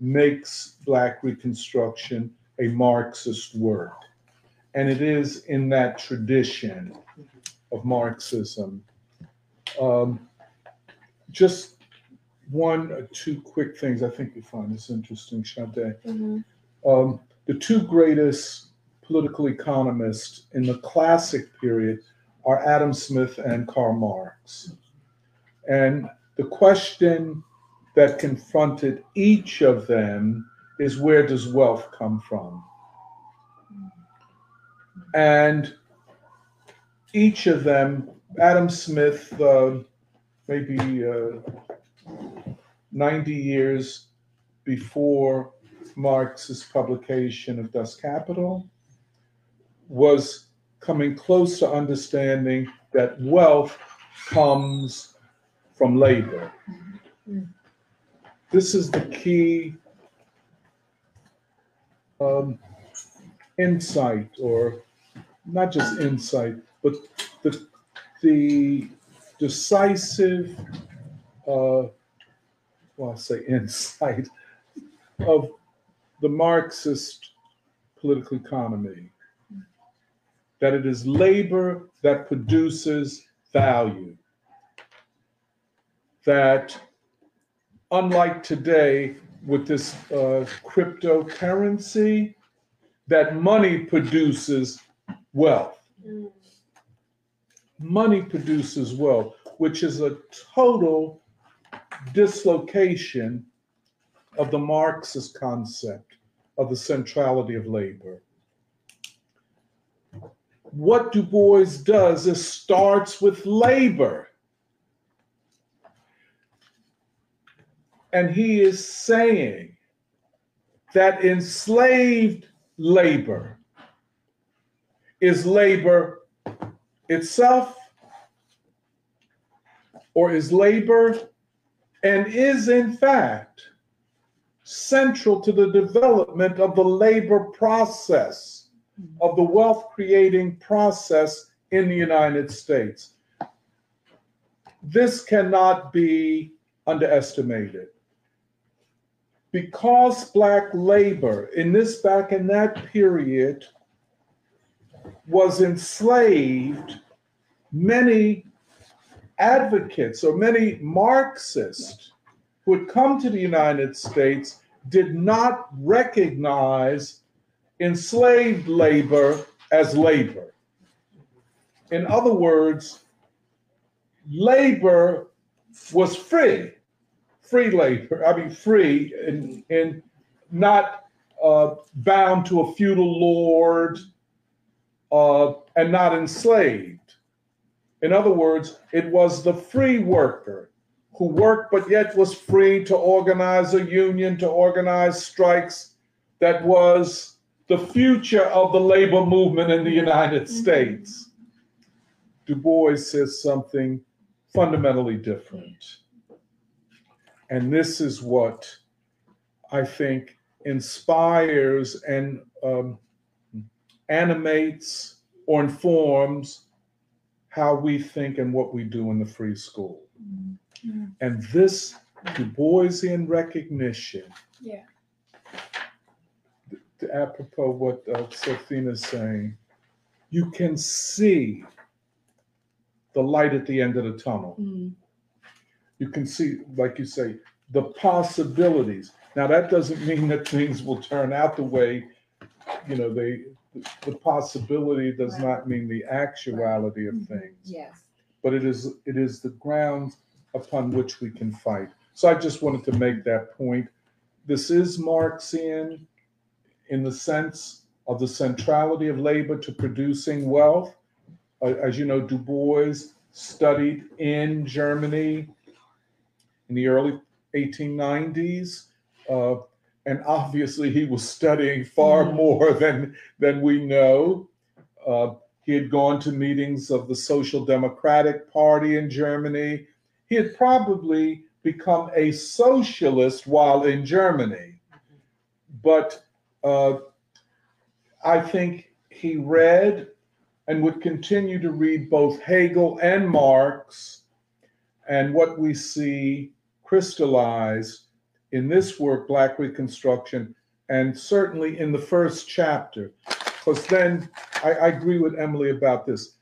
makes Black Reconstruction a Marxist work. And it is in that tradition of Marxism. Um, just one or two quick things I think you find this interesting, Sade. Um, the two greatest political economists in the classic period are Adam Smith and Karl Marx. And the question that confronted each of them is where does wealth come from? And each of them, Adam Smith, uh, maybe uh, 90 years before Marx's publication of Das Kapital, was coming close to understanding that wealth comes from labor. This is the key um, insight, or not just insight, but the, the decisive, uh, well, I'll say insight of the Marxist political economy. That it is labor that produces value. That unlike today with this uh, cryptocurrency, that money produces wealth. Money produces wealth, which is a total dislocation of the Marxist concept of the centrality of labor. What Du Bois does is starts with labor. And he is saying that enslaved labor is labor itself, or is labor and is in fact central to the development of the labor process, of the wealth creating process in the United States. This cannot be underestimated. Because Black labor in this back in that period was enslaved, many advocates or many Marxists who had come to the United States did not recognize enslaved labor as labor. In other words, labor was free, free labor. I mean, free and, and not uh, bound to a feudal lord uh, and not enslaved. In other words, it was the free worker who worked but yet was free to organize a union, to organize strikes, that was the future of the labor movement in the United States. Du Bois says something fundamentally different. And this is what I think inspires and um, animates or informs how we think and what we do in the free school. And this Du Boisian recognition. Yeah. th- Apropos what uh, Sophina's saying, you can see the light at the end of the tunnel. You can see, like you say, the possibilities. Now, that doesn't mean that things will turn out the way, you know, they, the possibility does not mean the actuality of things Yes. but it is it is the ground upon which we can fight. So I just wanted to make that point. This is Marxian in the sense of the centrality of labor to producing wealth. Uh, as you know, Du Bois studied in Germany in the early 1890s. Uh, and obviously, he was studying far more than, than we know. Uh, he had gone to meetings of the Social Democratic Party in Germany. He had probably become a socialist while in Germany. But uh, I think he read and would continue to read both Hegel and Marx. And what we see crystallized in this work, Black Reconstruction, and certainly in the first chapter, because then I, I agree with Emily about this.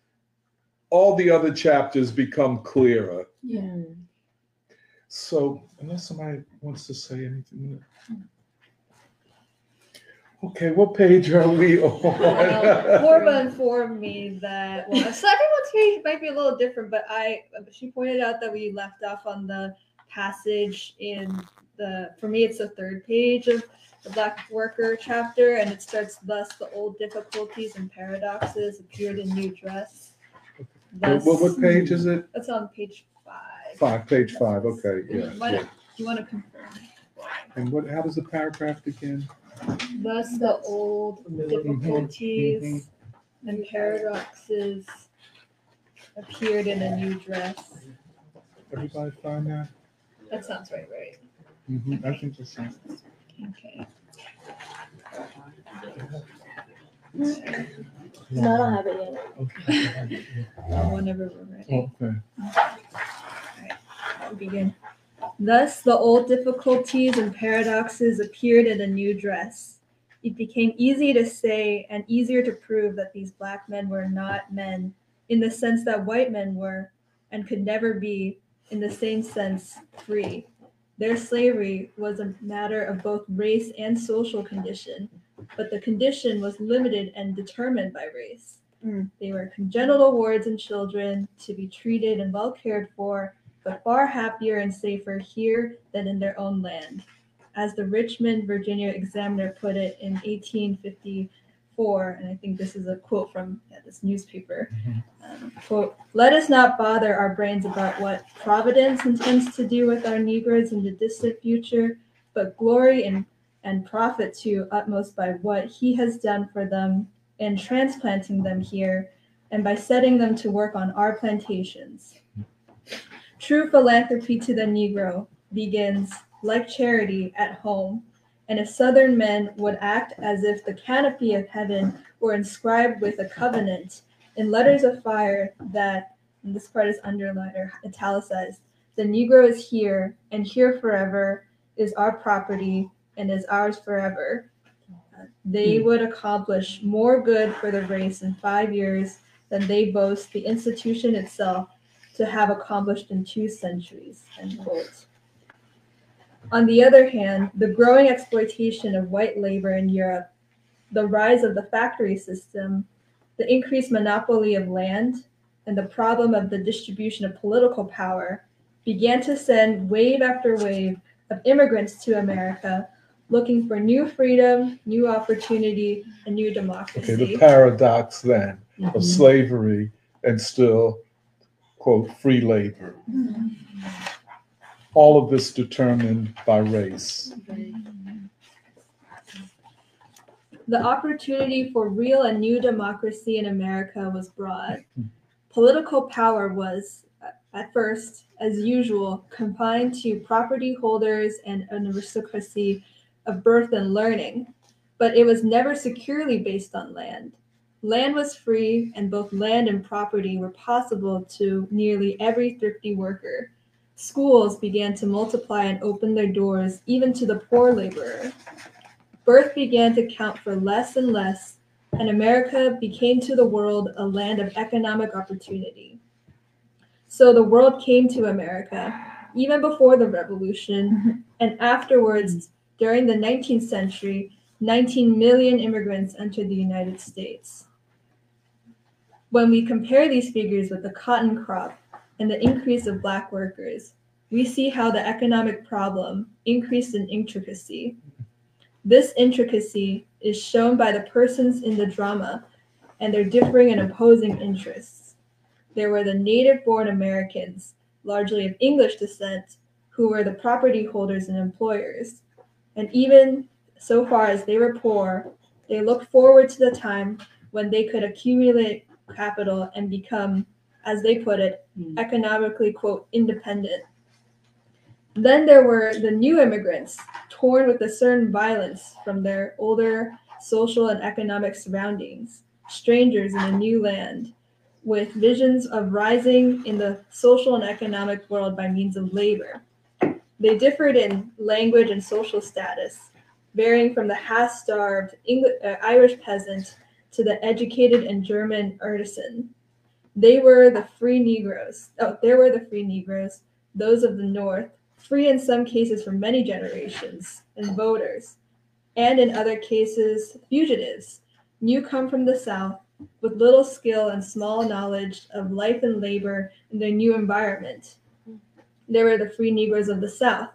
All the other chapters become clearer. Yeah. So, unless somebody wants to say anything. Okay, what page are we Well, *laughs* uh, on? Corba informed me that well, so everyone's page might be a little different, but I she pointed out that we left off on the passage in the for me it's the third page of the Black Worker chapter, and it starts thus the old difficulties and paradoxes appeared in new dress. What, what- what page is it? That's on page five. Five, page five, okay, yeah. Why yeah. you want to confirm? And what, how does the paragraph begin? Thus the old difficulties and paradoxes appeared in a new dress. Everybody find that? That sounds right, right? Mhm, I that's it. Okay. No, I don't have it yet. Whenever we're ready. Okay. I'll begin. Thus, the old difficulties and paradoxes appeared in a new dress. It became easy to say and easier to prove that these black men were not men in the sense that white men were and could never be, in the same sense, free. Their slavery was a matter of both race and social condition, but the condition was limited and determined by race. Hmm. They were congenital wards and children to be treated and well cared for, but far happier and safer here than in their own land. As the Richmond, Virginia Examiner put it in 1854, and I think this is a quote from yeah, this newspaper. Um, quote, let us not bother our brains about what Providence intends to do with our Negroes in the distant future, but glory and, and profit to utmost by what he has done for them in transplanting them here and by setting them to work on our plantations. True philanthropy to the Negro begins, like charity, at home, and if Southern men would act as if the canopy of heaven were inscribed with a covenant in letters of fire that, and this part is underlined or italicized, the Negro is here, and here forever is our property and is ours forever. They hmm. would accomplish more good for the race in five years than they boast the institution itself to have accomplished in two centuries. End quote. On the other hand, the growing exploitation of white labor in Europe, the rise of the factory system, the increased monopoly of land, and the problem of the distribution of political power began to send wave after wave of immigrants to America looking for new freedom, new opportunity, and new democracy. Okay, the paradox then of Mhm. slavery and still, quote, free labor. All of this determined by race. The opportunity for real and new democracy in America was broad. Political power was, at first, as usual, confined to property holders and an aristocracy of birth and learning, but it was never securely based on land. Land was free, and both land and property were possible to nearly every thrifty worker. Schools began to multiply and open their doors even to the poor laborer. Birth began to count for less and less, and America became to the world a land of economic opportunity. So the world came to America, even before the revolution, *laughs* and afterwards, during the 19th century, 19 million immigrants entered the United States. When we compare these figures with the cotton crop and the increase of Black workers, we see how the economic problem increased in intricacy. This intricacy is shown by the persons in the drama and their differing and opposing interests. There were the native born Americans, largely of English descent, who were the property holders and employers. And even so far as they were poor, they looked forward to the time when they could accumulate capital and become, as they put it, economically, quote, independent. Then there were the new immigrants, torn with a certain violence from their older social and economic surroundings, strangers in a new land, with visions of rising in the social and economic world by means of labor. They differed in language and social status, varying from the half starved uh, Irish peasant to the educated and German artisan. They were the free Negroes. Oh, there were the free Negroes, those of the North, free in some cases for many generations, and voters, and in other cases, fugitives, new come from the South with little skill and small knowledge of life and labor in their new environment. There were the free Negroes of the South,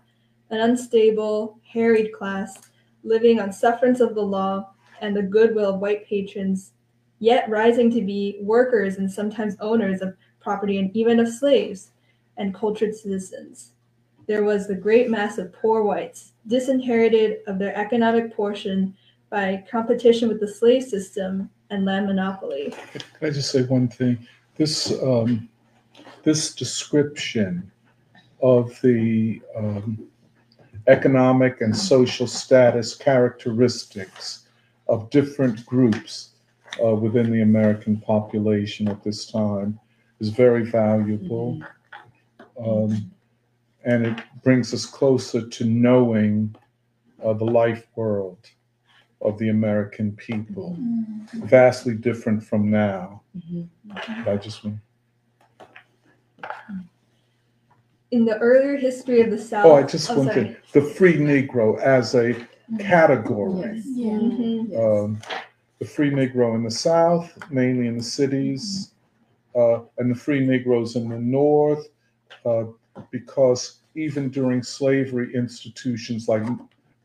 an unstable, harried class living on sufferance of the law and the goodwill of white patrons, yet rising to be workers and sometimes owners of property and even of slaves and cultured citizens. There was the great mass of poor whites, disinherited of their economic portion by competition with the slave system and land monopoly. Can I just say one thing? This um, this description of the um, economic and social status characteristics of different groups uh, within the American population at this time is very valuable. Um, and it brings us closer to knowing uh, the life world of the American people, vastly different from now. I just want. In the earlier history of the South, Oh, I just oh, wanted sorry. the free Negro as a category. Mhm. Um, the free Negro in the South, mainly in the cities, uh, and the free Negroes in the North, uh, because even during slavery, institutions like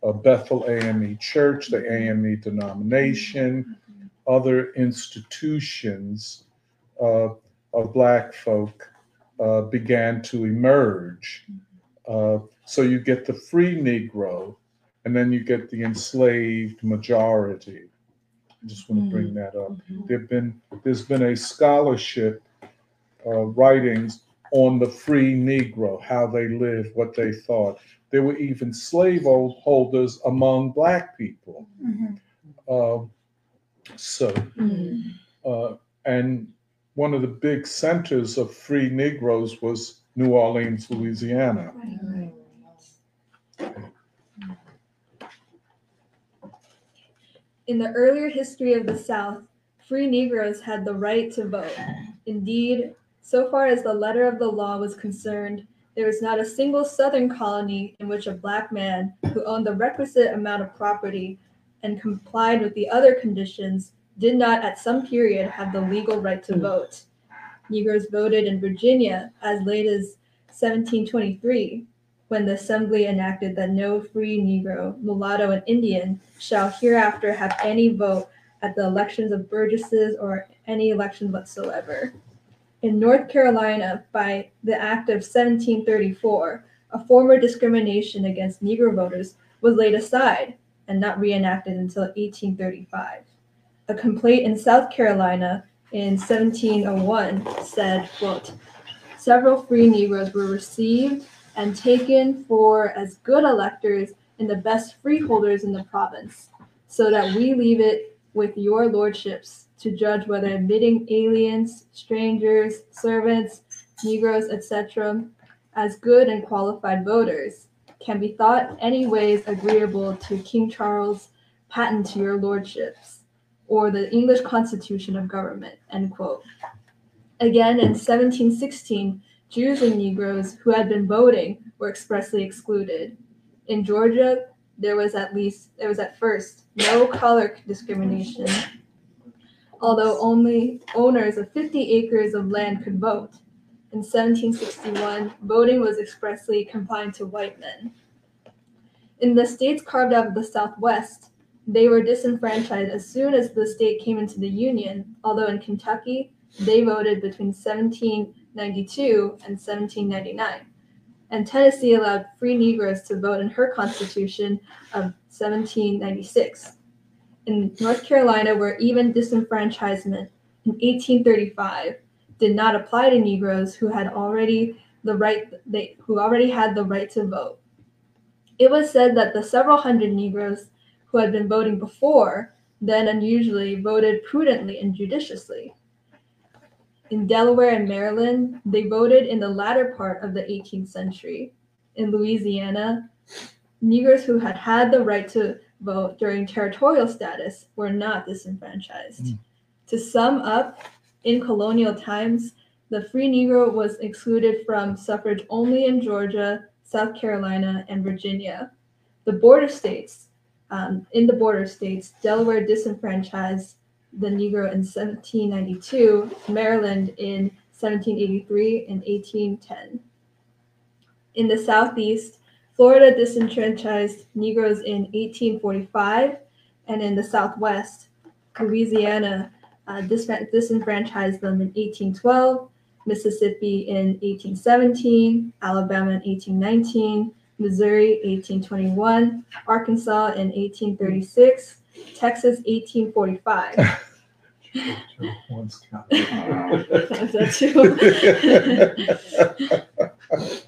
uh, Bethel AME Church, the AME denomination, other institutions uh, of Black folk uh, began to emerge. Uh, so you get the free Negro, and then you get the enslaved majority. I just want to bring that up. There've been there's been a scholarship uh, writings on the free Negro, how they lived, what they thought. There were even slave hold- holders among black people. Um, so, uh, and one of the big centers of free Negroes was New Orleans, Louisiana. In the earlier history of the South, free Negroes had the right to vote. Indeed, so far as the letter of the law was concerned, there was not a single Southern colony in which a black man who owned the requisite amount of property and complied with the other conditions did not at some period have the legal right to vote. Negroes voted in Virginia as late as 1723, when the Assembly enacted that no free Negro, mulatto, and Indian shall hereafter have any vote at the elections of burgesses or any election whatsoever. In North Carolina, by the Act of 1734, a former discrimination against Negro voters was laid aside, and not reenacted until 1835. A complaint in South Carolina in 1701 said, quote, several free Negroes were received and taken for as good electors and the best freeholders in the province, so that we leave it with your lordships to judge whether admitting aliens, strangers, servants, Negroes, etc., as good and qualified voters can be thought any ways agreeable to King Charles' patent to your lordships, or the English Constitution of Government. End quote. Again, in 1716, Jews and Negroes who had been voting were expressly excluded. In Georgia, there was at least there was at first no color discrimination, although only owners of 50 acres of land could vote. In 1761, voting was expressly confined to white men. In the states carved out of the Southwest, they were disenfranchised as soon as the state came into the Union, although in Kentucky, they voted between 1792 and 1799. And Tennessee allowed free Negroes to vote in her Constitution of 1796. In North Carolina, where even disenfranchisement in 1835 did not apply to Negroes who had already the right they, who already had the right to vote. It was said that the several hundred Negroes who had been voting before then unusually voted prudently and judiciously. In Delaware and Maryland, they voted in the latter part of the 18th century. In Louisiana, Negroes who had had the right to vote during territorial status were not disenfranchised. Mm. To sum up, in colonial times, the free Negro was excluded from suffrage only in Georgia, South Carolina, and Virginia. The border states, um, in the border states, Delaware disenfranchised the Negro in 1792, Maryland in 1783 and 1810. In the Southeast, Florida disenfranchised Negroes in 1845, and in the Southwest, Louisiana uh, disenfranchised them in 1812, Mississippi in 1817, Alabama in 1819, Missouri 1821, Arkansas in 1836, Texas 1845. Once *laughs* *laughs*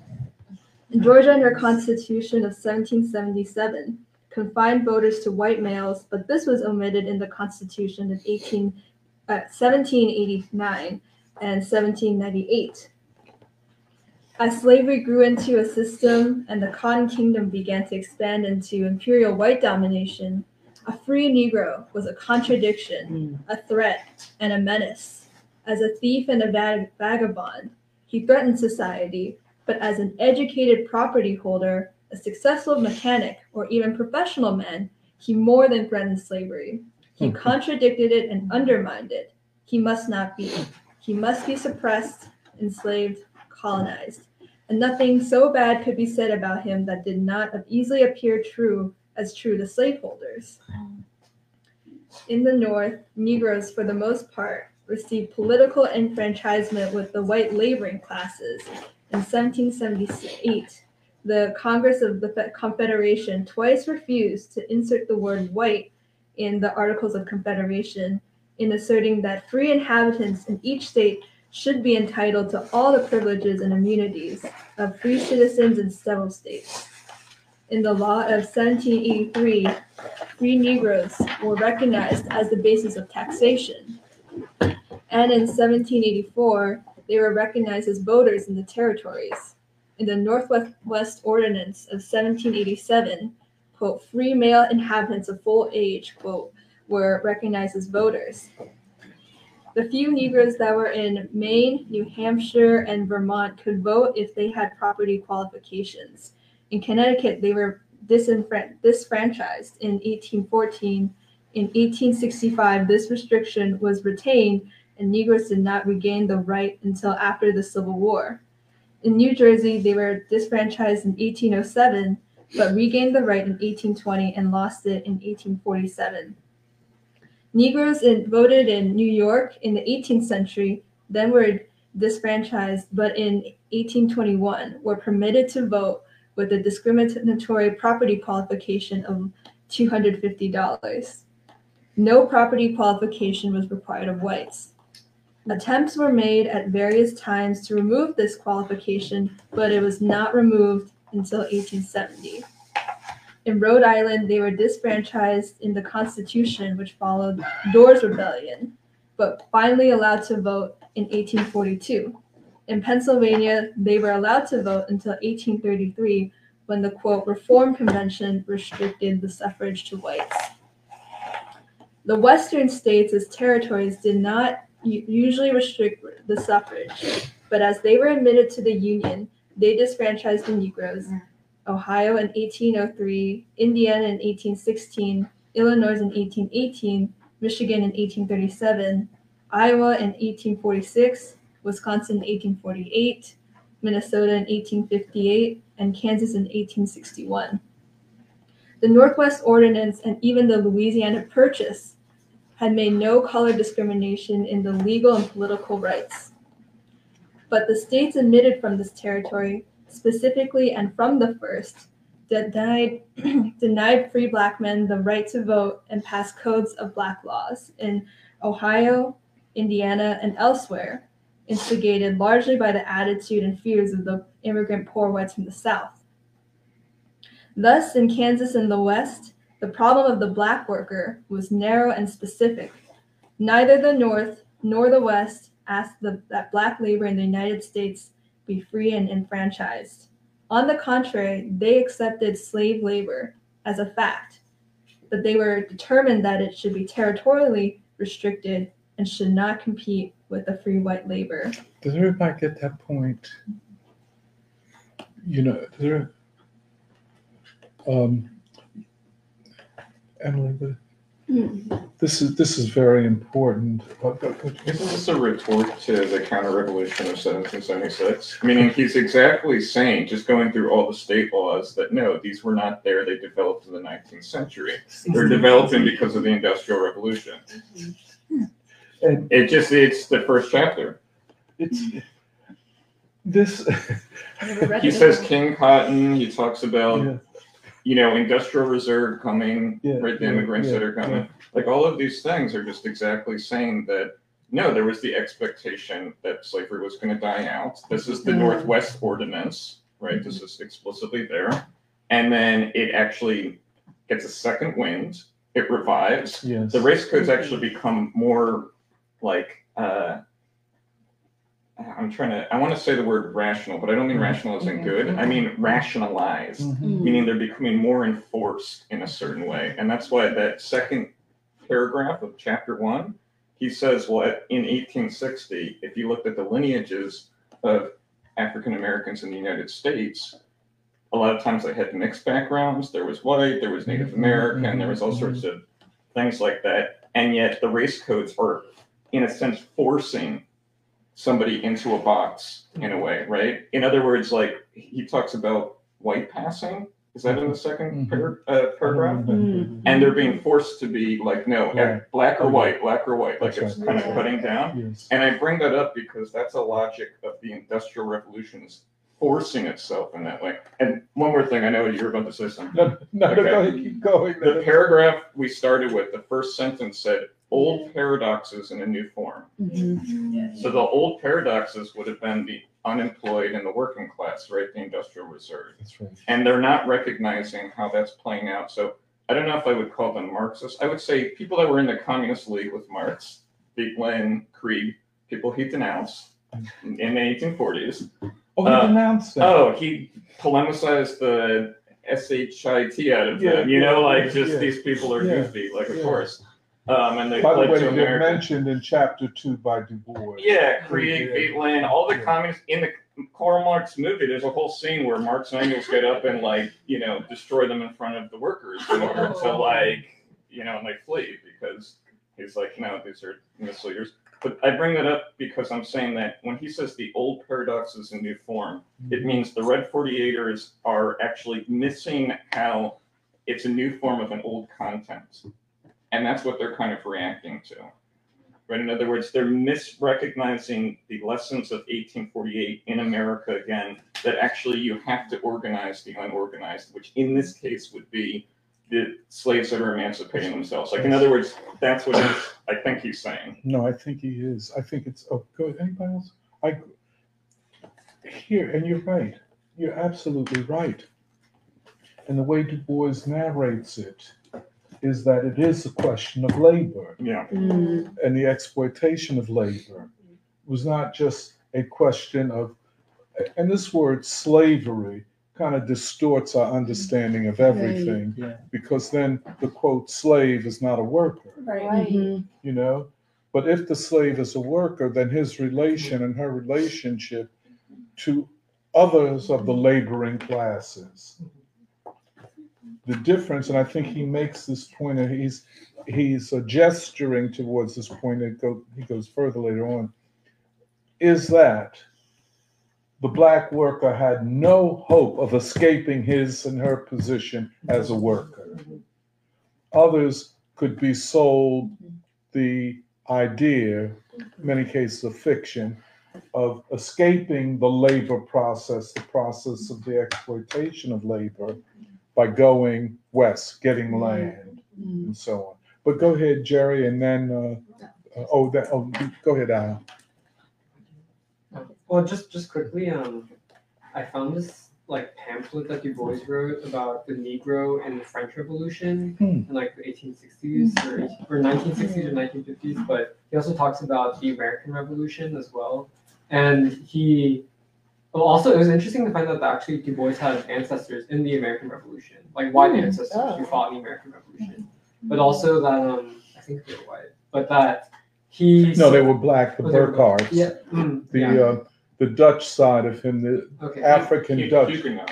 Georgia, under Constitution of 1777, confined voters to white males, but this was omitted in the Constitution of 18, uh, 1789 and 1798. As slavery grew into a system and the Cotton Kingdom began to expand into imperial white domination, a free Negro was a contradiction, hmm. a threat, and a menace. As a thief and a vag- vagabond, he threatened society, but as an educated property holder, a successful mechanic, or even professional man, he more than threatened slavery. He hmm. contradicted it and undermined it. He must not be. He must be suppressed, enslaved, colonized. And nothing so bad could be said about him that did not easily appear true as true to slaveholders. In the North, Negroes, for the most part, received political enfranchisement with the white laboring classes. In 1778, the Congress of the Confederation twice refused to insert the word white in the Articles of Confederation, in asserting that free inhabitants in each state should be entitled to all the privileges and immunities of free citizens in several states. In the law of 1783, free Negroes were recognized as the basis of taxation. And in 1784, they were recognized as voters in the territories. In the Northwest Ordinance of 1787, quote, free male inhabitants of full age, quote, were recognized as voters. The few Negroes that were in Maine, New Hampshire, and Vermont could vote if they had property qualifications. In Connecticut, they were disfranchised in 1814. In 1865, this restriction was retained, and Negroes did not regain the right until after the Civil War. In New Jersey, they were disfranchised in 1807, but regained the right in 1820 and lost it in 1847. Negroes in, voted in New York in the 18th century, then were disfranchised, but in 1821 were permitted to vote with a discriminatory property qualification of $250. No property qualification was required of whites. Attempts were made at various times to remove this qualification, but it was not removed until 1870. In Rhode Island, they were disfranchised in the Constitution, which followed Dorr's Rebellion, but finally allowed to vote in 1842. In Pennsylvania, they were allowed to vote until 1833 when the quote Reform Convention restricted the suffrage to whites. The Western states as territories did not usually restrict the suffrage, but as they were admitted to the Union, they disfranchised the Negroes. Ohio in 1803, Indiana in 1816, Illinois in 1818, Michigan in 1837, Iowa in 1846, Wisconsin in 1848, Minnesota in 1858, and Kansas in 1861. The Northwest Ordinance and even the Louisiana Purchase had made no color discrimination in the legal and political rights. But the states admitted from this territory, specifically and from the first, denied, *clears throat* denied free black men the right to vote and pass codes of black laws in Ohio, Indiana, and elsewhere, instigated largely by the attitude and fears of the immigrant poor whites from the South. Thus, in Kansas and the West, the problem of the black worker was narrow and specific. Neither the North nor the West asked the, that black labor in the United States be free and enfranchised. On the contrary, they accepted slave labor as a fact, but they were determined that it should be territorially restricted and should not compete with the free white labor. Does everybody get that point? You know, there, um, Emily, the- this is, this is very important. Isn't this a retort to the counter-revolution of 1776? Meaning he's exactly saying, just going through all the state laws, that no, these were not there, they developed in the 19th century. They're developing because of the Industrial Revolution. And It just, it's the first chapter. it's, this, *laughs* He says King Cotton, he talks about, Yeah. you know, industrial reserve coming, Yeah, right, the yeah, immigrants that are coming. Like all of these things are just exactly saying that, no, there was the expectation that slavery was gonna die out. This is the Mm-hmm. Northwest Ordinance, right? This is explicitly there. And then it actually gets a second wind, it revives. yes. The race codes actually become more like, uh, I'm trying to, I want to say the word rational, but I don't mean mm-hmm. rational isn't mm-hmm. good. I mm-hmm. mean rationalized, Mhm. meaning they're becoming more enforced in a certain way. And that's why that second paragraph of chapter one, he says, well, in 1860, if you looked at the lineages of African Americans in the United States, a lot of times they had mixed backgrounds. There was white, there was Native American, there was all sorts of things like that. And yet the race codes are, in a sense, forcing somebody into a box in a way, right? In other words, like he talks about white passing. Is that in the 2nd Mhm. par- uh, paragraph? Mhm. And they're being forced to be like, no, Right. black or white, black or white. Like That's it's right. kind of cutting down. Yes. And I bring that up because that's a logic of the Industrial Revolution is forcing itself in that way. And one more thing, I know you're about to say something. No, no, no, Okay. go ahead, keep going. The paragraph we started with, the first sentence said, old paradoxes in a new form. So the old paradoxes would have been the unemployed and the working class, right? The industrial reserve. That's right. And they're not recognizing how that's playing out. So I don't know if I would call them Marxists. I would say people that were in the Communist League with Marx, Veblen, Krieg, people he denounced in the 1840s. Oh, he Uh, denounced that. Oh, he polemicized the SHIT out of Yeah, them. You know, yeah, like yeah, just yeah. these people are Yeah, goofy, like of yeah. course. Um, and they By the fled way, to they're America. mentioned in chapter two by Du Bois. Yeah, Krieg, Yeah. Veblen, all the Yeah. communists in the Karl Marx movie. There's a whole scene where Marx and Engels get up and like you know destroy them in front of the workers in order to like you know and they flee because he's like no these are misleaders. But I bring that up because I'm saying that when he says the old paradox is in new form, it means the Red 48ers are actually missing how it's a new form of an old content. And that's what they're kind of reacting to. Right? In other words, they're misrecognizing the lessons of 1848 in America again, that actually you have to organize the unorganized, which in this case would be the slaves that are emancipating themselves. Like in other words, that's what I think he's saying. No, I think he is. I think it's, oh, go, anybody else? I, here, and you're right. You're absolutely right. And the way Du Bois narrates it is that it is a question of labor Yeah. Mm. and the exploitation of labor. It was not just a question of, and this word slavery kind of distorts our understanding of everything Yeah. because then the quote slave is not a worker Right. Mm-hmm. you know but if the slave is a worker then his relation and her relationship to others of the laboring classes the difference and i think he makes this point and he's he's uh, gesturing towards this point go, he goes further later on is that the black worker had no hope of escaping his and her position as a worker. Others could be sold the idea, many cases of fiction, of escaping the labor process, the process of the exploitation of labor by going west, getting land, and so on. But go ahead, Jerry, and then, uh, uh, oh, that, oh, go ahead, Al. Well, just just quickly, um, I found this like pamphlet that Du Bois wrote about the Negro and the French Revolution Hmm. in like the 1860s or, 18 or 1960s or 1950s. But he also talks about the American Revolution as well, and he. Well, also, it was interesting to find out that actually Du Bois had ancestors in the American Revolution, like white Hmm. ancestors Oh. who fought in the American Revolution. But also that um, I think they were white, but that he. No, they were black, the Oh, they were black. Burghardts. Yeah. mm, The, yeah. uh, the Dutch side of him, the Okay. African Hu- Dutch. Huguenot.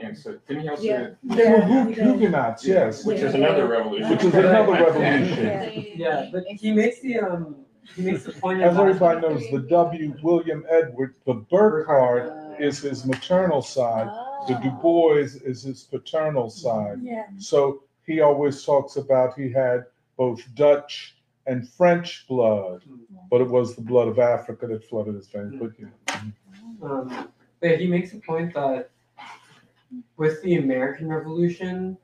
And so, didn't he also? Yeah. They were Hu- Huguenots, yes. Which is another revolution. Which is another *laughs* revolution. Yeah. Yeah, but he makes the um he makes the point As about- everybody knows, the W. William Edward, the Burghardt is his maternal side. The Du oh. Bois is his paternal mm-hmm. side. Yeah. So he always talks about he had both Dutch and French blood, mm-hmm. but it was the blood of Africa that flooded his veins. But yeah. Mm-hmm. Um, but he makes a point that with the American Revolution,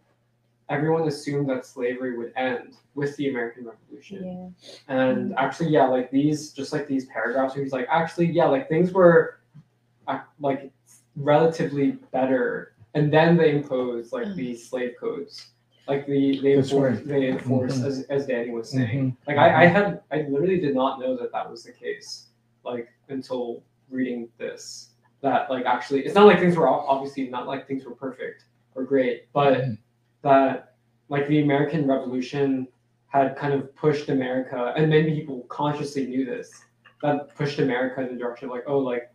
everyone assumed that slavery would end with the American Revolution. And actually, yeah, like these, just like these paragraphs, where he's like, actually, yeah, like things were uh, like relatively better, and then they imposed like these slave codes, like the they That's enforce, right. they enforce Mhm. as as Danny was saying. Mhm. Like I, I had, I literally did not know that that was the case, like until reading this. That like actually, it's not like things were obviously not like things were perfect or great, but Mhm. That like the American Revolution had kind of pushed America, and many people consciously knew this, that pushed America in the direction of like, oh, like,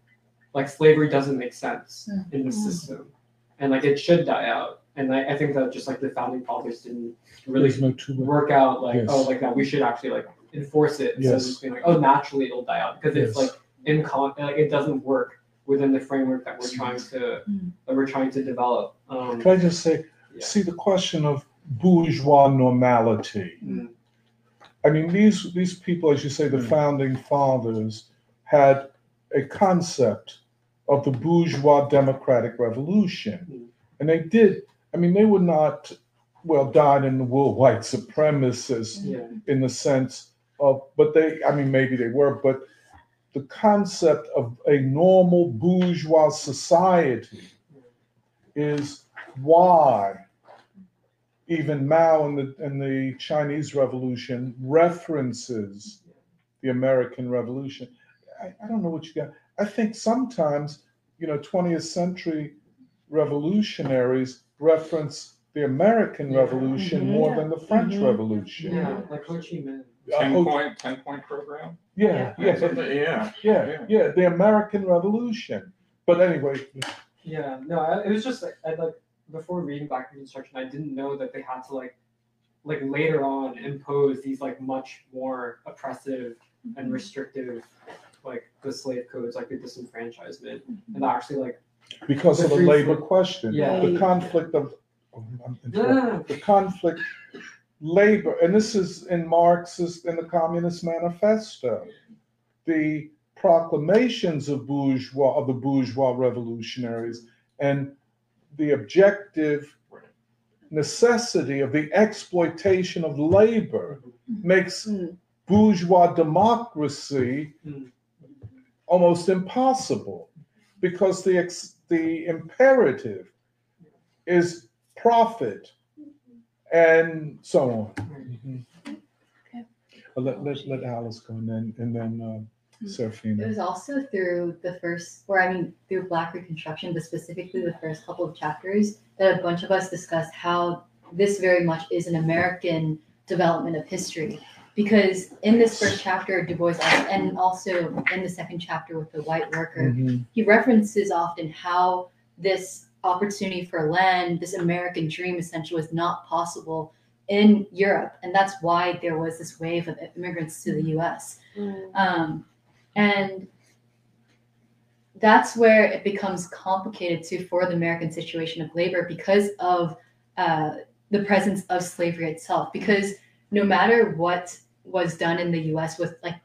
like slavery doesn't make sense in the system, and like it should die out. And I, I think that just like the founding fathers didn't really no work out like, Yes. oh, like that we should actually like enforce it instead of Yes. just being like, oh, naturally it'll die out because it's like in con, like it doesn't work within the framework that we're trying to that we're trying to develop. Um, Can I just say, Yeah. see the question of bourgeois normality. Mm. I mean, these these people, as you say, the Mm. founding fathers had a concept of the bourgeois democratic revolution, Mm. and they did. I mean, they were not well dyed in the wool white supremacists yeah. in the sense of, but they, I mean, maybe they were, but the concept of a normal bourgeois society is why even Mao in the, in the Chinese Revolution references the American Revolution. I, I don't know what you got. I think sometimes, you know, 20th century revolutionaries reference the American Yeah. Revolution Mhm. more than the French Mhm. Revolution. Yeah, like Ho Chi Minh. Ten Uh, Ten oh, point, ten point program? yeah, yeah, Something- Yeah. yeah, Yeah. yeah, the American Revolution. But anyway, Yeah, no, I, it was just like I like before reading Black Reconstruction, I didn't know that they had to like like later on impose these like much more oppressive and mm-hmm. restrictive like the slave codes, like the disenfranchisement, mm-hmm. and actually like because The of the labor flow- question, Yeah. the conflict of oh, the conflict labor and this is in marxist in the communist manifesto. The proclamations of bourgeois of the bourgeois revolutionaries and the objective necessity of the exploitation of labor makes Mm. bourgeois democracy Mm. almost impossible because the ex, the imperative is profit and so on. Mhm. Okay. Uh, Let, let, let Alice go and then and then uh, It Serafina. was also through the first, or I mean, through Black Reconstruction, but specifically the first couple of chapters, that a bunch of us discussed how this very much is an American development of history. Because in this first chapter, Du Bois, and also in the second chapter with the white worker, Mhm. he references often how this opportunity for land, this American dream essentially was not possible in Europe. And that's why there was this wave of immigrants to the US. Um, and that's where it becomes complicated too for the American situation of labor because of uh, the presence of slavery itself. Because no matter what was done in the US with like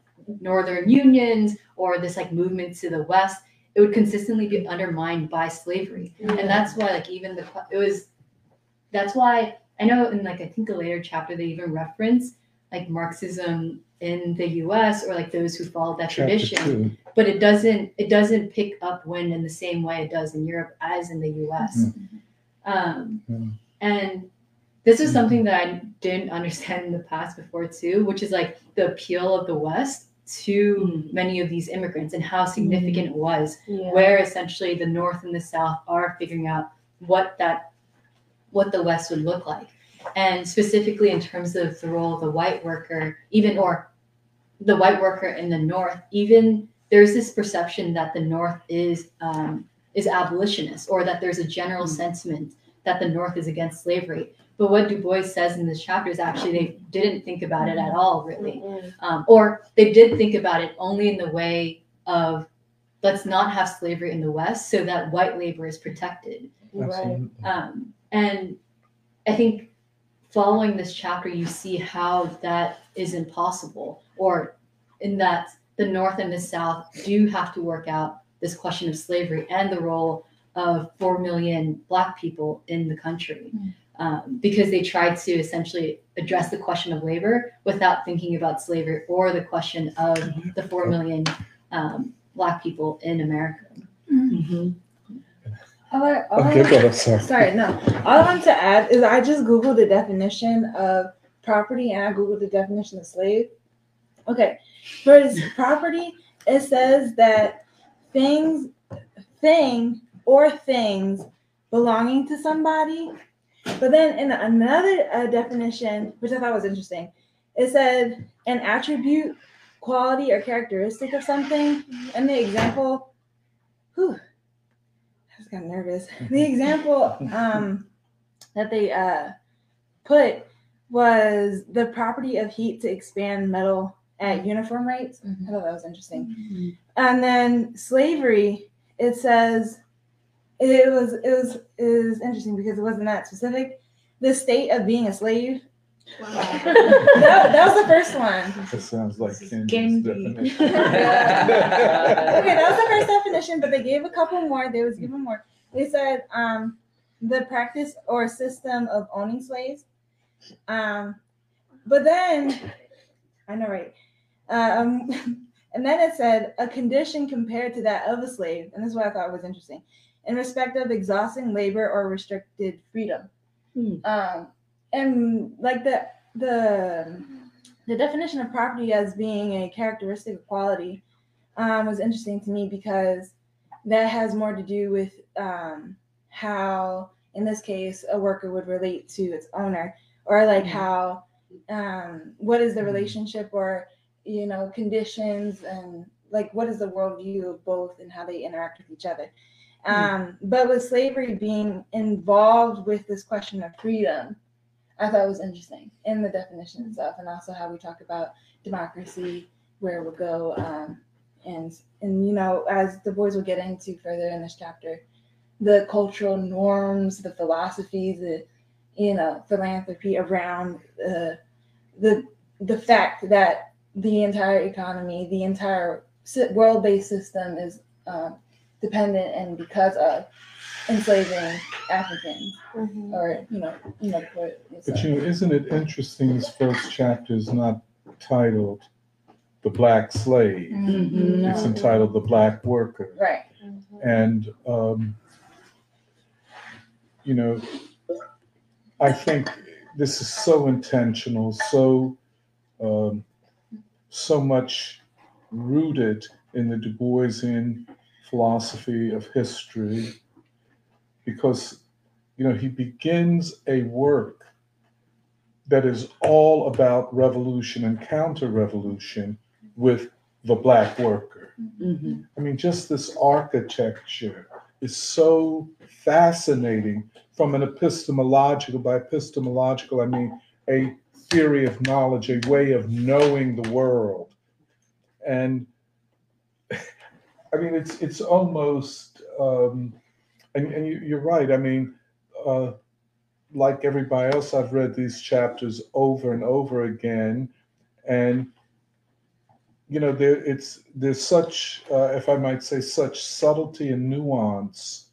northern unions or this like movement to the west, it would consistently be undermined by slavery. And that's why like even the it was that's why I know in like I think a later chapter they even reference like Marxism in the US or like those who follow that Chapter tradition two. but it doesn't it doesn't pick up wind in the same way it does in Europe as in the US. Um, Mm. and this is something that I didn't understand in the past before too, which is like the appeal of the West to many of these immigrants and how significant it was, Yeah. where essentially the North and the South are figuring out what that what the West would look like. And specifically in terms of the role of the white worker, even or the white worker in the North, even there's this perception that the North is um, is abolitionist, or that there's a general sentiment that the North is against slavery. But what Du Bois says in this chapter is actually they didn't think about it at all, really, um, or they did think about it only in the way of let's not have slavery in the West so that white labor is protected. Right. Um, and I think following this chapter, you see how that is impossible, or in that the North and the South do have to work out this question of slavery and the role of 4 million Black people in the country. Um, because they tried to essentially address the question of labor without thinking about slavery or the question of the 4 million um, Black people in America. All I, all I- Okay, go ahead, sorry. Sorry, no. All I want to add is I just googled the definition of property and I googled the definition of slave. Okay, for property, it says that things, thing or things belonging to somebody. But then in another uh, definition, which I thought was interesting, it said an attribute, quality, or characteristic of something. And the example, whew, I just got nervous. *laughs* The example um, that they uh, put was the property of heat to expand metal at uniform rates. I thought that was interesting. And then slavery, it says it was it was it was interesting because it wasn't that specific. The state of being a slave. *laughs* that, that was the first one. That sounds like Ken's Kendi. definition. *laughs* okay, that was the first definition, but they gave a couple more. They was given more. They said um, the practice or system of owning slaves. Um, but then, I know, right? Um, and then it said a condition compared to that of a slave, and this is what I thought was interesting, in respect of exhausting labor or restricted freedom. Um, and like the the the definition of property as being a characteristic of quality um, was interesting to me because that has more to do with um, how, in this case, a worker would relate to its owner, or like how, um, what is the relationship, or you know, conditions, and like what is the worldview of both and how they interact with each other. Um, but with slavery being involved with this question of freedom, I thought was interesting in the definition itself, and also how we talk about democracy, where would go, um, and and you know, as Du Bois will get into further in this chapter, the cultural norms, the philosophies, the you know, philanthropy around uh, the the fact that the entire economy, the entire world-based system is um, dependent and because of enslaving Africans or you know you know put But you know, isn't it interesting? This first chapter is not titled "The Black Slave." Mhm. It's entitled "The Black Worker." right. And, um, you know, I think this is so intentional, so, um, so much rooted in the Du Boisian philosophy of history, because, you know, he begins a work that is all about revolution and counter-revolution with the black worker. I mean, just this architecture is so fascinating from an epistemological, by epistemological, I mean a theory of knowledge, a way of knowing the world. And *laughs* I mean, it's it's almost, um, and, and you, you're right. I mean, uh, like everybody else, I've read these chapters over and over again, and you know there it's there's such uh, if i might say such subtlety and nuance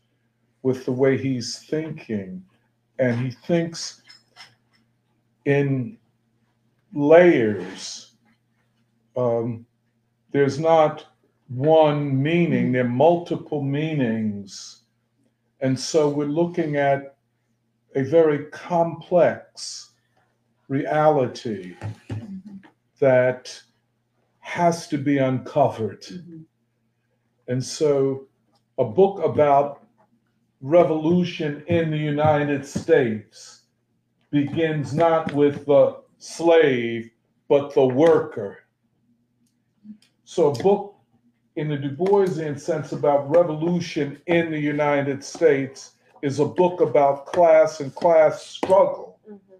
with the way he's thinking. And he thinks in layers. Um, there's not one meaning. There are multiple meanings and so we're looking at a very complex reality that has to be uncovered. Mm-hmm. And so, a book about revolution in the United States begins not with the slave, but the worker. So, a book in the Du Boisian sense about revolution in the United States is a book about class and class struggle, mm-hmm.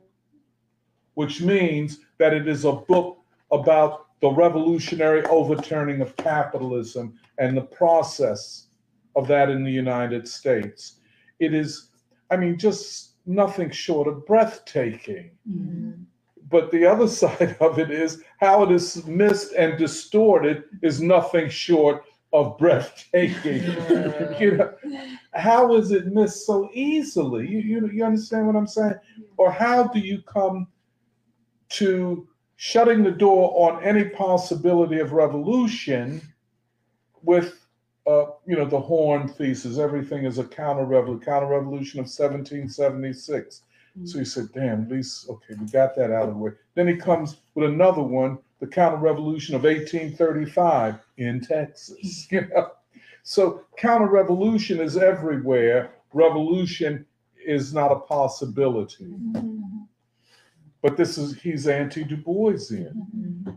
which means that it is a book about the revolutionary overturning of capitalism and the process of that in the United States. It is, I mean, just nothing short of breathtaking. Mm-hmm. But the other *laughs* side of it is how it is missed and distorted is nothing short of breathtaking. *laughs* you know, how is it missed so easily? You, you, you understand what I'm saying? Or how do you come to shutting the door on any possibility of revolution with uh, you know the Horne thesis everything is a counter revolution counter revolution of 1776 Mm. so he said damn at least okay we got that out of the way. Then he comes with another one the counter revolution of 1835 in texas mm. *laughs* you know? So counter revolution is everywhere. Revolution is not a possibility. Mm-hmm. But this is he's anti-Du Boisian. Mm-hmm.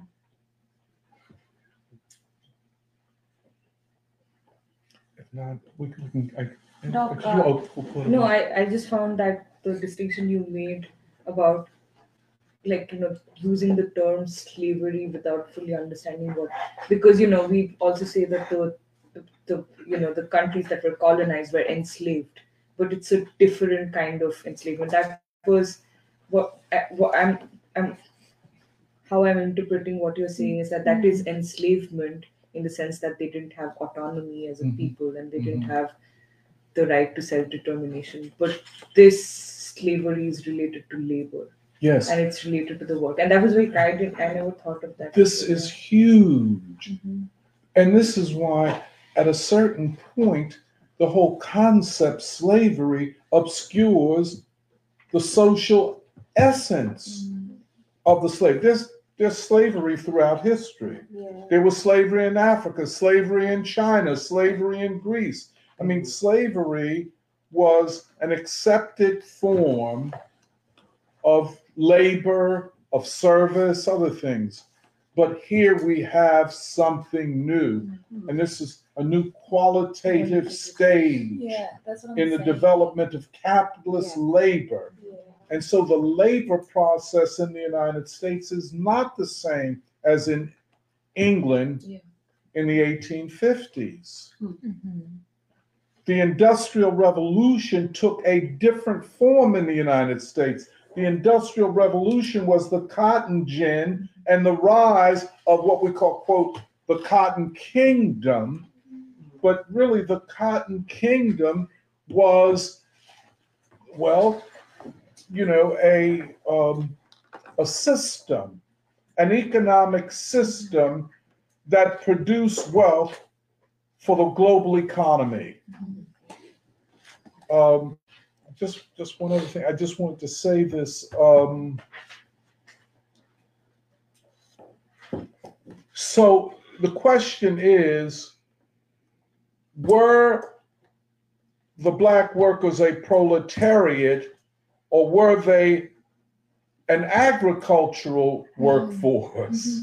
If not, we can. We can I, Doc, I- uh, oh, No, I, I just found that the distinction you made about like you know using the term slavery without fully understanding what because you know we also say that the, the the you know the countries that were colonized were enslaved but it's a different kind of enslavement that was what, uh, what I'm I'm how I'm interpreting what you're saying is that that is enslavement in the sense that they didn't have autonomy as a Mhm. people and they didn't Mhm. have the right to self determination. But this slavery is related to labor Yes, and it's related to the work. And that was very I didn't I never thought of that. this before. is huge, Mhm. and this is why, at a certain point, the whole concept slavery obscures the social essence of the slave. There's there's slavery throughout history. Yeah. There was slavery in Africa, slavery in China, slavery in Greece. I mean, slavery was an accepted form of labor, of service, other things. But here we have something new, mm-hmm. and this is a new qualitative stage Yeah, that's what I'm in the saying. development of capitalist labor. Yeah. And so the labor process in the United States is not the same as in England Yeah. in the 1850s. The Industrial Revolution took a different form in the United States. The Industrial Revolution was the cotton gin and the rise of what we call, quote, the cotton kingdom. But really, the cotton kingdom was, well, you know, a um, a system, an economic system that produced wealth for the global economy. Um, just just one other thing. I just wanted to say this. Um, so the question is, were the black workers a proletariat or were they an agricultural workforce?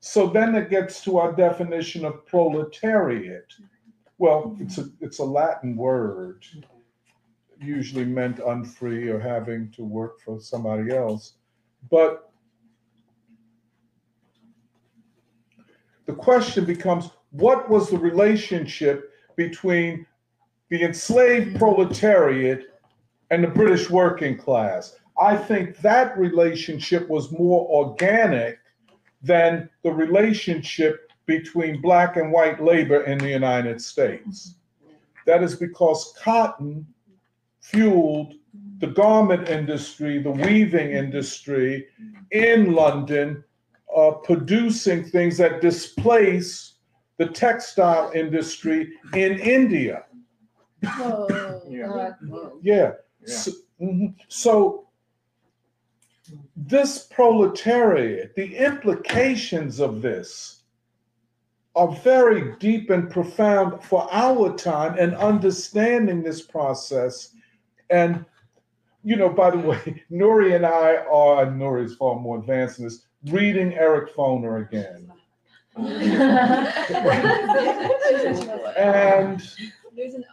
So then it gets to our definition of proletariat. Well, it's a it's a Latin word, usually meant unfree or having to work for somebody else. But the question becomes what was the relationship between the enslaved proletariat and the British working class? I think that relationship was more organic than the relationship between black and white labor in the United States. That is because cotton fueled the garment industry, the weaving industry in London, uh, producing things that displace the textile industry in India. Oh, Yeah. God. Yeah. Yeah. So, mhm. so this proletariat, the implications of this are very deep and profound for our time and understanding this process. And, you know, by the way, *laughs* Nuri and I are, and Nuri is far more advanced in this, reading Eric Foner again. *laughs* *laughs* And There's an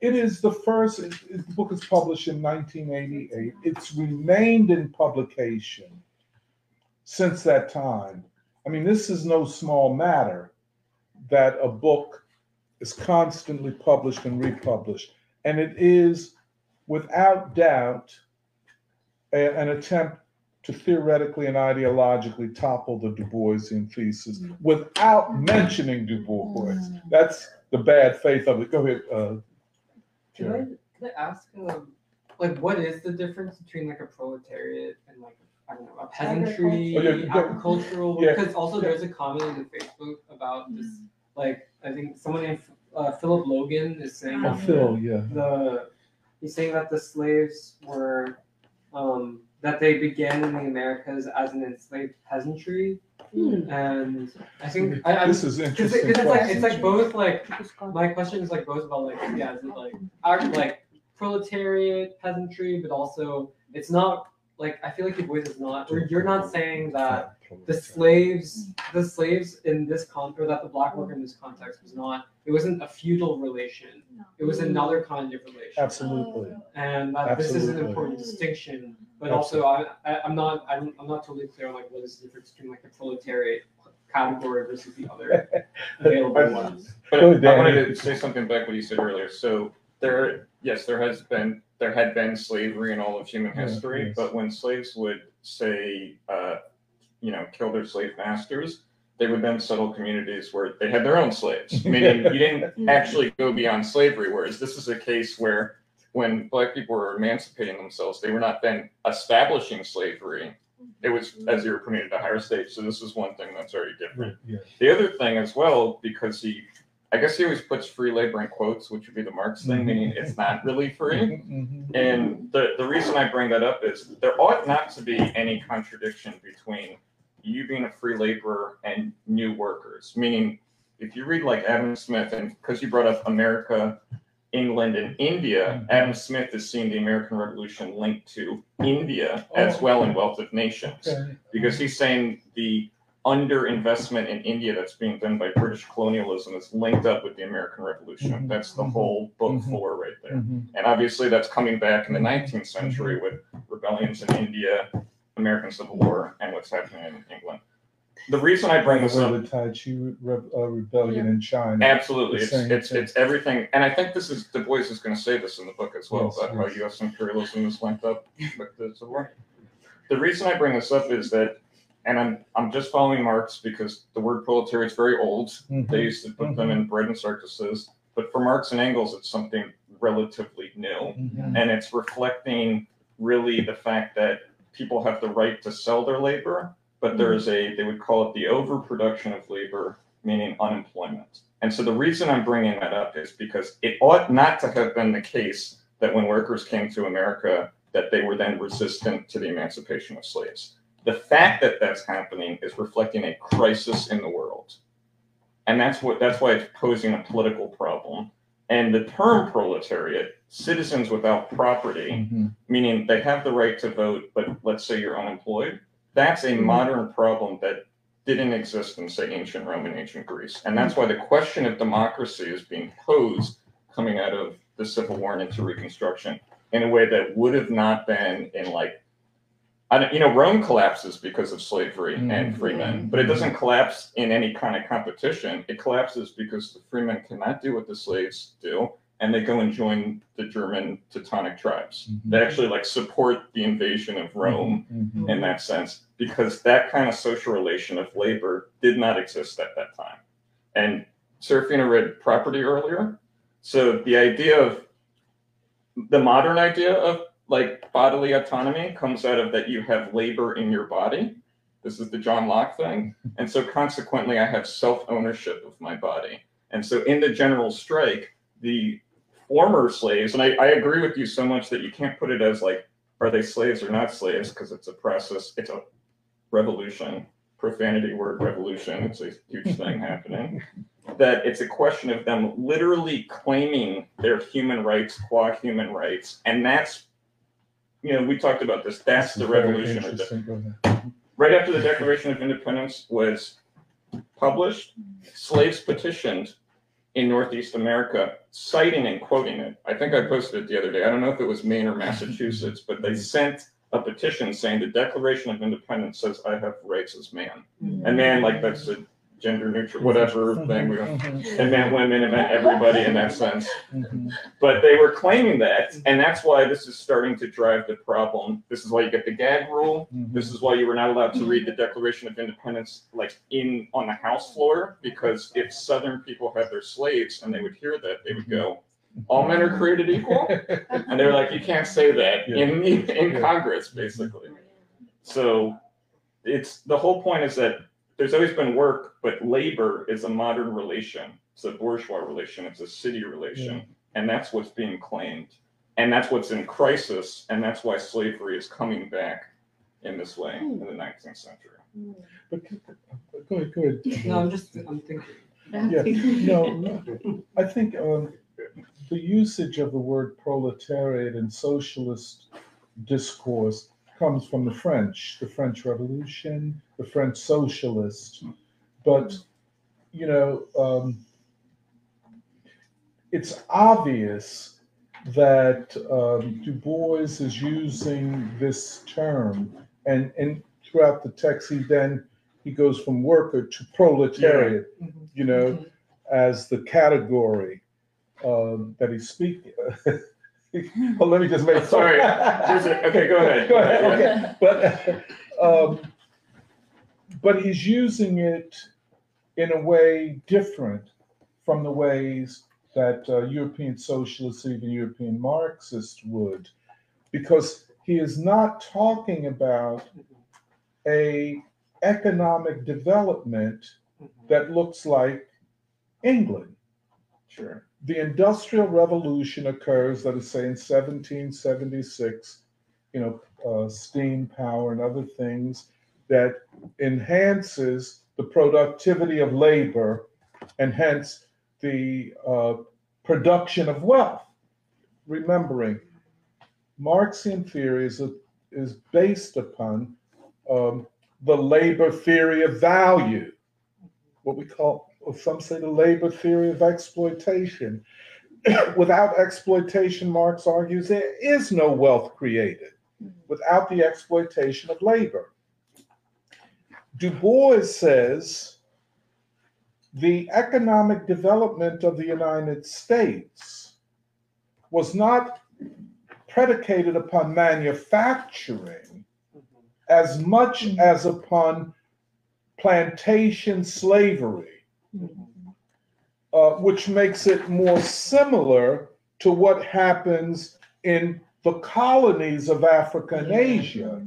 It is the first, it- it- the book is published in 1988. It's remained in publication since that time. I mean, this is no small matter that a book is constantly published and republished. And it is, without doubt, a- an attempt to theoretically and ideologically topple the Du Boisian thesis without mentioning Du Bois. That's the bad faith of it. Go ahead, uh, Can I, can I ask, um, like, what is the difference between like a proletariat and like, I don't know, a peasantry, Oh, yeah, yeah. agricultural? Yeah. Because also there's a comment in Facebook about this, like, I think someone named uh, Philip Logan is saying oh, Phil, yeah. the, he's saying that the slaves were, um, that they began in the Americas as an enslaved peasantry. And I think, I, I'm, This is Cause, interesting. it- 'cause it's like it's like both like my question is like both about like yeah is it like art like proletariat peasantry but also it's not like I feel like your voice is not or you're not saying that the slaves the slaves in this con or that the black worker in this context was not it wasn't a feudal relation. It was another kind of relation. Absolutely. and that this is an important distinction but also I, I I'm not I'm, I'm not totally clear on like what is the difference between like the proletariat category versus the other *laughs* available ones. But Go I wanted to say something back what you said earlier. So there, yes, there has been there had been slavery in all of human Yeah, history, yes. but when slaves would say, uh, you know, kill their slave masters, they would then settle communities where they had their own slaves, meaning *laughs* you didn't actually go beyond slavery. Whereas this is a case where when black people were emancipating themselves, they were not then establishing slavery. It was as you were promoted to higher stage. So this is one thing that's already different. Yeah. The other thing as well, because he, I guess he always puts free labor in quotes, which would be the Marx thing, meaning it's not really free. Mhm. And the, the reason I bring that up is there ought not to be any contradiction between you being a free laborer and new workers. Meaning, if you read like Adam Smith, and because you brought up America, England, and India, Adam Smith is seeing the American Revolution linked to India as Oh. well in Wealth of Nations Okay. because he's saying the underinvestment in India that's being done by British colonialism is linked up with the American Revolution. Mhm. That's the Mhm. whole book Mhm. four right there. Mhm. And obviously that's coming back in the 19th century with rebellions in India, American Civil War, and what's happening in England. The reason I bring this up the Taiping re- uh, rebellion in China. Absolutely, it's it's thing. it's everything, and I think this is Du Bois is going to say this in the book as well Yes, about how. U.S. imperialism is linked up with the Civil War. The reason I bring this up is that, and I'm I'm just following Marx because the word proletariat is very old. Mhm. They used to put them in bread and circuses, but for Marx and Engels, it's something relatively new. Mhm. And it's reflecting really the fact that people have the right to sell their labor, but there is a, they would call it the overproduction of labor, meaning unemployment. And so the reason I'm bringing that up is because it ought not to have been the case that when workers came to America, that they were then resistant to the emancipation of slaves. The fact that that's happening is reflecting a crisis in the world. And that's what that's why it's posing a political problem. And the term proletariat, citizens without property, Mhm. meaning they have the right to vote, but let's say you're unemployed, that's a modern problem that didn't exist in, say, ancient Rome and ancient Greece. And that's why the question of democracy is being posed coming out of the Civil War and into Reconstruction in a way that would have not been in like, I don't, you know, Rome collapses because of slavery and Mhm. free men, but it doesn't collapse in any kind of competition. It collapses because the freemen cannot do what the slaves do, and they go and join the German Teutonic tribes. They actually like support the invasion of Rome Mhm. in that sense because that kind of social relation of labor did not exist at that time. And Serafina read property earlier. So the idea of the modern idea of like bodily autonomy comes out of that you have labor in your body. This is the John Locke thing. *laughs* And so consequently, I have self ownership of my body. And so in the general strike, the former slaves, and I, I agree with you so much that you can't put it as like, are they slaves or not slaves? Because it's a process, it's a revolution, profanity word revolution. It's a huge thing *laughs* happening. That it's a question of them literally claiming their human rights qua human rights. And that's, you know, we talked about this. That's the revolution. the- interesting. Go ahead. right after the Declaration of Independence was published, slaves petitioned in Northeast America, citing and quoting it. I think I posted it the other day. I don't know if it was Maine or Massachusetts, but they sent a petition saying the Declaration of Independence says I have rights as man. Mm-hmm. And man, like that's a gender neutral, mm-hmm. whatever thing. We don't, it mm-hmm. meant women, it meant everybody in that sense. Mhm. But they were claiming that, and that's why this is starting to drive the problem. This is why you get the gag rule. Mm-hmm. This is why you were not allowed to read the Declaration of Independence like in on the House floor, because if Southern people had their slaves and they would hear that, they would go, "All men are created equal," *laughs* and they're like, "You can't say that in in Yeah. Congress, basically." So it's the whole point is that there's always been work, but labor is a modern relation. It's a bourgeois relation. It's a city relation, and that's what's being claimed, and that's what's in crisis, and that's why slavery is coming back in this way in the 19th century. But go ahead, go ahead. No, I'm just, I'm thinking. Yeah, *laughs* no, no, I think um, the usage of the word proletariat in socialist discourse comes from the French, the French Revolution, the French socialists. But, you know, um, it's obvious that um, Du Bois is using this term, and, and throughout the text, he then he goes from worker to proletariat, you know, as the category um, that he's speaking. *laughs* well, let me just make Sorry. A- okay, go ahead. *laughs* Go ahead. Okay, but um, but he's using it in a way different from the ways that uh, European socialists, even European Marxists, would, because he is not talking about a economic development that looks like England. Sure. The Industrial Revolution occurs, let us say, in 1776. You know, uh, steam power and other things that enhances the productivity of labor and hence the uh, production of wealth. Remembering, Marxian theory is, a, is based upon um, the labor theory of value, what we call, or some say the labor theory of exploitation. *coughs* Without exploitation, Marx argues, there is no wealth created without the exploitation of labor. Du Bois says the economic development of the United States was not predicated upon manufacturing as much as upon plantation slavery, uh, which makes it more similar to what happens in the colonies of Africa and Asia.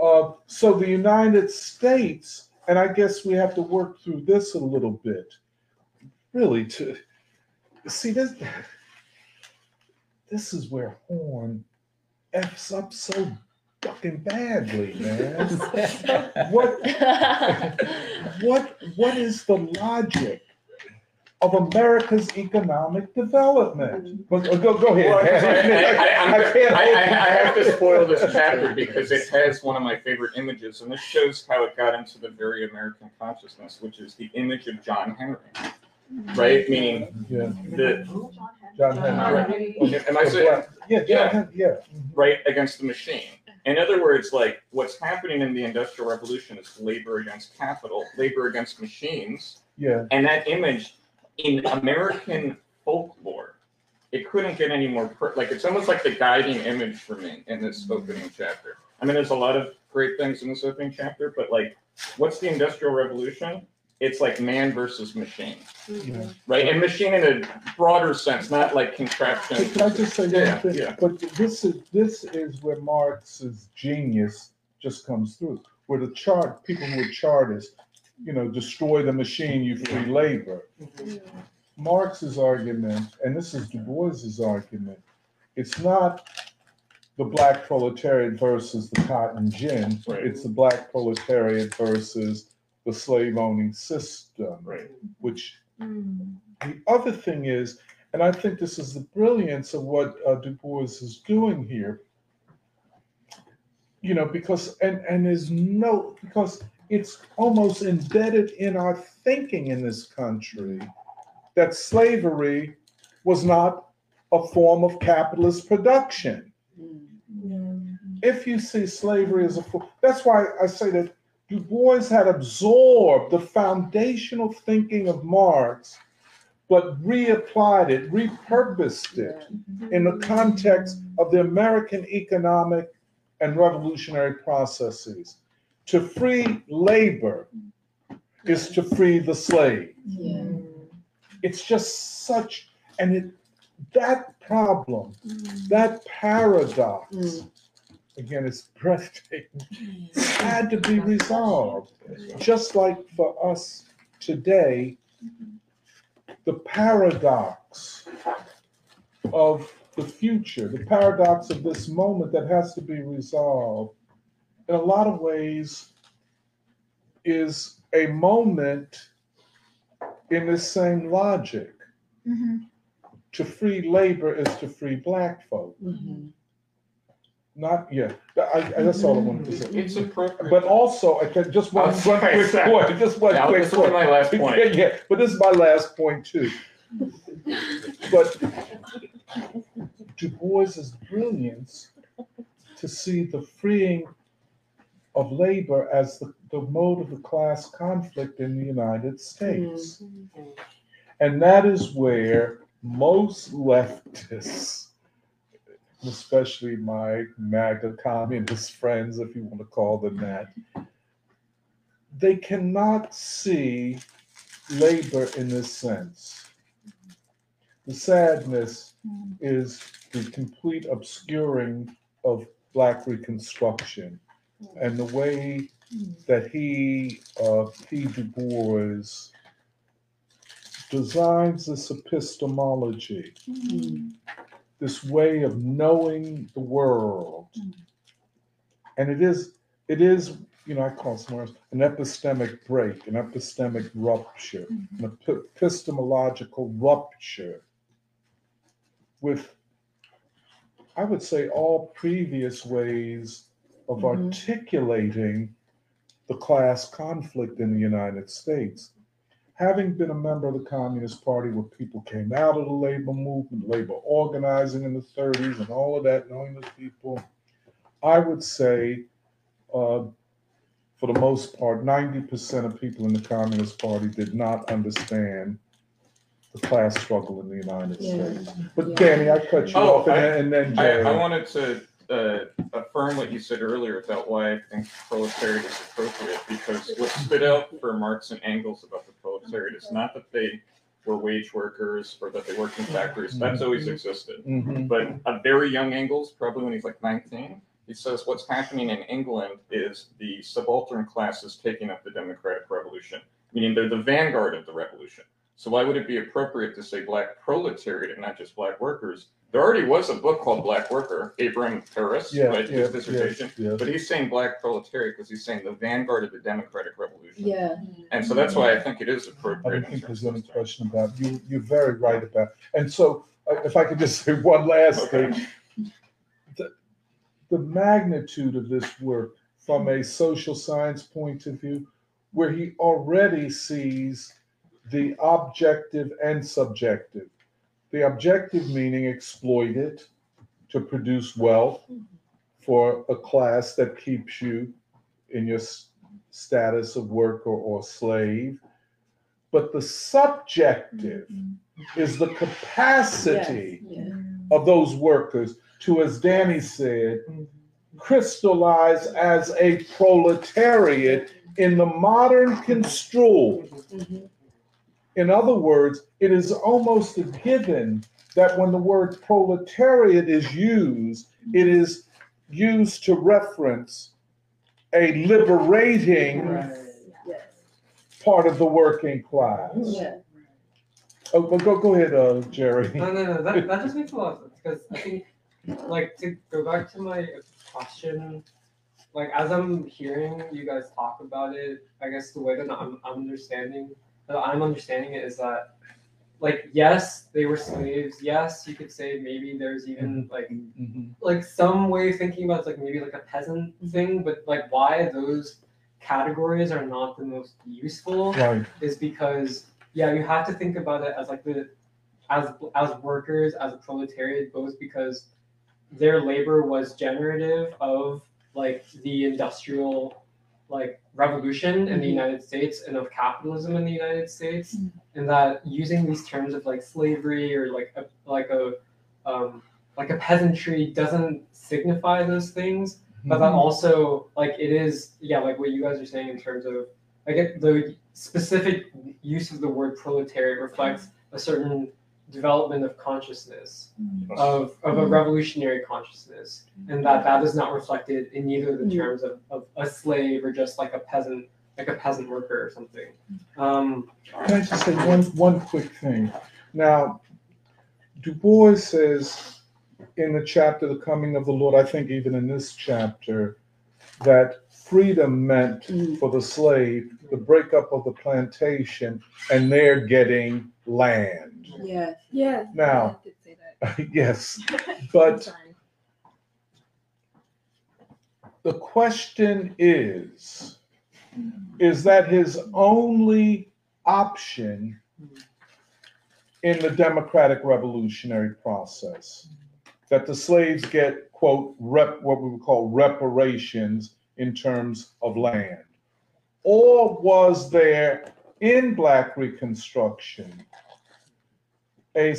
Uh, so the United States, and I guess we have to work through this a little bit, really to see this. This is where Horne f's up so fucking badly, man. *laughs* what what what is the logic of America's economic development? Mm-hmm. But, uh, go go ahead. Well, 'cause I, I, I, I can't I, I, I have to spoil this chapter because it has one of my favorite images, and this shows how it got into the very American consciousness, which is the image of John Henry, mm-hmm. right? Meaning Yeah. the John Henry. Am I saying? Yeah, John Yeah. Henry, yeah. Mm-hmm. right against the machine. In other words, like what's happening in the Industrial Revolution is labor against capital, labor against machines, Yeah. and that image in American folklore, it couldn't get any more per- like it's almost like the guiding image for me in this opening chapter. I mean, there's a lot of great things in this opening chapter, but like, what's the Industrial Revolution? It's like man versus machine, Yeah. right? And machine in a broader sense, not like contraption. Can I just say Yeah, one thing? yeah. But this is this is where Marx's genius just comes through. Where the chart people who are chartists, you know, destroy the machine, you free labor. Mm-hmm. Marx's argument, and this is Du Bois's argument, it's not the black proletariat versus the cotton gin. Right. It's the black proletariat versus the slave owning system. Right. Which the other thing is, and I think this is the brilliance of what uh, Du Bois is doing here. You know, because and and there's no because it's almost embedded in our thinking in this country that slavery was not a form of capitalist production. If you see slavery as a form, that's why I say that Du Bois had absorbed the foundational thinking of Marx, but reapplied it, repurposed it in the context of the American economic and revolutionary processes. To free labor is to free the slave. It's just such, and it, that problem, that paradox, mm. Again, it's breathtaking, had to be resolved. Just like for us today, the paradox of the future, the paradox of this moment that has to be resolved, in a lot of ways, is a moment in this same logic. To free labor is to free black folk. Mm-hmm. Not, yeah, I, I, that's all I wanted to say. It's appropriate. But also, I can, just one, I one was gonna quick say. point, just one Now, quick this will point. my last point. Yeah, *laughs* yeah, but this is my last point too. But Du Bois's brilliance to see the freeing of labor as the, the mode of the class conflict in the United States. Mm-hmm. And that is where most leftists, especially my MAGA communist *laughs* friends, if you want to call them that, they cannot see labor in this sense. The sadness mm-hmm. is the complete obscuring of Black Reconstruction and the way mm-hmm. that he, uh, P. Du Bois, designs this epistemology, mm-hmm. This way of knowing the world. And it is, it is, you know, I call it somewhere else, an epistemic break, an epistemic rupture, an epistemological rupture with, I would say, all previous ways of Mhm. articulating the class conflict in the United States. Having been a member of the Communist Party where people came out of the labor movement, labor organizing in the 30s, and all of that, knowing those people, I would say, uh, for the most part, 90% of people in the Communist Party did not understand the class struggle in the United Yeah. States. But Yeah. Danny, I cut you Oh, off, and I- then, and then I, I wanted to uh, affirm what you said earlier about why I think proletariat is appropriate, because what stood out for Marx and Engels about the proletariat is not that they were wage workers or that they worked in factories. That's always existed. Mhm. But a very young Engels, probably when he's like 19, he says what's happening in England is the subaltern class is taking up the democratic revolution, meaning they're the vanguard of the revolution. So why would it be appropriate to say black proletariat and not just black workers? There already was a book called Black Worker, Abraham Harris, Yeah, right, yeah, his dissertation. yes, yes. But he's saying black proletariat because he's saying the vanguard of the democratic revolution. Yeah. And so that's why I think it is I appropriate. don't think there's any question about, you, you're very right about, and so, uh, if I could just say one last thing. The, the magnitude of this work from a social science point of view, where he already sees the objective and subjective. The objective meaning exploit it to produce wealth for a class that keeps you in your status of worker or slave. But the subjective is the capacity of those workers to, as Danny said, crystallize as a proletariat in the modern construal. Mm-hmm. In other words, it is almost a given that when the word proletariat is used, it is used to reference a liberating part of the working class. Yeah. Oh, but go, go ahead, uh, Jerry. No, no, no. That, that just makes a lot of sense because I think, like, to go back to my question, like, as I'm hearing you guys talk about it, I guess the way that I'm, I'm understanding, that I'm understanding it is that, like, yes, they were slaves. Yes, you could say maybe there's even mm-hmm. like, mm-hmm. like some way of thinking about it's like maybe like a peasant thing, but like why those categories are not the most useful Right. is because yeah, you have to think about it as like the as as workers as a proletariat, both because their labor was generative of like the industrial like revolution in the Mhm. United States and of capitalism in the United States, and that using these terms of like slavery or like a like a um, like a peasantry doesn't signify those things, but that Mhm. also like it is yeah like what you guys are saying in terms of like it, the specific use of the word proletariat reflects a certain development of consciousness mm-hmm. of, of a mm-hmm. revolutionary consciousness mm-hmm. and that that is not reflected in either the terms of, of a slave or just like a peasant like a peasant worker or something. Um Can I just say one, one quick thing? Now, Du Bois says in the chapter, The Coming of the Lord, I think even in this chapter, that freedom meant for the slave the breakup of the plantation and they're getting land. *laughs* Yes. Yes. Now, yes, but the question is, is that his only option in the democratic revolutionary process? That the slaves get, quote, rep, what we would call reparations in terms of land? Or was there in Black Reconstruction a,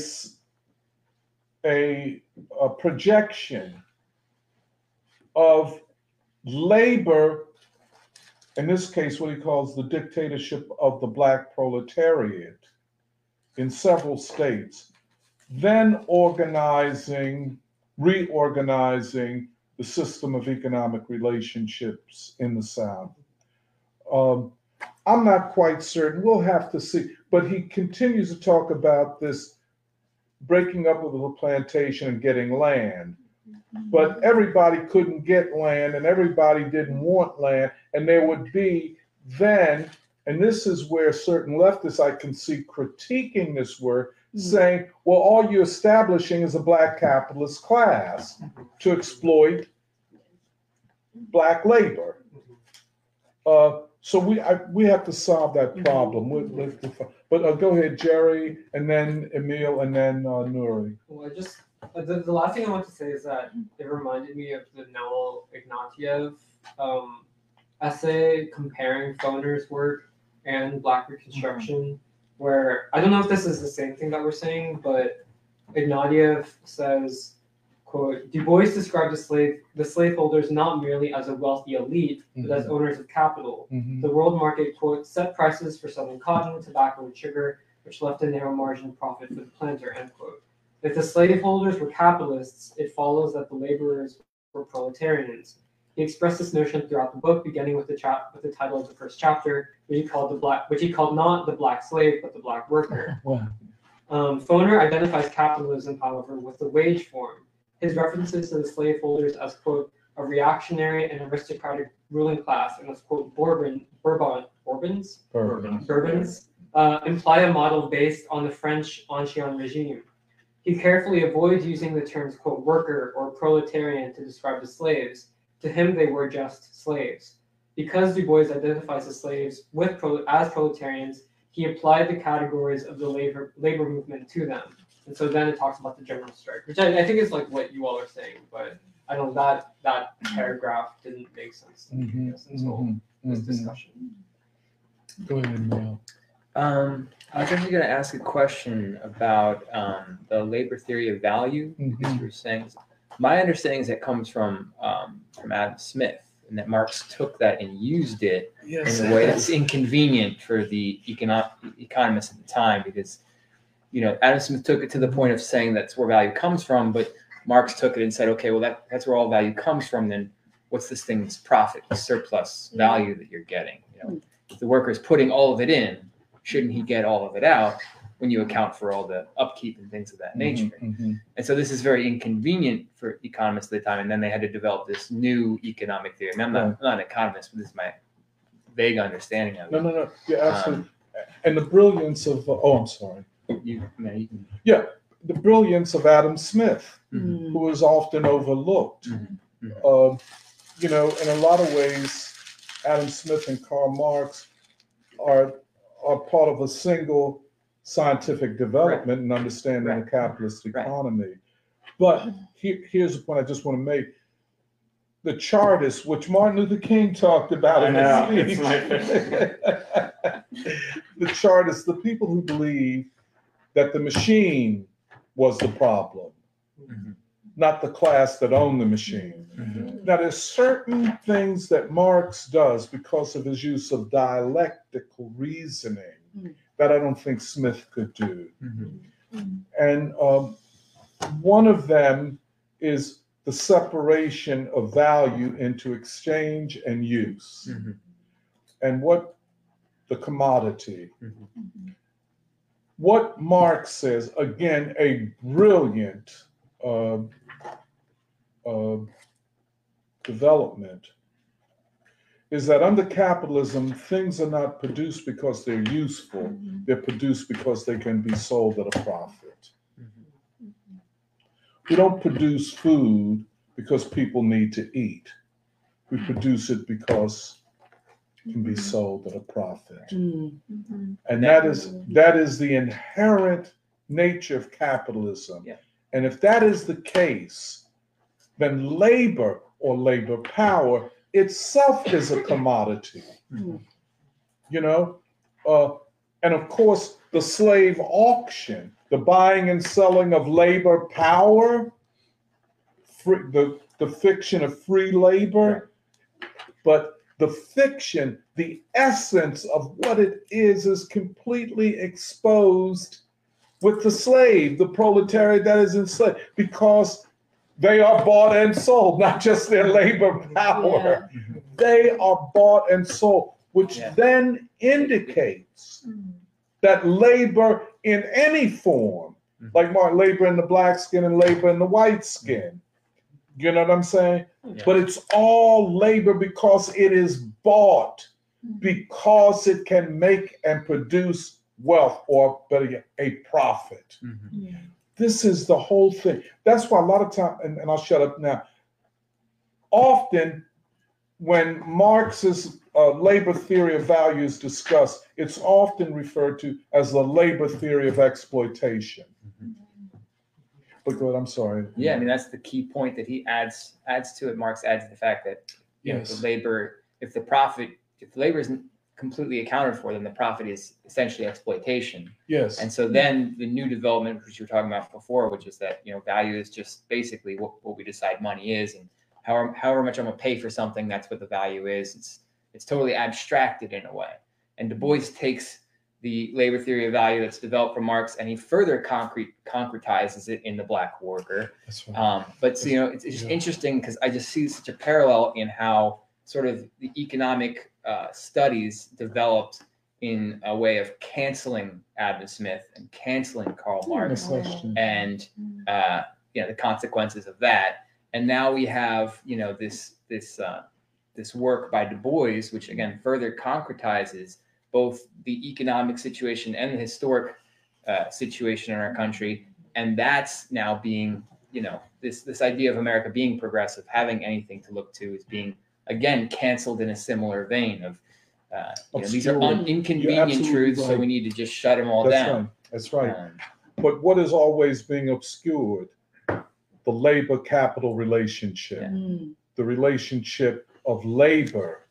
a, a projection of labor, in this case, what he calls the dictatorship of the black proletariat in several states, then organizing, reorganizing the system of economic relationships in the South. Um, I'm not quite certain. We'll have to see. But he continues to talk about this breaking up of the plantation and getting land. But everybody couldn't get land and everybody didn't want land. And there would be then, and this is where certain leftists I can see critiquing this work, saying, well, all you're establishing is a black capitalist class to exploit black labor. Uh, so we I, we have to solve that problem. With, with the, but uh, go ahead, Jerry, and then Emil, and then uh, Nuri. Well, I just uh, the, the last thing I want to say is that it reminded me of the Noel Ignatiev um, essay comparing Foner's work and Black Reconstruction, where I don't know if this is the same thing that we're saying, but Ignatiev says, "quote Du Bois described the slave the slaveholders not merely as a wealthy elite, but as Mhm. owners of capital. Mhm. The world market quote set prices for southern cotton, tobacco, and sugar." which left a narrow margin of profit for the planter, end quote. If the slaveholders were capitalists, it follows that the laborers were proletarians. He expressed this notion throughout the book, beginning with the chap with the title of the first chapter, which he called the black, which he called not the black slave, but the black worker. *laughs* Wow. Um, Foner identifies capitalism, however, with the wage form. His references to the slaveholders as quote a reactionary and aristocratic ruling class and as quote Bourbon, Bourbon, Bourbons, Bourbon. Bourbons uh, imply a model based on the French Ancien regime. He carefully avoids using the terms quote worker or proletarian to describe the slaves. To him, they were just slaves. Because Du Bois identifies the slaves with pro- as proletarians, he applied the categories of the labor labor movement to them. And so then it talks about the general strike, which I, I think is like what you all are saying, but I don't know that that paragraph didn't make sense to me I guess, until this discussion. Go ahead, Mel. Um, I was actually going to ask a question about um, the labor theory of value. Because you were saying, my understanding is that comes from um, from Adam Smith, and that Marx took that and used it Yes. in a way that's inconvenient for the econo- economists at the time. Because you know, Adam Smith took it to the point of saying that's where value comes from, but Marx took it and said, okay, well that that's where all value comes from. Then what's this thing thing's profit, surplus mm-hmm. value that you're getting? You know, if the worker is putting all of it in, shouldn't he get all of it out when you account for all the upkeep and things of that mm-hmm, nature? Mm-hmm. And so this is very inconvenient for economists at the time. And then they had to develop this new economic theory. I mean, I'm not, I'm not an economist, but this is my vague understanding of it. No, no, no. Yeah, Um, absolutely. and the brilliance of oh, I'm sorry. You, man, you can- Yeah, the brilliance of Adam Smith, Mhm. who is often overlooked. Mhm. Um, you know, in a lot of ways, Adam Smith and Karl Marx are are part of a single scientific development and understanding the capitalist economy. But here, here's the point I just want to make. The Chartists, which Martin Luther King talked about I in know, his speech. *laughs* *laughs* the Chartists, the people who believe that the machine was the problem, mm-hmm. not the class that owned the machine. Mm-hmm. Now, there's certain things that Marx does because of his use of dialectical reasoning mm. that I don't think Smith could do. Mm-hmm. Mm. And um, one of them is the separation of value into exchange and use. And what the commodity. What Marx says, again, a brilliant uh, uh, development, is that under capitalism, things are not produced because they're useful, they're produced because they can be sold at a profit. We don't produce food because people need to eat. We produce it because can be mm-hmm. sold at a profit. And that is that is the inherent nature of capitalism. And if that is the case, then labor or labor power itself is a commodity. Mm-hmm. You know, uh, and of course, the slave auction, the buying and selling of labor power, free, the the fiction of free labor, but the fiction, the essence of what it is, is completely exposed with the slave, the proletariat that is enslaved, because they are bought and sold, *laughs* not just their labor power. *laughs* They are bought and sold, which then indicates hmm. that labor in any form, hmm. like more labor in the black skin and labor in the white skin, you know what I'm saying? But it's all labor because it is bought, mm-hmm. because it can make and produce wealth or better yet, a profit. Mm-hmm. This is the whole thing. That's why a lot of time, and, and I'll shut up now. Often, when Marx's uh, labor theory of value is discussed, it's often referred to as the labor theory of exploitation. Mm-hmm. But go ahead, I'm sorry. Yeah, I mean that's the key point that he adds adds to it. Marx adds the fact that you know, Yes. the labor, if the profit, if the labor isn't completely accounted for, then the profit is essentially exploitation. Yes. And so then the new development, which you were talking about before, which is that you know value is just basically what, what we decide money is, and however however much I'm gonna pay for something, that's what the value is. It's it's totally abstracted in a way. And Du Bois takes the labor theory of value that's developed from Marx, and he further concrete concretizes it in the Black Worker. That's right. Um, but so, you know, it's, it's just Yeah. interesting because I just see such a parallel in how sort of the economic uh, studies developed in a way of canceling Adam Smith and canceling Karl Marx and uh, you know the consequences of that. And now we have you know this this uh, this work by Du Bois, which again further concretizes both the economic situation and the historic uh, situation in our country, and that's now being you know this this idea of America being progressive, having anything to look to, is being again canceled in a similar vein of. Uh, you know, these are un- inconvenient absolutely truths, so we need to just shut them all That's down. right. That's right. Um, But what is always being obscured? The labor capital relationship, the relationship of labor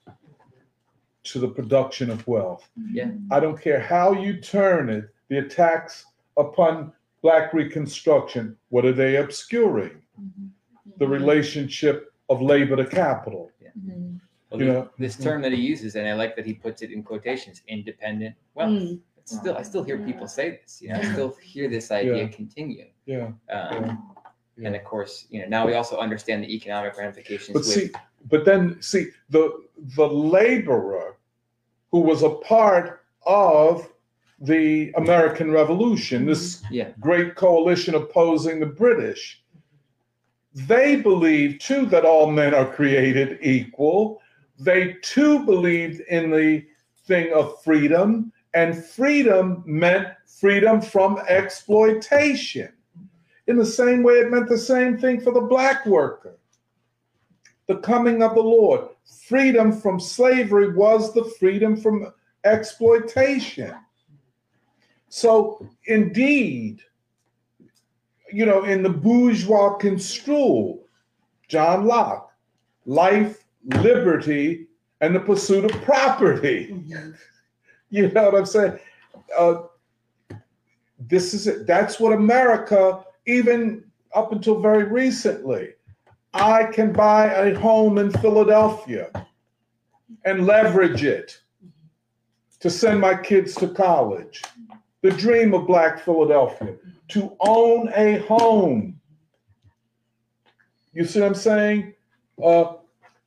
to the production of wealth. Yeah. I don't care how you turn it, the attacks upon Black Reconstruction, what are they obscuring? The relationship of labor to capital. Well, You the- know, this term that he uses, and I like that he puts it in quotations: independent wealth. Mm. Still, I still hear people say this. You know, I still *laughs* hear this idea Yeah. continue. Yeah. Um, Yeah. And of course, you know, now we also understand the economic ramifications. But with, see, but then see the the laborer who was a part of the American Revolution, this mm-hmm. Yeah. great coalition opposing the British, they believed too that all men are created equal. They too believed in the thing of freedom, and freedom meant freedom from exploitation. In the same way, it meant the same thing for the black worker the coming of the Lord. Freedom from slavery was the freedom from exploitation. So, indeed, you know, in the bourgeois construal, John Locke, life, liberty, and the pursuit of property. *laughs* You know what I'm saying? Uh, this is it. That's what America, even up until very recently, I can buy a home in Philadelphia and leverage it to send my kids to college. The dream of Black Philadelphia to own a home. You see what I'm saying? Uh,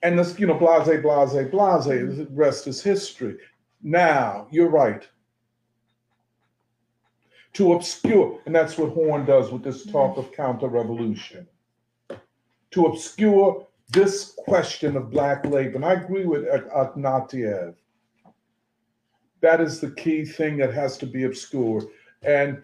and this, you know, blase, blase, blase, the rest is history. Now, you're right. To obscure, and that's what Horne does with this talk of counter revolution to obscure this question of black labor. And I agree with Ignatiev. That is the key thing that has to be obscured. And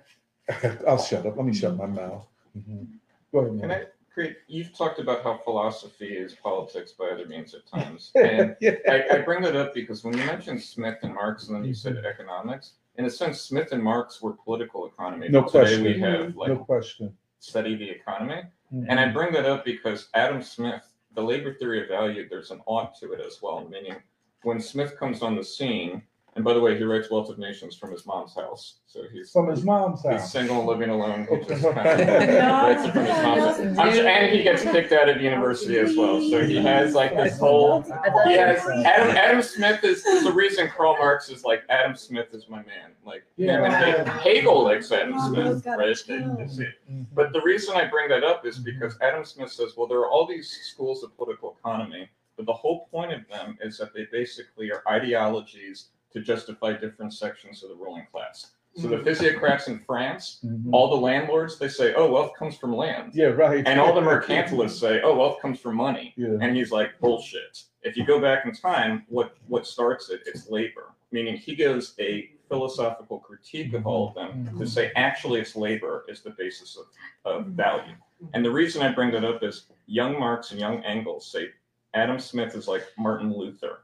*laughs* I'll shut up. Let me shut my mouth. Mhm. Go ahead. Can I create? You've talked about how philosophy is politics by other means at times, *laughs* and Yeah. I, I bring that up because when you mentioned Smith and Marx, and then you Mm-hmm. said economics, in a sense, Smith and Marx were political economy. No but today question. we have like no question. study the economy, Mhm. and I bring that up because Adam Smith, the labor theory of value, there's an ought to it as well, meaning when Smith comes on the scene. And by the way, he writes Wealth of Nations from his mom's house, so he's From his mom's He's house. single, living alone. He just *laughs* Okay. writes it from his mom's *laughs* house. I'm sure- and he gets kicked out of university as well. So he has like this whole. He has Adam. Adam Smith is, is the reason Karl Marx is like Adam Smith is my man. Like him and Hegel, Hegel likes Adam Smith, right? They- they see it. But the reason I bring that up is mm-hmm. because Adam Smith says, well, there are all these schools of political economy, but the whole point of them is that they basically are ideologies to justify different sections of the ruling class. So the mm-hmm. physiocrats in France, Mhm. all the landlords, they say, oh, wealth comes from land. Yeah, right. And all the mercantilists say, oh, wealth comes from money. Yeah. And he's like, bullshit. If you go back in time, what, what starts it? It's labor. Meaning he gives a philosophical critique of all of them to mm-hmm. say, actually, it's labor is the basis of, of mm-hmm. value. And the reason I bring that up is young Marx and young Engels say Adam Smith is like Martin Luther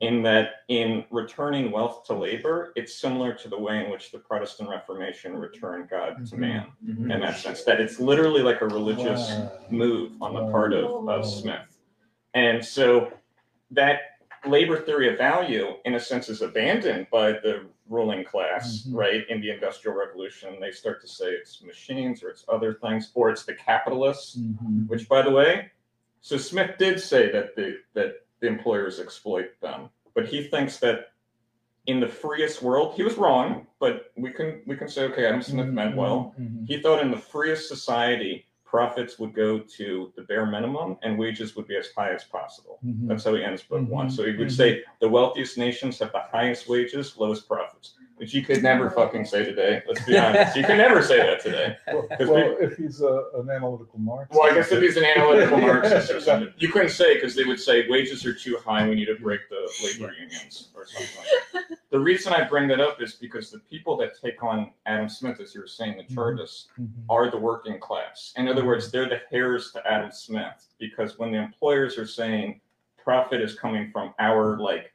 in that in returning wealth to labor, it's similar to the way in which the Protestant Reformation returned God to man in that sense, that it's literally like a religious Wow. move on the part of, of Smith. And so that labor theory of value, in a sense, is abandoned by the ruling class, Mhm. right? In the Industrial Revolution, they start to say it's machines or it's other things, or it's the capitalists, Mhm. which, by the way, so Smith did say that the that employers exploit them, but he thinks that in the freest world, he was wrong, but we can we can say, okay, Adam Smith meant well. Mhm. He thought in the freest society, profits would go to the bare minimum and wages would be as high as possible. Mhm. That's how he ends book one. Mhm. So he would Mhm. say the wealthiest nations have the highest wages, lowest profits. Which you could never fucking say today. Let's be honest. You could never say that today. Well, 'Cause well, if he's a, an analytical Marxist. Well, I guess if he's an analytical *laughs* Marxist or something, you couldn't say because they would say wages are too high. We need to break the labor unions or something like that. The reason I bring that up is because the people that take on Adam Smith, as you were saying, the mm-hmm. chartists, Mhm. are the working class. In other words, mm-hmm. they're the heirs to Adam Smith because when the employers are saying profit is coming from our like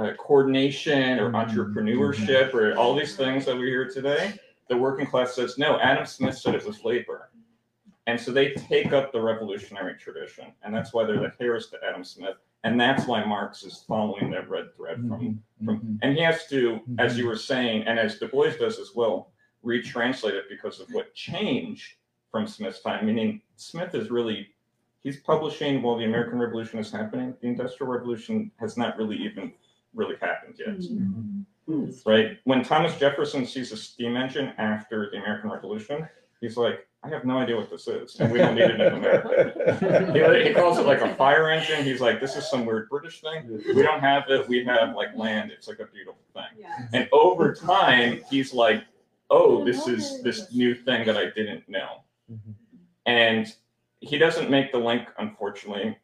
uh, coordination or mm-hmm. entrepreneurship or all these things that we hear today, the working class says no. Adam Smith said it was labor. And so they take up the revolutionary tradition, and that's why they're the heirs to Adam Smith, and that's why Marx is following that red thread from mm-hmm. from, mm-hmm. and he has to, as you were saying, and as Du Bois does as well, retranslate it because of what changed from Smith's time. Meaning, Smith is really he's publishing while the American Revolution is happening. The Industrial Revolution has not really even really happened yet hmm. right? When Thomas Jefferson sees a steam engine after the American Revolution, he's like, I have no idea what this is, and we don't need it in America. he, he calls it like a fire engine. He's like, this is some weird British thing. We don't have it. We have like land. It's like a beautiful thing. And over time, he's like, oh, this is this new thing that I didn't know. Mm-hmm. And he doesn't make the link, unfortunately.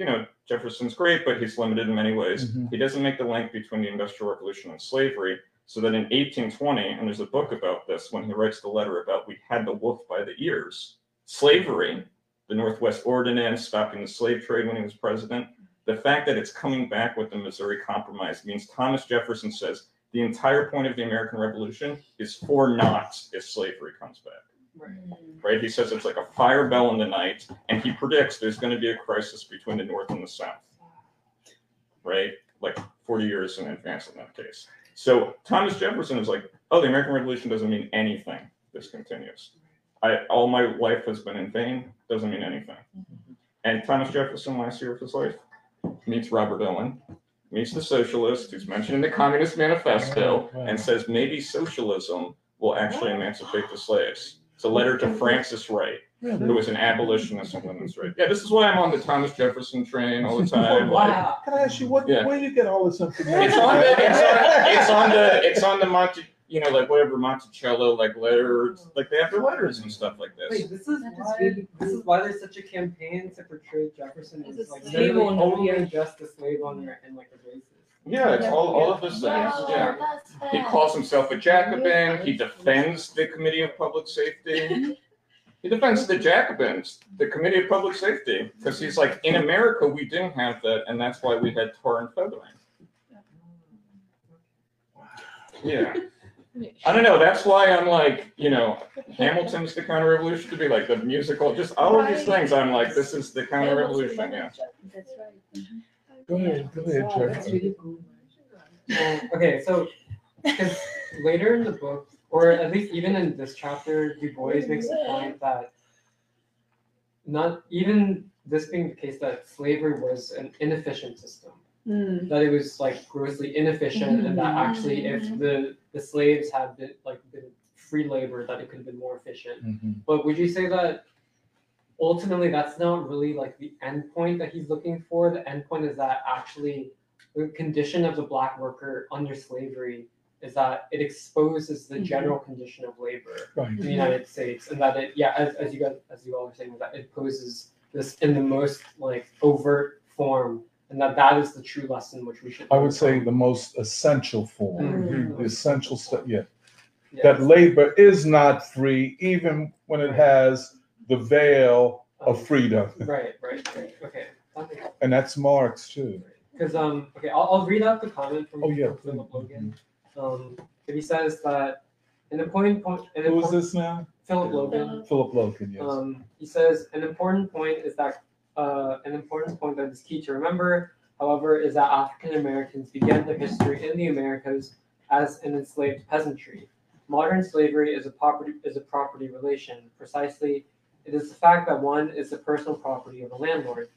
You know, Jefferson's great, but he's limited in many ways. Mhm. He doesn't make the link between the Industrial Revolution and slavery. So that in 1820, and there's a book about this, when he writes the letter about we had the wolf by the ears, slavery, the Northwest Ordinance, stopping the slave trade when he was president, the fact that it's coming back with the Missouri Compromise means Thomas Jefferson says the entire point of the American Revolution is for not if slavery comes back right? He says it's like a fire bell in the night, and he predicts there's going to be a crisis between the North and the South, right? Like 40 years in advance in that case. So Thomas Jefferson is like, oh, the American Revolution doesn't mean anything. This continues. I all my life has been in vain. Doesn't mean anything. Mm-hmm. And Thomas Jefferson, last year of his life, meets Robert Owen, meets the socialist who's mentioned in the Communist Manifesto, and says maybe socialism will actually emancipate the slaves. It's a letter to Frances Wright, who was an abolitionist and women's rights. Yeah, this is why I'm on the Thomas Jefferson train all the *laughs* time. Like, Can I ask you what? Yeah. Where you get all this information? it's on the it's on, *laughs* it's on the it's on the Monte you know like whatever Monticello like letters like they have their letters and stuff like this. Wait, this is why this is why there's such a campaign to portray Jefferson as like slave literally owner, only yeah. just a slave owner and like a racist. Yeah, it's all, all of those things. Yeah. He calls himself a Jacobin. He defends the Committee of Public Safety. He defends the Jacobins, the Committee of Public Safety, because he's like, in America, we didn't have that, and that's why we had tar and feathering. Yeah. I don't know. That's why I'm like, you know, Hamilton's the counter revolution to be like the musical, just all of these things. I'm like, this is the counter revolution. Yeah. That's right. Go ahead, go ahead, That's Jeff. really cool. Um, okay, so because later in the book, or at least even in this chapter, Du Bois makes the point that not even this being the case that slavery was an inefficient system, Hmm. that it was like grossly inefficient, and that actually if the the slaves had been like been free labor, that it could have been more efficient. Mhm. But would you say that ultimately that's not really like the end point that he's looking for? The end point is that actually the condition of the black worker under slavery is that it exposes the general condition of labor Right. in the United States, and that it yeah, as, as you guys as you all are saying, that it poses this in the most like overt form, and that that is the true lesson which we should. I would say the most essential form, Mhm. the essential stuff. Yeah. Yes. That labor is not free, even when it has the veil of freedom, *laughs* Right, right, right. Okay. And that's Marx too. Because um okay, I'll, I'll read out the comment from, Oh, yeah. from Philip Logan. Um, he says that an important point. An Who is important- this now? Philip Logan. Philip Logan. Yes. Um, he says an important point is that uh, an important point that is key to remember, however, is that African Americans began their history in the Americas as an enslaved peasantry. Modern slavery is a property is a property relation. Precisely, it is the fact that one is the personal property of a landlord.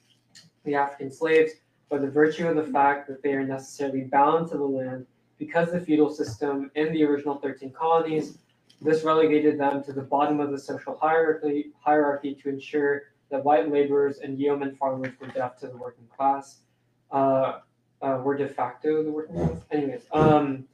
The African slaves, by the virtue of the fact that they are necessarily bound to the land because the feudal system in the original 13 colonies, this relegated them to the bottom of the social hierarchy, hierarchy to ensure that white laborers and yeoman farmers were deaf to the working class. Uh, uh, were de facto the working class. Anyways, um,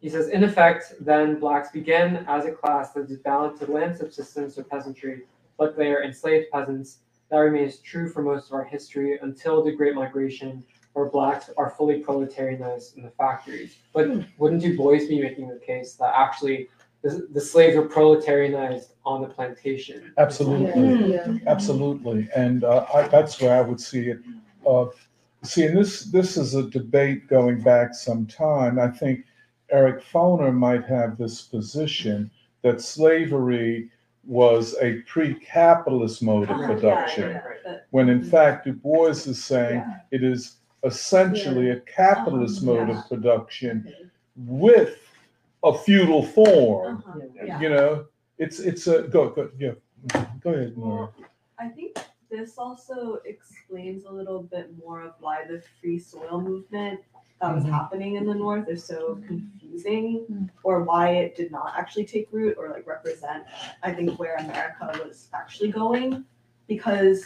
he says, in effect, then blacks began as a class that is bound to land subsistence or peasantry, but they are enslaved peasants. That remains true for most of our history until the Great Migration, where blacks are fully proletarianized in the factories. But wouldn't Du Bois be making the case that actually the, the slaves were proletarianized on the plantation? Absolutely, Yeah. absolutely, and uh, I, that's where I would see it. Uh, see, and this this is a debate going back some time. I think Eric Foner might have this position that slavery was a pre-capitalist mode of Uh-huh, production, yeah, yeah, when in fact Du Bois is saying it is essentially a capitalist mode of production with a feudal form. Uh-huh, yeah. You know, it's it's a go go yeah. Go ahead, Nora. I think this also explains a little bit more of why the free soil movement that was Mhm. happening in the north is so confusing or why it did not actually take root or like represent I think where America was actually going because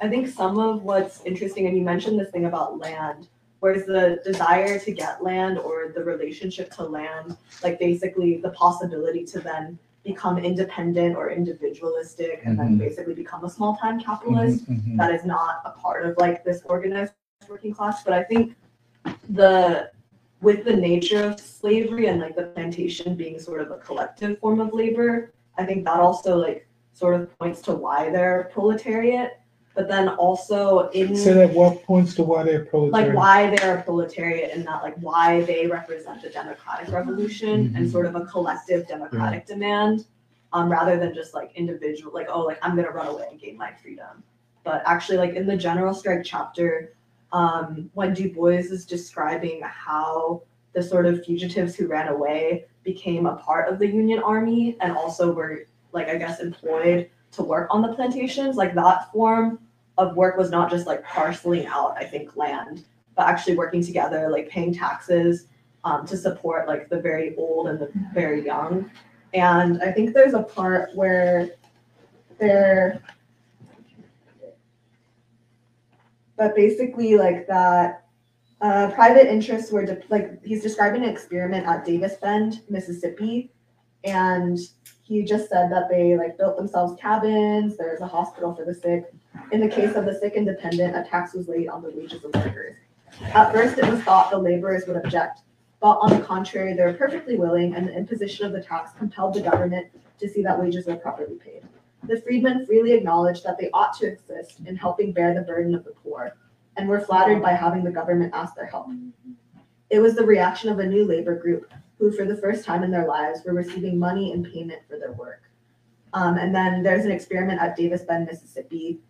I think some of what's interesting and you mentioned this thing about land whereas the desire to get land or the relationship to land like basically the possibility to then become independent or individualistic and then Mhm. basically become a small time capitalist Mhm, mhm. that is not a part of like this organized working class but i think the with the nature of slavery and like the plantation being sort of a collective form of labor i think that also like sort of points to why they're proletariat. But then also in Say that what points to why they're proletariat, like why they're a proletariat and not like why they represent a democratic revolution and Mhm. sort of a collective democratic demand um, rather than just like individual like oh like i'm gonna run away and gain my freedom. But actually like in the general strike chapter um, when du bois is describing how the sort of fugitives who ran away became a part of the union army and also were like i guess employed to work on the plantations like that form of work was not just like parceling out i think land but actually working together like paying taxes um, to support like the very old and the very young. And i think there's a part where they're but basically like that uh, private interests were de- like he's describing an experiment at davis bend mississippi and he just said that they like built themselves cabins there's a hospital for the sick. In the case of the sick and dependent a tax was laid on the wages of workers. At first it was thought the laborers would object but on the contrary they were perfectly willing and the imposition of the tax compelled the government to see that wages were properly paid the freedmen freely acknowledged that they ought to exist in helping bear the burden of the poor and were flattered by having the government ask their help. It was the reaction of a new labor group who, for the first time in their lives, were receiving money in payment for their work. Um, and then there's an experiment at Davis Bend, Mississippi.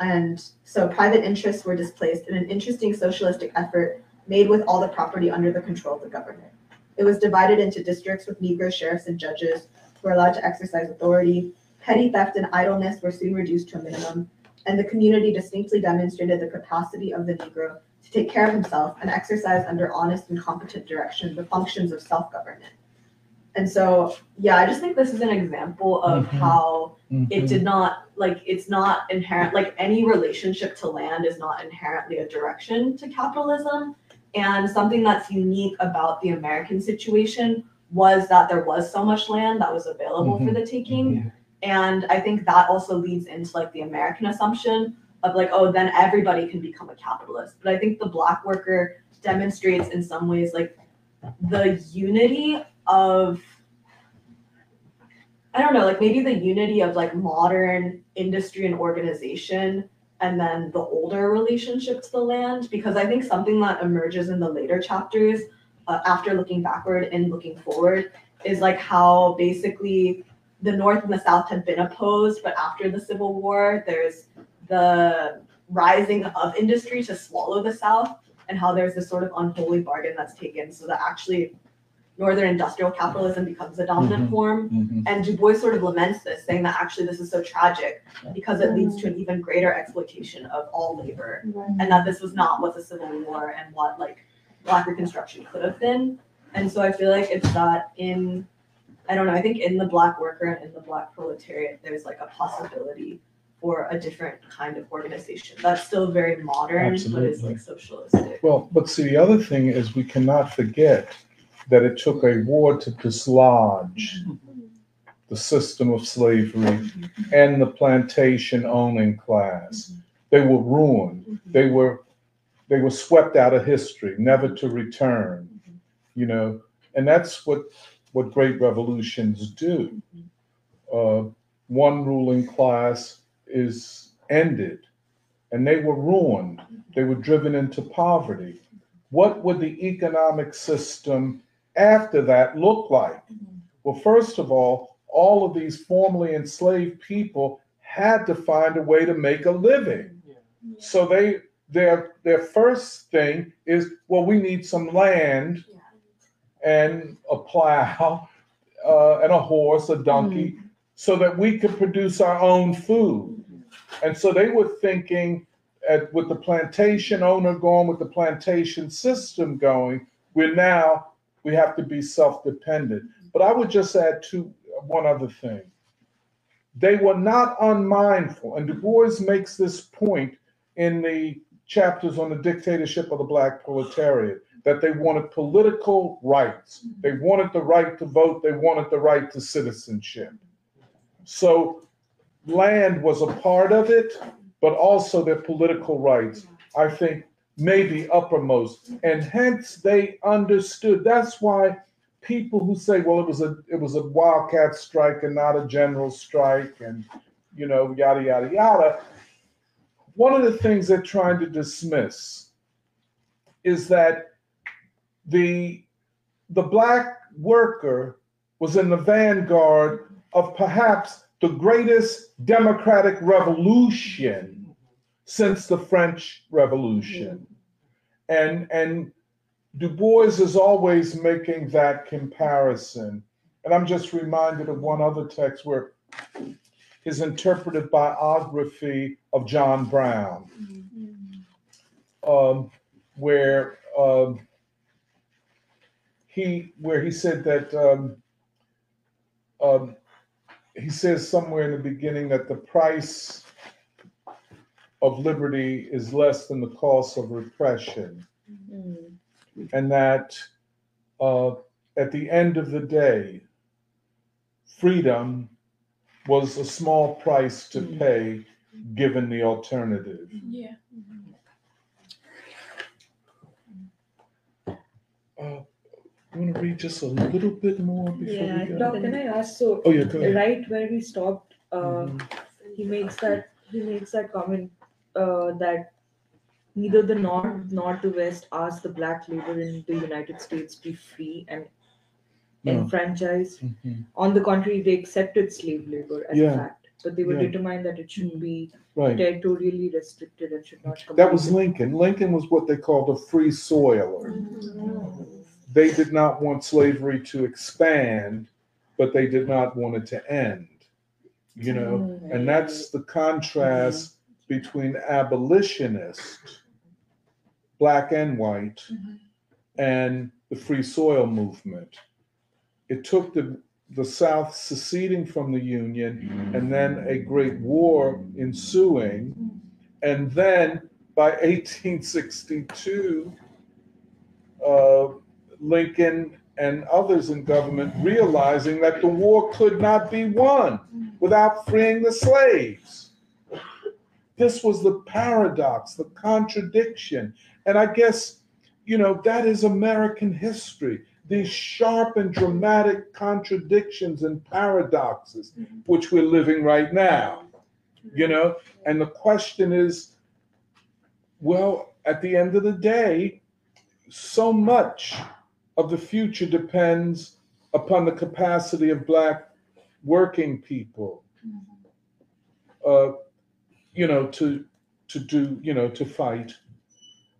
And so private interests were displaced in an interesting socialistic effort made with all the property under the control of the government. It was divided into districts with Negro sheriffs and judges who were allowed to exercise authority. Petty theft and idleness were soon reduced to a minimum, and the community distinctly demonstrated the capacity of the Negro to take care of himself and exercise under honest and competent direction the functions of self-government. And so, yeah, I just think this is an example of Mhm. how it Mhm. did not like it's not inherent like any relationship to land is not inherently a direction to capitalism and something that's unique about the american situation was that there was so much land that was available for Mhm. the taking and i think that also leads into like the american assumption of like oh then everybody can become a capitalist. But i think the black worker demonstrates in some ways like the unity of I don't know, like maybe the unity of like modern industry and organization and then the older relationship to the land. Because I think something that emerges in the later chapters uh, after looking backward and looking forward is like how basically the North and the South had been opposed, but after the Civil War, there's the rising of industry to swallow the South and how there's this sort of unholy bargain that's taken so that actually northern industrial capitalism becomes the dominant Mhm. form Mhm. and Du Bois sort of laments this, saying that actually this is so tragic because it leads to an even greater exploitation of all labor, and that this was not what the Civil War and what like Black Reconstruction could have been. And so I feel like it's that in, I don't know, I think in the black worker and in the black proletariat, there's like a possibility for a different kind of organization. That's still very modern, but is Absolutely. like socialistic. Well, but see, the other thing is we cannot forget that it took a war to dislodge the system of slavery and the plantation owning class. They were ruined. They were they were swept out of history, never to return. You know, and that's what what great revolutions do. Mm-hmm. Uh, one ruling class is ended, and they were ruined. Mm-hmm. They were driven into poverty. What would the economic system after that look like? Mm-hmm. Well, first of all, all of these formerly enslaved people had to find a way to make a living. So they their their first thing is, well, we need some land and a plow uh, and a horse, a donkey, so that we could produce our own food. And so they were thinking, at, with the plantation owner going, with the plantation system going, we're now we have to be self-dependent. But I would just add two one other thing. They were not unmindful, and Du Bois makes this point in the chapters on the dictatorship of the black proletariat that they wanted political rights. Mm-hmm. They wanted the right to vote, they wanted the right to citizenship. So land was a part of it, but also their political rights, I think, may be uppermost. And hence they understood. That's why people who say, well, it was a it was a wildcat strike and not a general strike, and you know, yada yada yada. One of the things they're trying to dismiss is that the the black worker was in the vanguard of perhaps the greatest democratic revolution since the French Revolution. And and Du Bois is always making that comparison. And I'm just reminded of one other text where his interpretive biography of John Brown, um, where um, he where he said that um, um, he says somewhere in the beginning that the price of liberty is less than the cost of repression, and that uh, at the end of the day, freedom was a small price to pay given the alternative. Yeah. Uh, want to read just a little bit more before Yeah, we? Doc, can I ask? So, Oh, yeah, go ahead. right where we stopped, uh, he makes that he makes that comment uh, that neither the north nor the west asked the black labor in the United States to be free and No. enfranchised. Mhm. On the contrary, they accepted slave labor as Yeah. a fact, but they were Yeah. determined that it should be Right. territorially restricted and should not. Come. That was. Lincoln. Lincoln was what they called a free soiler. They did not want slavery to expand, but they did not want it to end. You know, mm-hmm. and that's the contrast mm-hmm. between abolitionists, black and white, mm-hmm. and the free soil movement. It took the the South seceding from the Union and then a great war ensuing. And then by 1862, uh, Lincoln and others in government realizing that the war could not be won without freeing the slaves. This was the paradox, the contradiction. And I guess, you know, that is American history. These sharp and dramatic contradictions and paradoxes, which we're living right now, you know? And the question is well, at the end of the day, so much of the future depends upon the capacity of Black working people, uh, you know, to to do, you know, to fight.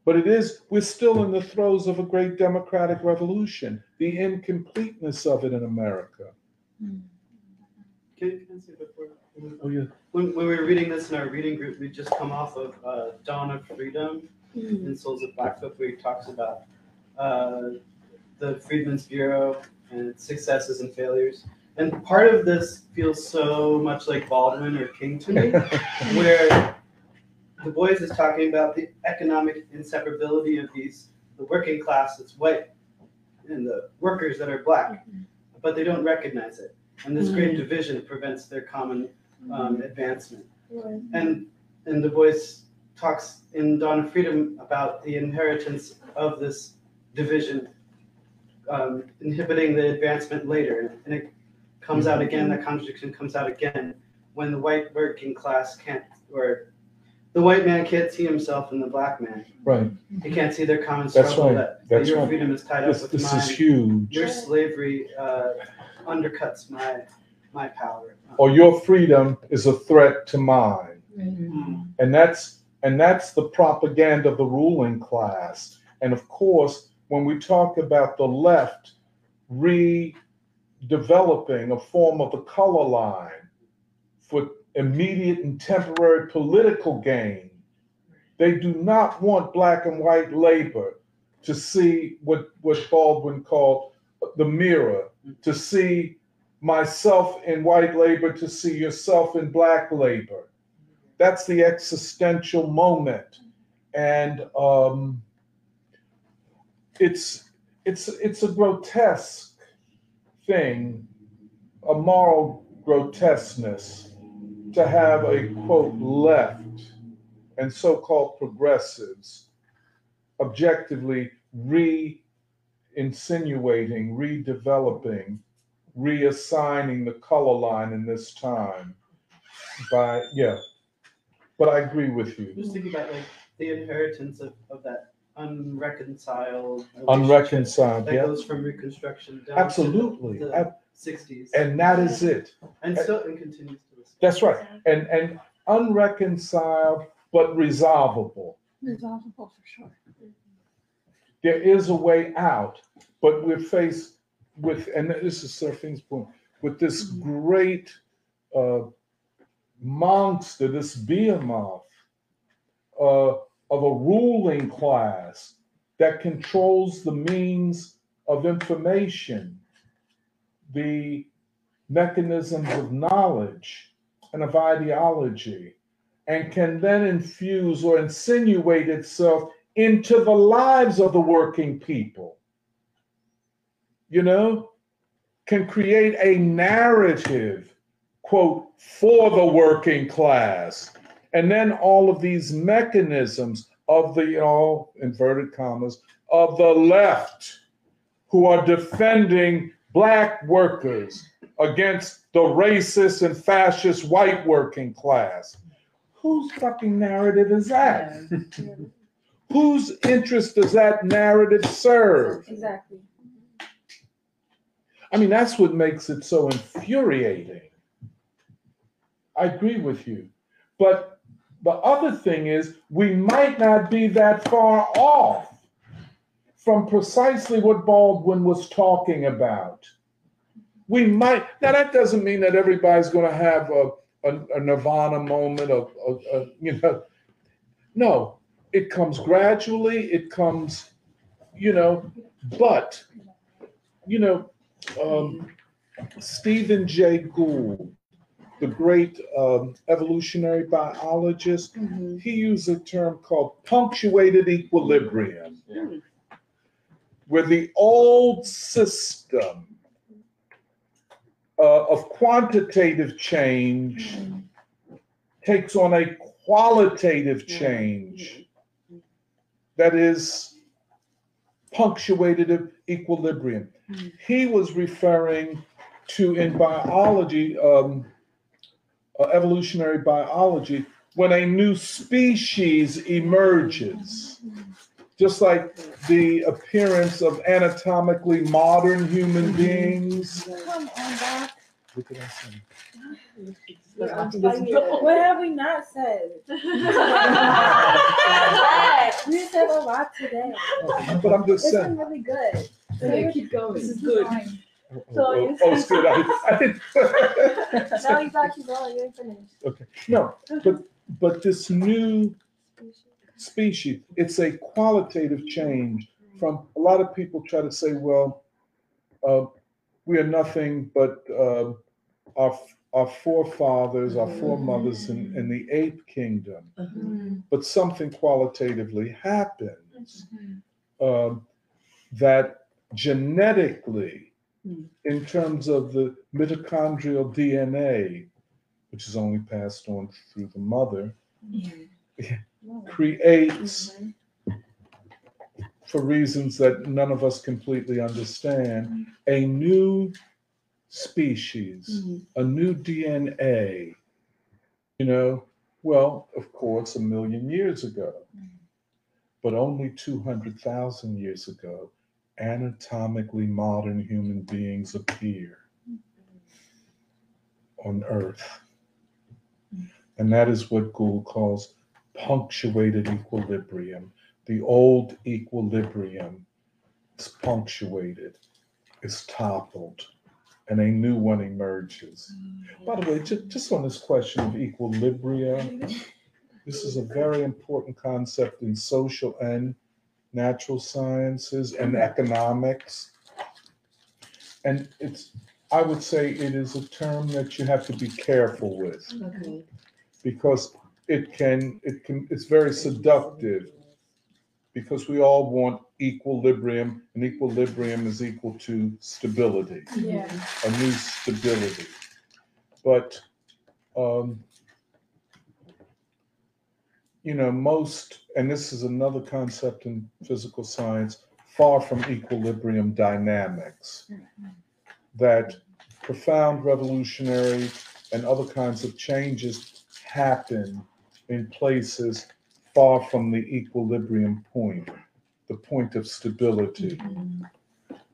But it is, we're still in the throes of a great democratic revolution, the incompleteness of it in America. Can, can I say before? Oh, yeah. When, when we were reading this in our reading group, we just come off of uh, Dawn of Freedom Mm. in Souls of Black Folk, where he talks about uh, the Freedmen's Bureau and its successes and failures. And part of this feels so much like Baldwin or King to me, *laughs* where Du Bois is talking about the economic inseparability of these, the working class that's white and the workers that are black, mm-hmm. but they don't recognize it. And this great mm-hmm. division prevents their common um, mm-hmm. advancement. And and Du Bois talks in Dawn of Freedom about the inheritance of this division, um, inhibiting the advancement later, and it comes out again. That contradiction comes out again when the white working class can't, or the white man can't see himself in the black man. Right. He can't see their common That's struggle. right. That, That's that your right. freedom is tied This- up with this mine. is huge. Your slavery uh, undercuts my my power. Or your freedom is a threat to mine. And that's and that's the propaganda of the ruling class. And of course, when we talk about the left redeveloping a form of the color line for immediate and temporary political gain, they do not want black and white labor to see what, what Baldwin called the mirror, to see myself in white labor, to see yourself in black labor. That's the existential moment. And um, it's it's it's a grotesque thing a moral grotesqueness to have a quote left and so-called progressives objectively re-insinuating redeveloping reassigning the color line in this time by yeah but I agree with you. Just thinking about like the inheritance of, of that unreconciled relationship Unreconciled, that yeah. goes from Reconstruction down Absolutely. to the Ab- sixties. And that is it. And still and continues to this. That's right. And and unreconciled but resolvable. Resolvable for sure. There is a way out, but we're faced with, and this is Seraphine's point, with this great uh, monster, this behemoth uh, of a ruling class that controls the means of information, the mechanisms of knowledge and of ideology, and can then infuse or insinuate itself into the lives of the working people. You know, can create a narrative, quote, for the working class. And then all of these mechanisms of the, you know, inverted commas, of the left who are defending black workers against the racist and fascist white working class. Whose fucking narrative is that? Whose interest does that narrative serve? Exactly. I mean, that's what makes it so infuriating. I agree with you. But the other thing is, we might not be that far off from precisely what Baldwin was talking about. We might, now that doesn't mean that everybody's going to have a, a, a nirvana moment of, of, of, you know, no, it comes gradually, it comes, you know, but, you know, um, Stephen Jay Gould, the great um, evolutionary biologist, he used a term called punctuated equilibrium, where the old system uh, of quantitative change takes on a qualitative change that is punctuated equilibrium. He was referring to in biology, um, uh, evolutionary biology, when a new species emerges, just like the appearance of anatomically modern human beings. Come on back. What did I say? What have we not said? *laughs* *laughs* we said a lot today. But I'm just It's saying. been really good. Yeah, keep going. This is good. Oh, So oh, you oh, it's good. I, I *laughs* now got you going. You're finished. Okay. No, but but this new species, it's a qualitative change from a lot of people try to say, well, uh, we are nothing but uh, our our forefathers, our foremothers in, in the ape kingdom. But something qualitatively happens um, that genetically, Hmm. in terms of the mitochondrial DNA, which is only passed on through the mother, *laughs* creates, mm-hmm. for reasons that none of us completely understand, a new species, mm-hmm. a new DNA. You know, well, of course, a million years ago, mm-hmm. but only 200,000 years ago, anatomically modern human beings appear on Earth. And that is what Gould calls punctuated equilibrium. The old equilibrium is punctuated, is toppled, and a new one emerges. By the way, just, just on this question of equilibrium, this is a very important concept in social and natural sciences and economics. And it's, I would say it is a term that you have to be careful with because it can, it can, it's very seductive because we all want equilibrium, and equilibrium is equal to stability, Yeah. a new stability. But, um, you know, most, and this is another concept in physical science, far from equilibrium dynamics, that profound revolutionary and other kinds of changes happen in places far from the equilibrium point, the point of stability. Mm-hmm.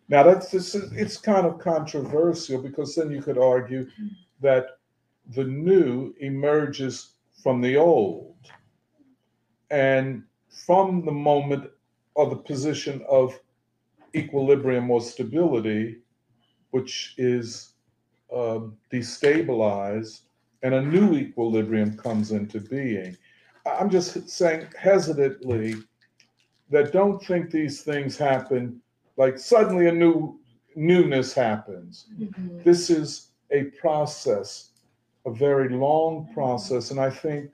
Now that's this is, it's kind of controversial because then you could argue mm-hmm. that the new emerges from the old. And from the moment or the position of equilibrium or stability, which is um, destabilized, and a new equilibrium comes into being. I'm just saying hesitantly that don't think these things happen like suddenly a new newness happens. This is a process, a very long process, and I think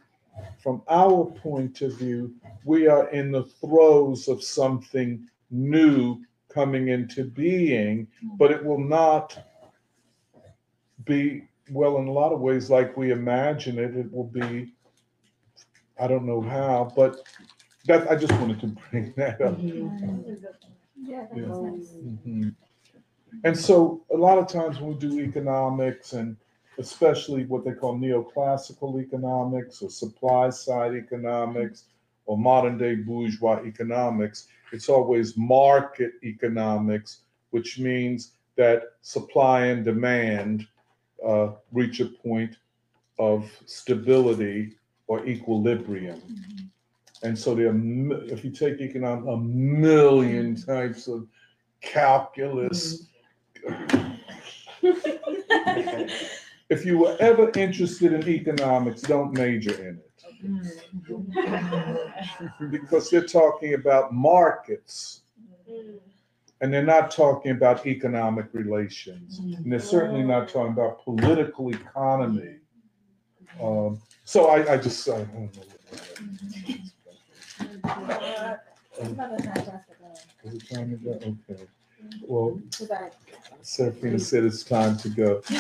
from our point of view, we are in the throes of something new coming into being, but it will not be, well, in a lot of ways, like we imagine it. It will be, I don't know how, but that, I just wanted to *laughs* bring that up. Yeah, Yeah. Mhm. And so a lot of times when we do economics and especially what they call neoclassical economics or supply side economics or modern day bourgeois economics, it's always market economics, which means that supply and demand uh, reach a point of stability or equilibrium. And so there are, if you take economics, a million types of calculus. *laughs* If you were ever interested in economics, don't major in it. Because they're talking about markets and they're not talking about economic relations. And they're certainly not talking about political economy. Um, so I, I just, I don't know. It's about a fantastic one. Is it time to go? Okay. Well, Too bad. Serafina said it's time to go. *laughs*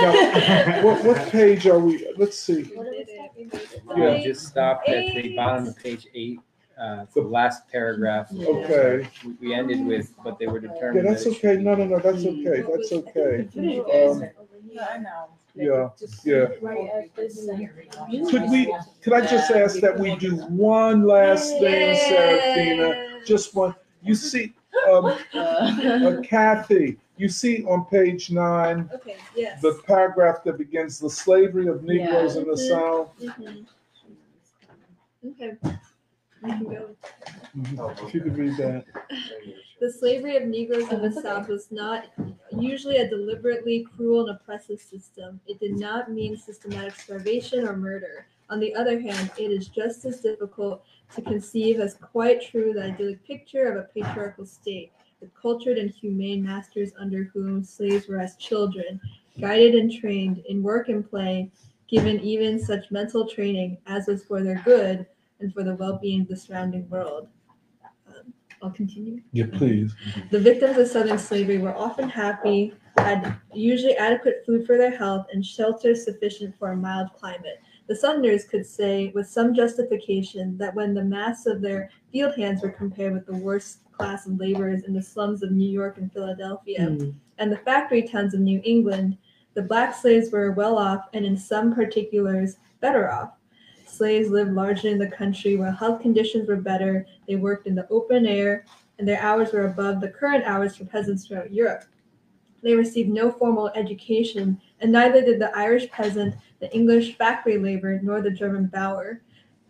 Now, what, what page are we, let's see. Yeah. We just stopped at the bottom of page eight, uh, the last paragraph. Okay. We- We ended with, but they were Yeah, determined. that's it okay. No, no, no, that's okay. That's okay. Um, Yeah, I know. yeah, yeah. Right at this second. Could we, could I just ask that we do one last thing, Serafina? Just one. You see, um, *laughs* uh, Kathy, you see on page nine, Okay, yes. the paragraph that begins the slavery of Negroes in the Mhm, South. mhm. Okay. We can go. If you could read that. The slavery of Negroes in the South was not usually a deliberately cruel and oppressive system. It did not mean systematic starvation or murder. On the other hand, it is just as difficult to conceive as quite true the idyllic picture of a patriarchal state, with cultured and humane masters under whom slaves were as children, guided and trained in work and play, given even such mental training as was for their good and for the well-being of the surrounding world. Um, I'll continue. Yeah, please. The victims of Southern slavery were often happy, had usually adequate food for their health, and shelter sufficient for a mild climate. The Southerners could say with some justification that when the mass of their field hands were compared with the worst class of laborers in the slums of New York and Philadelphia hmm. and the factory towns of New England, the black slaves were well off and in some particulars better off. Slaves lived largely in the country where health conditions were better, they worked in the open air, and their hours were above the current hours for peasants throughout Europe. They received no formal education, and neither did the Irish peasant, the English factory labor nor the German Bauer.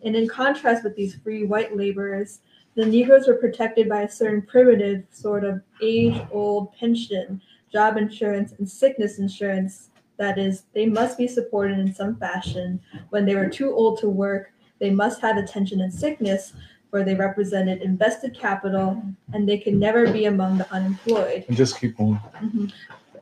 And in contrast with these free white laborers, the Negroes were protected by a certain primitive sort of age old pension, job insurance, and sickness insurance. That is, they must be supported in some fashion. When they were too old to work, they must have attention in sickness, for they represented invested capital and they could never be among the unemployed. And just keep on. Mhm.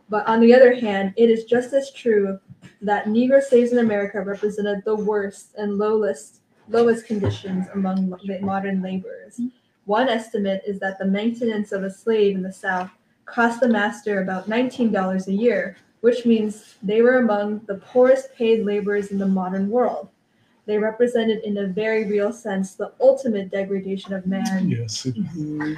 But on the other hand, it is just as true that Negro slaves in America represented the worst and lowest lowest conditions among modern laborers. Mm-hmm. One estimate is that the maintenance of a slave in the South cost the master about $19 a year, which means they were among the poorest paid laborers in the modern world. They represented, in a very real sense, the ultimate degradation of man Yes. Mm-hmm.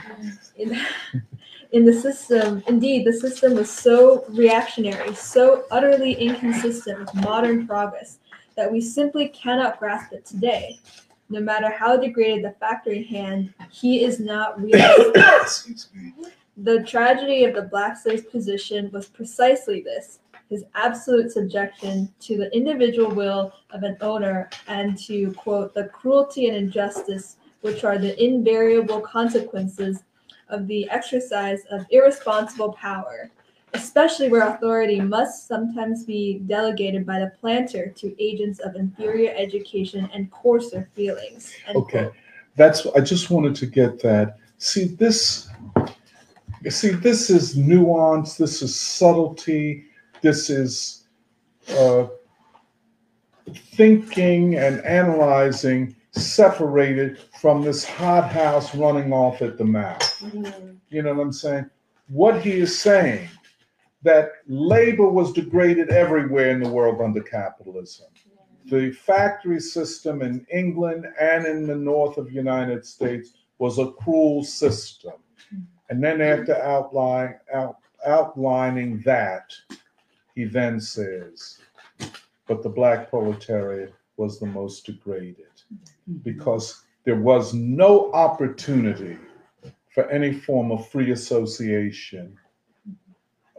in, *laughs* in the system, indeed, the system was so reactionary, so utterly inconsistent with modern progress that we simply cannot grasp it today. No matter how degraded the factory hand, he is not *coughs* really. the tragedy of the black slave's position was precisely this his absolute subjection to the individual will of an owner and to, quote, the cruelty and injustice which are the invariable consequences of the exercise of irresponsible power, especially where authority must sometimes be delegated by the planter to agents of inferior education and coarser feelings. Okay, that's, I just wanted to get that. See, this, see, this is nuance, this is subtlety, this is uh, thinking and analyzing separated from this hothouse running off at the mouth. Mm-hmm. You know what I'm saying? What he is saying, that labor was degraded everywhere in the world under capitalism. The factory system in England and in the north of the United States was a cruel system. Mm-hmm. And then after outline, out, outlining that, he then says, but the black proletariat was the most degraded Mm-hmm. because there was no opportunity for any form of free association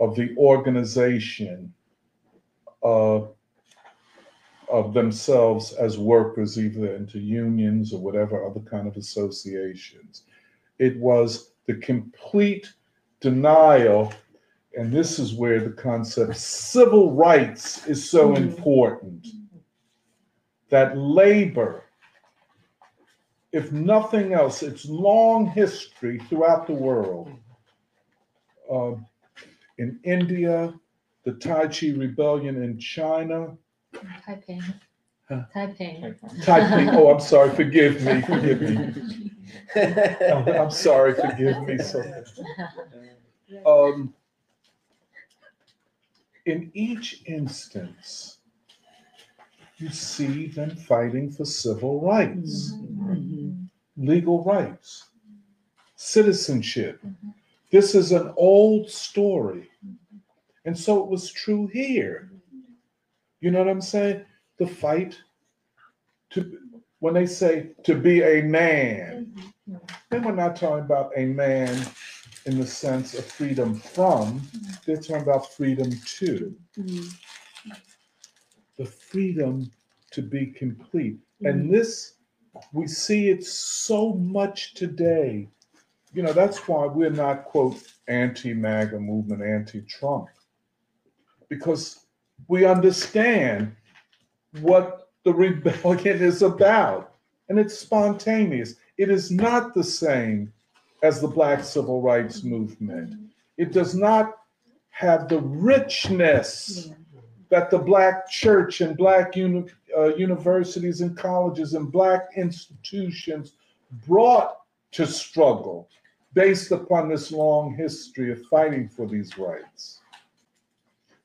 of the organization of, of themselves as workers, either into unions or whatever other kind of associations. It was the complete denial, and this is where the concept civil rights is so mm-hmm. important. That labor, if nothing else, its long history throughout the world. Um, in India, the Tai Chi rebellion in China, Taiping. Huh? Taiping. Taiping. Oh, I'm sorry. Forgive me. Forgive me. I'm, *laughs* I'm sorry. Forgive me. So, um, in each instance, you see them fighting for civil rights, legal rights, citizenship. This is an old story. And so it was true here. You know what I'm saying? The fight to, when they say to be a man, then we're not talking about a man in the sense of freedom from, they're talking about freedom to. The freedom to be complete. And this, we see it so much today. You know, that's why we're not, quote, anti MAGA movement, anti Trump, because we understand what the rebellion is about. and it's spontaneous. It is not the same as the Black Civil Rights Movement. It does not have the richness that the Black church and Black uni- uh, universities and colleges and Black institutions brought to struggle based upon this long history of fighting for these rights.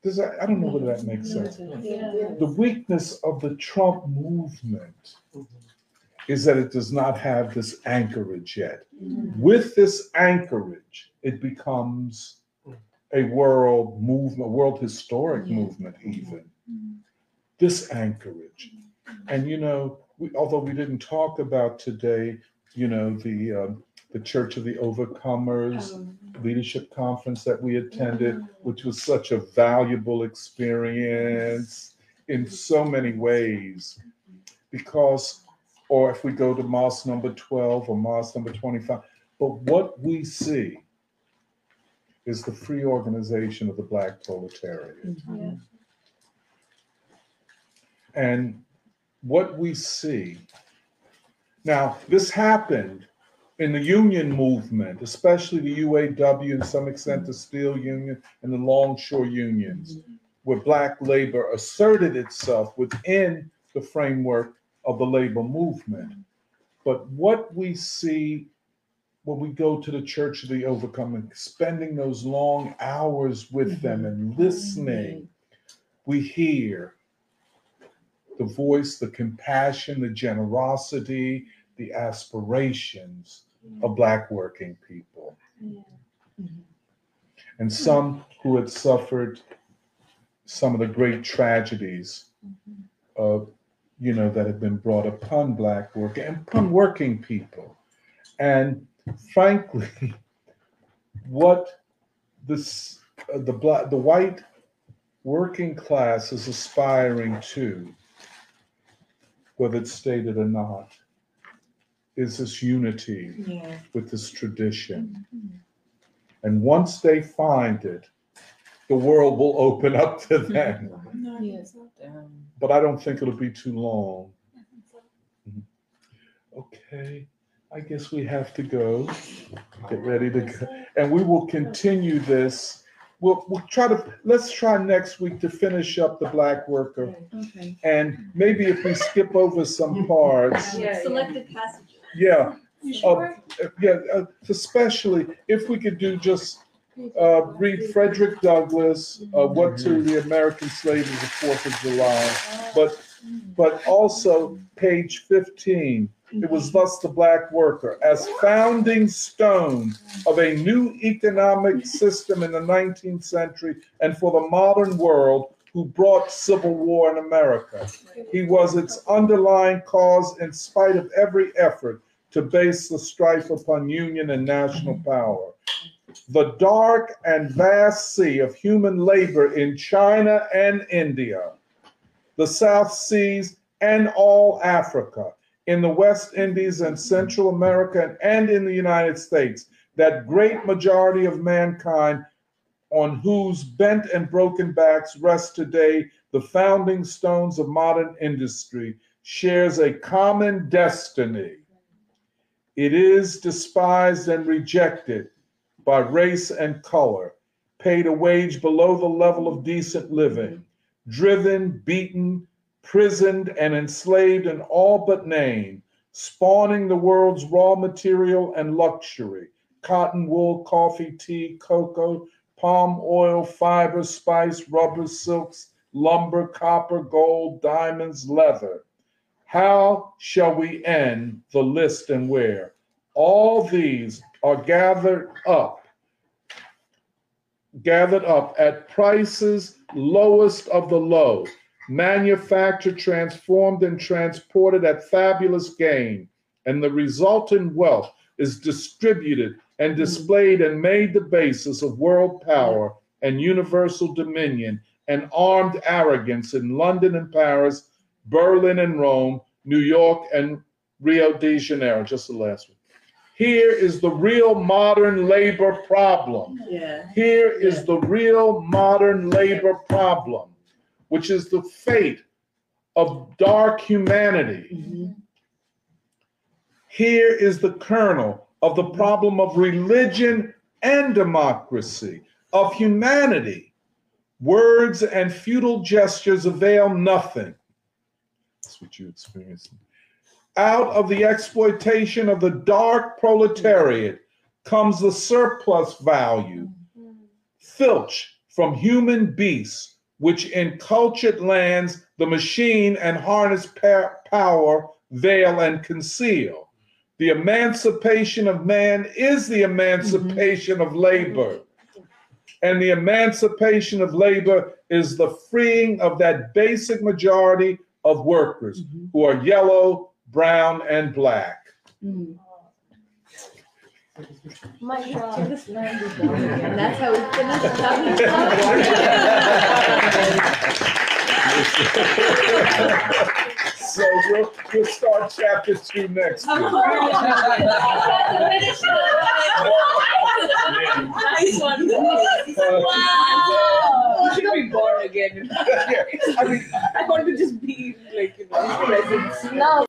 Does that, I don't know whether that makes sense. The weakness of the Trump movement is that it does not have this anchorage yet. With this anchorage, it becomes a world movement, world historic movement, even. This anchorage. And you know, we, although we didn't talk about today, you know, the um, the Church of the Overcomers leadership conference that we attended, which was such a valuable experience in so many ways. Because, or if we go to Mosque number 12 or Mosque number 25, but what we see is the free organization of the Black proletariat. And what we see now, this happened in the union movement, especially the UAW and to some extent the steel union and the longshore unions, where black labor asserted itself within the framework of the labor movement. But what we see when we go to the Church of the Overcoming, spending those long hours with them and listening, we hear the voice, the compassion, the generosity, the aspirations of Black working people. And some who had suffered some of the great tragedies of, you know, that have been brought upon Black work and upon working people. And frankly, *laughs* what this uh, the black the white working class is aspiring to, whether it's stated or not, is this unity Yeah. with this tradition. And once they find it, the world will open up to them. Yes. But I don't think it'll be too long. Mhm. Okay, I guess we have to go. Get ready to go. And we will continue this. We'll, we'll try to, let's try next week to finish up the black worker. Okay. And maybe if we skip over some *laughs* parts, yeah, Selected passages. yeah. You uh, sure? uh, Yeah, uh, especially if we could do just uh, read Frederick Douglass, uh, what to the American slave is the Fourth of July, but but also page fifteen. It was thus the black worker as founding stone of a new economic system in the 19th century and for the modern world who brought civil war in America. He was its underlying cause in spite of every effort to base the strife upon union and national power. The dark and vast sea of human labor in China and India, the South Seas, and all Africa, in the West Indies and Central America, and in the United States, that great majority of mankind on whose bent and broken backs rest today the founding stones of modern industry, shares a common destiny. It is despised and rejected by race and color, paid a wage below the level of decent living, driven, beaten, prisoned, and enslaved in all but name, spawning the world's raw material and luxury cotton, wool, coffee, tea, cocoa, palm oil, fiber, spice, rubber, silks, lumber, copper, gold, diamonds, leather. How shall we end the list and where? All these are gathered up, gathered up at prices lowest of the low, manufactured, transformed, and transported at fabulous gain, and the resultant wealth is distributed and displayed and made the basis of world power and universal dominion and armed arrogance in London and Paris, Berlin and Rome, New York and Rio de Janeiro. Just the last one. Here is the real modern labor problem. Yeah. Here is the real modern labor problem, which is the fate of dark humanity mm-hmm. Here is the kernel of the problem of religion and democracy, of humanity. Words and futile gestures avail nothing. That's what you experience. Out of the exploitation of the dark proletariat comes the surplus value, mm-hmm. filch from human beasts, which in cultured lands the machine and harness power veil and conceal. The emancipation of man is the emancipation of labor. And the emancipation of labor is the freeing of that basic majority of workers mm-hmm. who are yellow, brown, and black. Mm. My God, this land is. That's how we finish. How so we'll, we'll start chapter two next week. Oh, nice *laughs* one. Wow. You should be born again. *laughs* yeah, I mean, *laughs* I want to just be like, you know, presence. No,